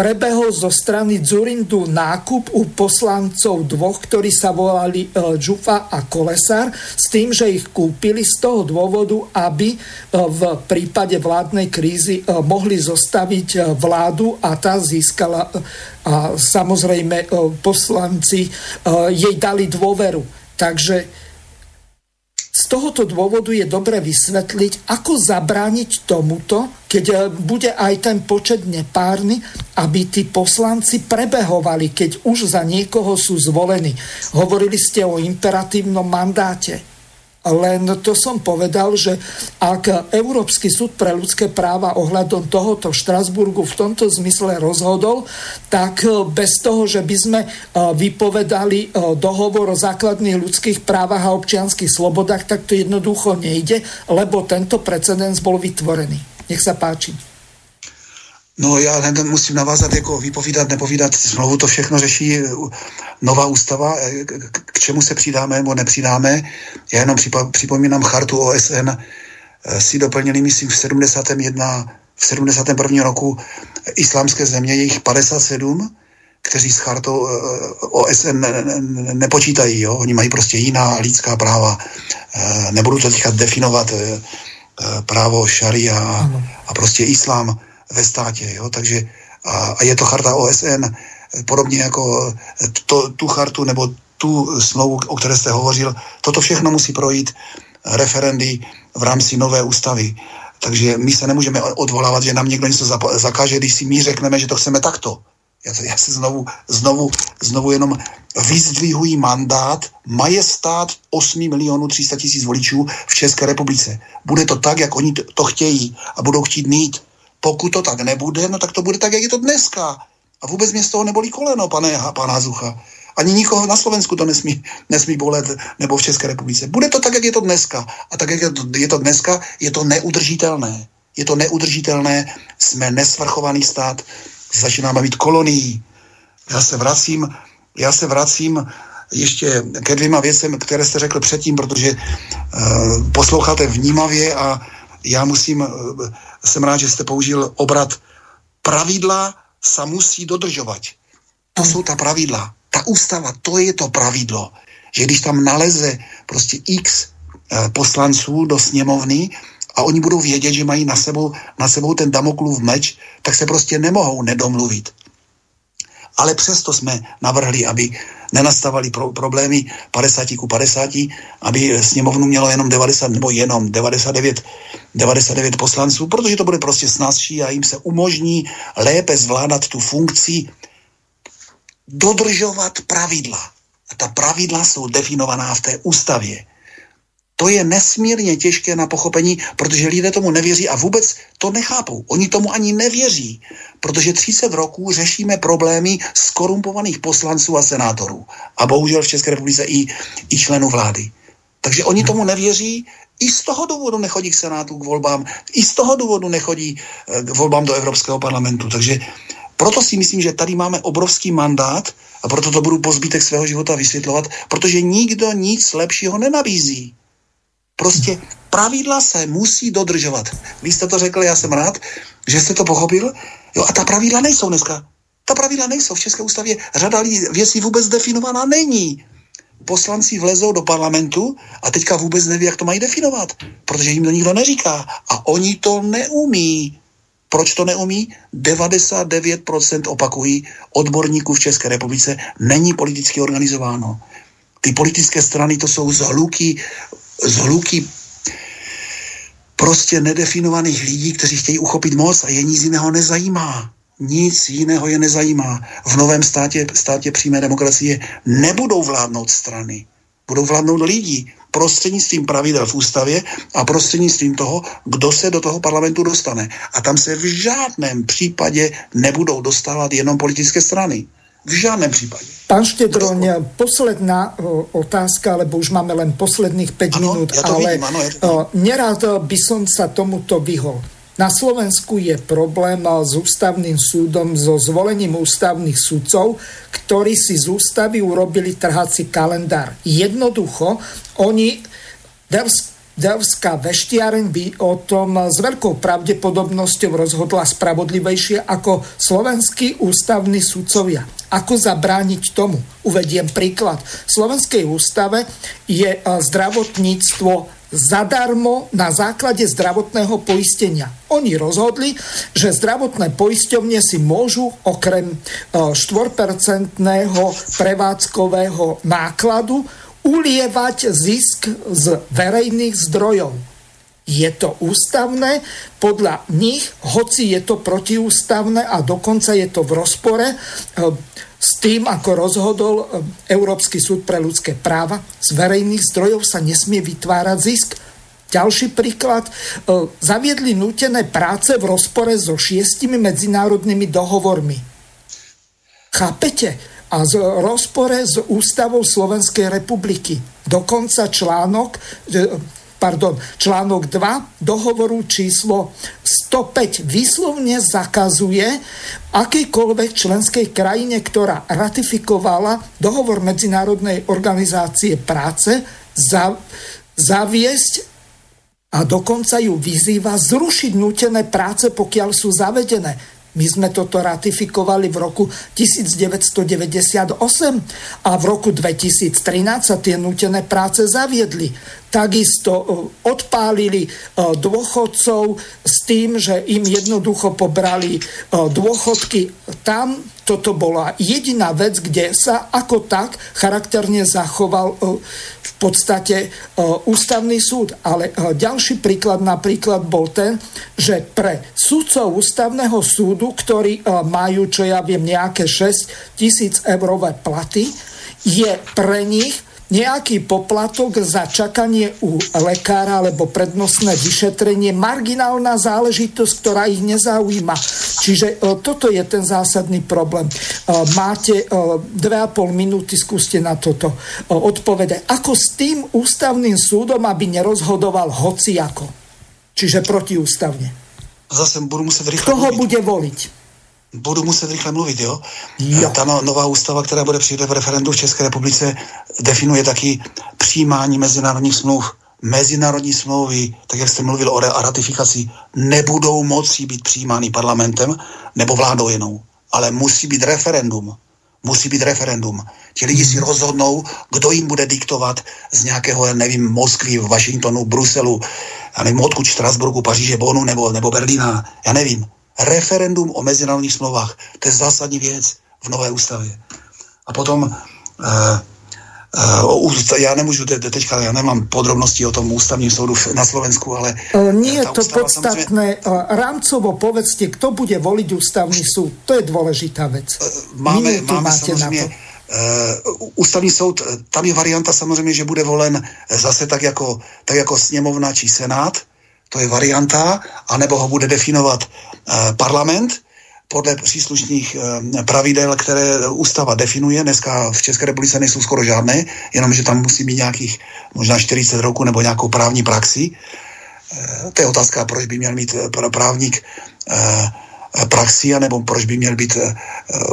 S1: prebehol zo strany Zurindu nákup u poslancov dvoch, ktorí sa volali Džufa a Kolesár, s tým, že ich kúpili z toho dôvodu, aby v prípade vládnej krízy mohli zostaviť vládu a tá získala a samozrejme poslanci jej dali dôveru. Takže tohoto dôvodu je dobre vysvetliť, ako zabrániť tomuto, keď eh, bude aj ten počet nepárny, aby tí poslanci prebehovali, keď už za niekoho sú zvolení. Hovorili ste o imperatívnom mandáte. Len to som povedal, že ak Európsky súd pre ľudské práva ohľadom tohoto v Štrasburgu v tomto zmysle rozhodol, tak eh, bez toho, že by sme eh, vypovedali eh, dohovor o základných ľudských právach a občianských slobodách, tak to jednoducho nejde, lebo tento precedens bol vytvorený. Nech sa páči.
S2: No já hned musím navázat, jako vypovídat, nepovídat, znovu to všechno řeší eh, nová ústava, eh, k čemu se přidáme nebo nepřidáme. Já jenom připomínám chartu OSN, eh, si doplnili, myslím, v 71, v 71. roku islámské země, jejich 57, kteří s chartou OSN nepočítají. Jo? Oni mají prostě jiná lidská práva. Nebudu to teďka definovat právo šaria a prostě islám ve státě. Jo? Takže, a, a je to charta OSN, podobně jako to, tu chartu nebo tu smlouvu, o které jste hovořil, toto všechno musí projít referendy v rámci nové ústavy. Takže my se nemůžeme odvolávat, že nám někdo něco zakáže, když si my řekneme, že to chceme takto. Já, já si znovu, znovu, znovu jenom vyzdvihují mandát majestát 8 milionů 300 tisíc voličů v České republice. Bude to tak, jak oni to chtějí a budou chtít mít. Pokud to tak nebude, no tak to bude tak, jak je to dneska. A vůbec mě z toho nebolí koleno, pane, pana Zucha. Ani nikoho na Slovensku to nesmí, nesmí bolet, nebo v České republice. Bude to tak, jak je to dneska. A tak, jak je to, je to dneska, je to neudržitelné. Je to neudržitelné, jsme nesvrchovaný stát, začínáme být kolonií. Já se vracím, já se vracím ještě ke dvěma věcem, které jste řekl předtím, protože uh, posloucháte vnímavě a já musím, uh, jsem rád, že jste použil obrat pravidla sa musí dodržovat. To jsou ta pravidla. Ta ústava, to je to pravidlo. Že když tam naleze prostě x eh, poslanců do sněmovny a oni budou vědět, že mají na sebou, na sebou ten Damoklův meč, tak se prostě nemohou nedomluvit ale přesto jsme navrhli, aby nenastavaly pro, problémy 50 ku 50, aby sněmovnu mělo jenom 90 nebo jenom 99, 99 poslanců, protože to bude prostě snazší a jim se umožní lépe zvládat tu funkci dodržovat pravidla. A ta pravidla jsou definovaná v té ústavě. To je nesmírně těžké na pochopení, protože lidé tomu nevěří a vůbec to nechápou. Oni tomu ani nevěří, protože 30 roků řešíme problémy skorumpovaných poslanců a senátorů. A bohužel v České republice i, i členů vlády. Takže oni tomu nevěří, i z toho důvodu nechodí k senátu k volbám, i z toho důvodu nechodí eh, k volbám do Evropského parlamentu. Takže proto si myslím, že tady máme obrovský mandát a proto to budu po zbytek svého života vysvětlovat, protože nikdo nic lepšího nenabízí. Prostě pravidla se musí dodržovat. Vy jste to řekl, já jsem rád, že jste to pochopil. Jo, a ta pravidla nejsou dneska. Ta pravidla nejsou. V České ústavě řada věcí vůbec definovaná není. Poslanci vlezou do parlamentu a teďka vůbec neví, jak to mají definovat, protože jim to nikdo neříká. A oni to neumí. Proč to neumí? 99% opakují odborníků v České republice není politicky organizováno. Ty politické strany to jsou zhluky, zhluky prostě nedefinovaných lidí, kteří chtějí uchopit moc a je nic jiného nezajímá. Nic jiného je nezajímá. V novém státě, státě přímé demokracie nebudou vládnout strany. Budou vládnout lidi prostřednictvím pravidel v ústavě a prostřednictvím toho, kdo se do toho parlamentu dostane. A tam se v žádném případě nebudou dostávat jenom politické strany. V žádném případě.
S1: Pán Štedroň, posledná otázka, lebo už máme len posledných 5 ano, minút,
S2: ja ale vidím, ano, ja
S1: nerád by som sa tomuto vyhol. Na Slovensku je problém s ústavným súdom, so zvolením ústavných sudcov, ktorí si z ústavy urobili trhací kalendár. Jednoducho, oni Delská veštiareň by o tom s veľkou pravdepodobnosťou rozhodla spravodlivejšie ako slovenskí ústavní sudcovia. Ako zabrániť tomu? Uvediem príklad. V Slovenskej ústave je e, zdravotníctvo zadarmo na základe zdravotného poistenia. Oni rozhodli, že zdravotné poisťovne si môžu okrem 4% e, prevádzkového nákladu ulievať zisk z verejných zdrojov. Je to ústavné, podľa nich, hoci je to protiústavné a dokonca je to v rozpore eh, s tým, ako rozhodol eh, Európsky súd pre ľudské práva, z verejných zdrojov sa nesmie vytvárať zisk. Ďalší príklad, eh, zaviedli nutené práce v rozpore so šiestimi medzinárodnými dohovormi. Chápete? A z rozpore s ústavou Slovenskej republiky. Dokonca článok, pardon, článok 2 dohovoru číslo 105 výslovne zakazuje akýkoľvek členskej krajine, ktorá ratifikovala dohovor Medzinárodnej organizácie práce, za, zaviesť a dokonca ju vyzýva zrušiť nutené práce, pokiaľ sú zavedené. My sme toto ratifikovali v roku 1998 a v roku 2013 sa tie nutené práce zaviedli. Takisto e, odpálili e, dôchodcov s tým, že im jednoducho pobrali e, dôchodky tam, toto bola jediná vec, kde sa ako tak charakterne zachoval podstate ústavný súd. Ale ďalší príklad napríklad bol ten, že pre súdcov ústavného súdu, ktorí majú, čo ja viem, nejaké 6 tisíc eurové platy, je pre nich nejaký poplatok za čakanie u lekára alebo prednostné vyšetrenie, marginálna záležitosť, ktorá ich nezaujíma. Čiže e, toto je ten zásadný problém. E, máte e, dve a pol minúty, skúste na toto odpovedať. Ako s tým ústavným súdom, aby nerozhodoval hociako? Čiže protiústavne.
S2: Zase budu muset rychle
S1: Kto ho bude voliť?
S2: Budu muset rychle mluvit, jo? jo. Ta no, nová ústava, která bude přijde v referendu v České republice, definuje taky přijímání mezinárodních smluv. Mezinárodní smlouvy, tak jak jste mluvil o ratifikaci, nebudou moci být přijímány parlamentem nebo vládou jinou, ale musí být referendum. Musí být referendum. Ti lidi si mhm. rozhodnou, kdo jim bude diktovat z nějakého, nevím, Moskvy, Washingtonu, Bruselu, já nevím, odkud, Štrasburgu, Paříže, Bonu nebo, nebo Berlína, já nevím referendum o mezinárodních smlouvách. To je zásadní věc v nové ústavě. A potom uh, Uh, já nemůžu te, teďka, já nemám podrobnosti o tom ústavním soudu na Slovensku, ale...
S1: Uh, nie je to podstatné. Samozřejmě... Rámcovo povedzte, kto bude voliť ústavný súd. To je dôležitá vec.
S2: Uh, máme, máme samozřejmě... Uh, ústavní soud, tam je varianta samozřejmě, že bude volen zase tak jako, tak jako sněmovna či senát, to je varianta, anebo ho bude definovat eh, parlament podle příslušných eh, pravidel, které ústava definuje. Dneska v České republice nejsou skoro žádné, jenomže tam musí mít nějakých možná 40 roku nebo nějakou právní praxi. Eh, to je otázka, proč by měl mít právník praxi, anebo proč by měl být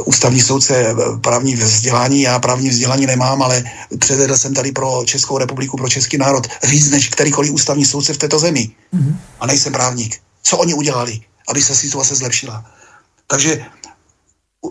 S2: ústavní soudce právní vzdělání. Já právní vzdělání nemám, ale předvedl jsem tady pro Českou republiku, pro český národ víc než kterýkoliv ústavní soudce v této zemi. Mm-hmm. A nejsem právník. Co oni udělali, aby se situace zlepšila? Takže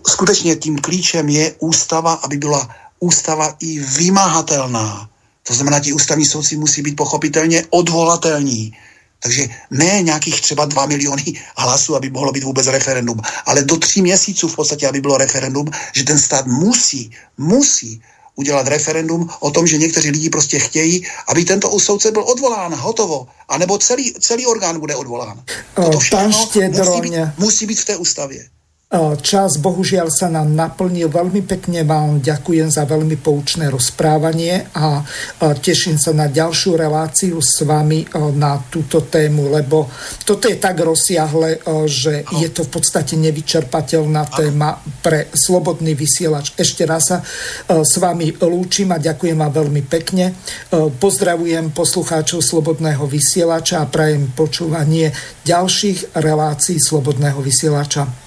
S2: skutečně tím klíčem je ústava, aby byla ústava i vymahatelná. To znamená, ti ústavní soudci musí být pochopitelně odvolatelní. Takže ne nějakých třeba 2 miliony hlasů, aby mohlo být vůbec referendum, ale do tří měsíců v podstatě, aby bylo referendum, že ten stát musí, musí udělat referendum o tom, že někteří lidi prostě chtějí, aby tento soudce byl odvolán, hotovo, anebo celý, celý orgán bude odvolán. Toto všechno musí být, musí být v té ústavě.
S1: Čas bohužiaľ sa nám naplnil. Veľmi pekne vám ďakujem za veľmi poučné rozprávanie a teším sa na ďalšiu reláciu s vami na túto tému, lebo toto je tak rozsiahle, že je to v podstate nevyčerpateľná téma pre slobodný vysielač. Ešte raz sa s vami lúčim a ďakujem vám veľmi pekne. Pozdravujem poslucháčov Slobodného vysielača a prajem počúvanie ďalších relácií Slobodného vysielača.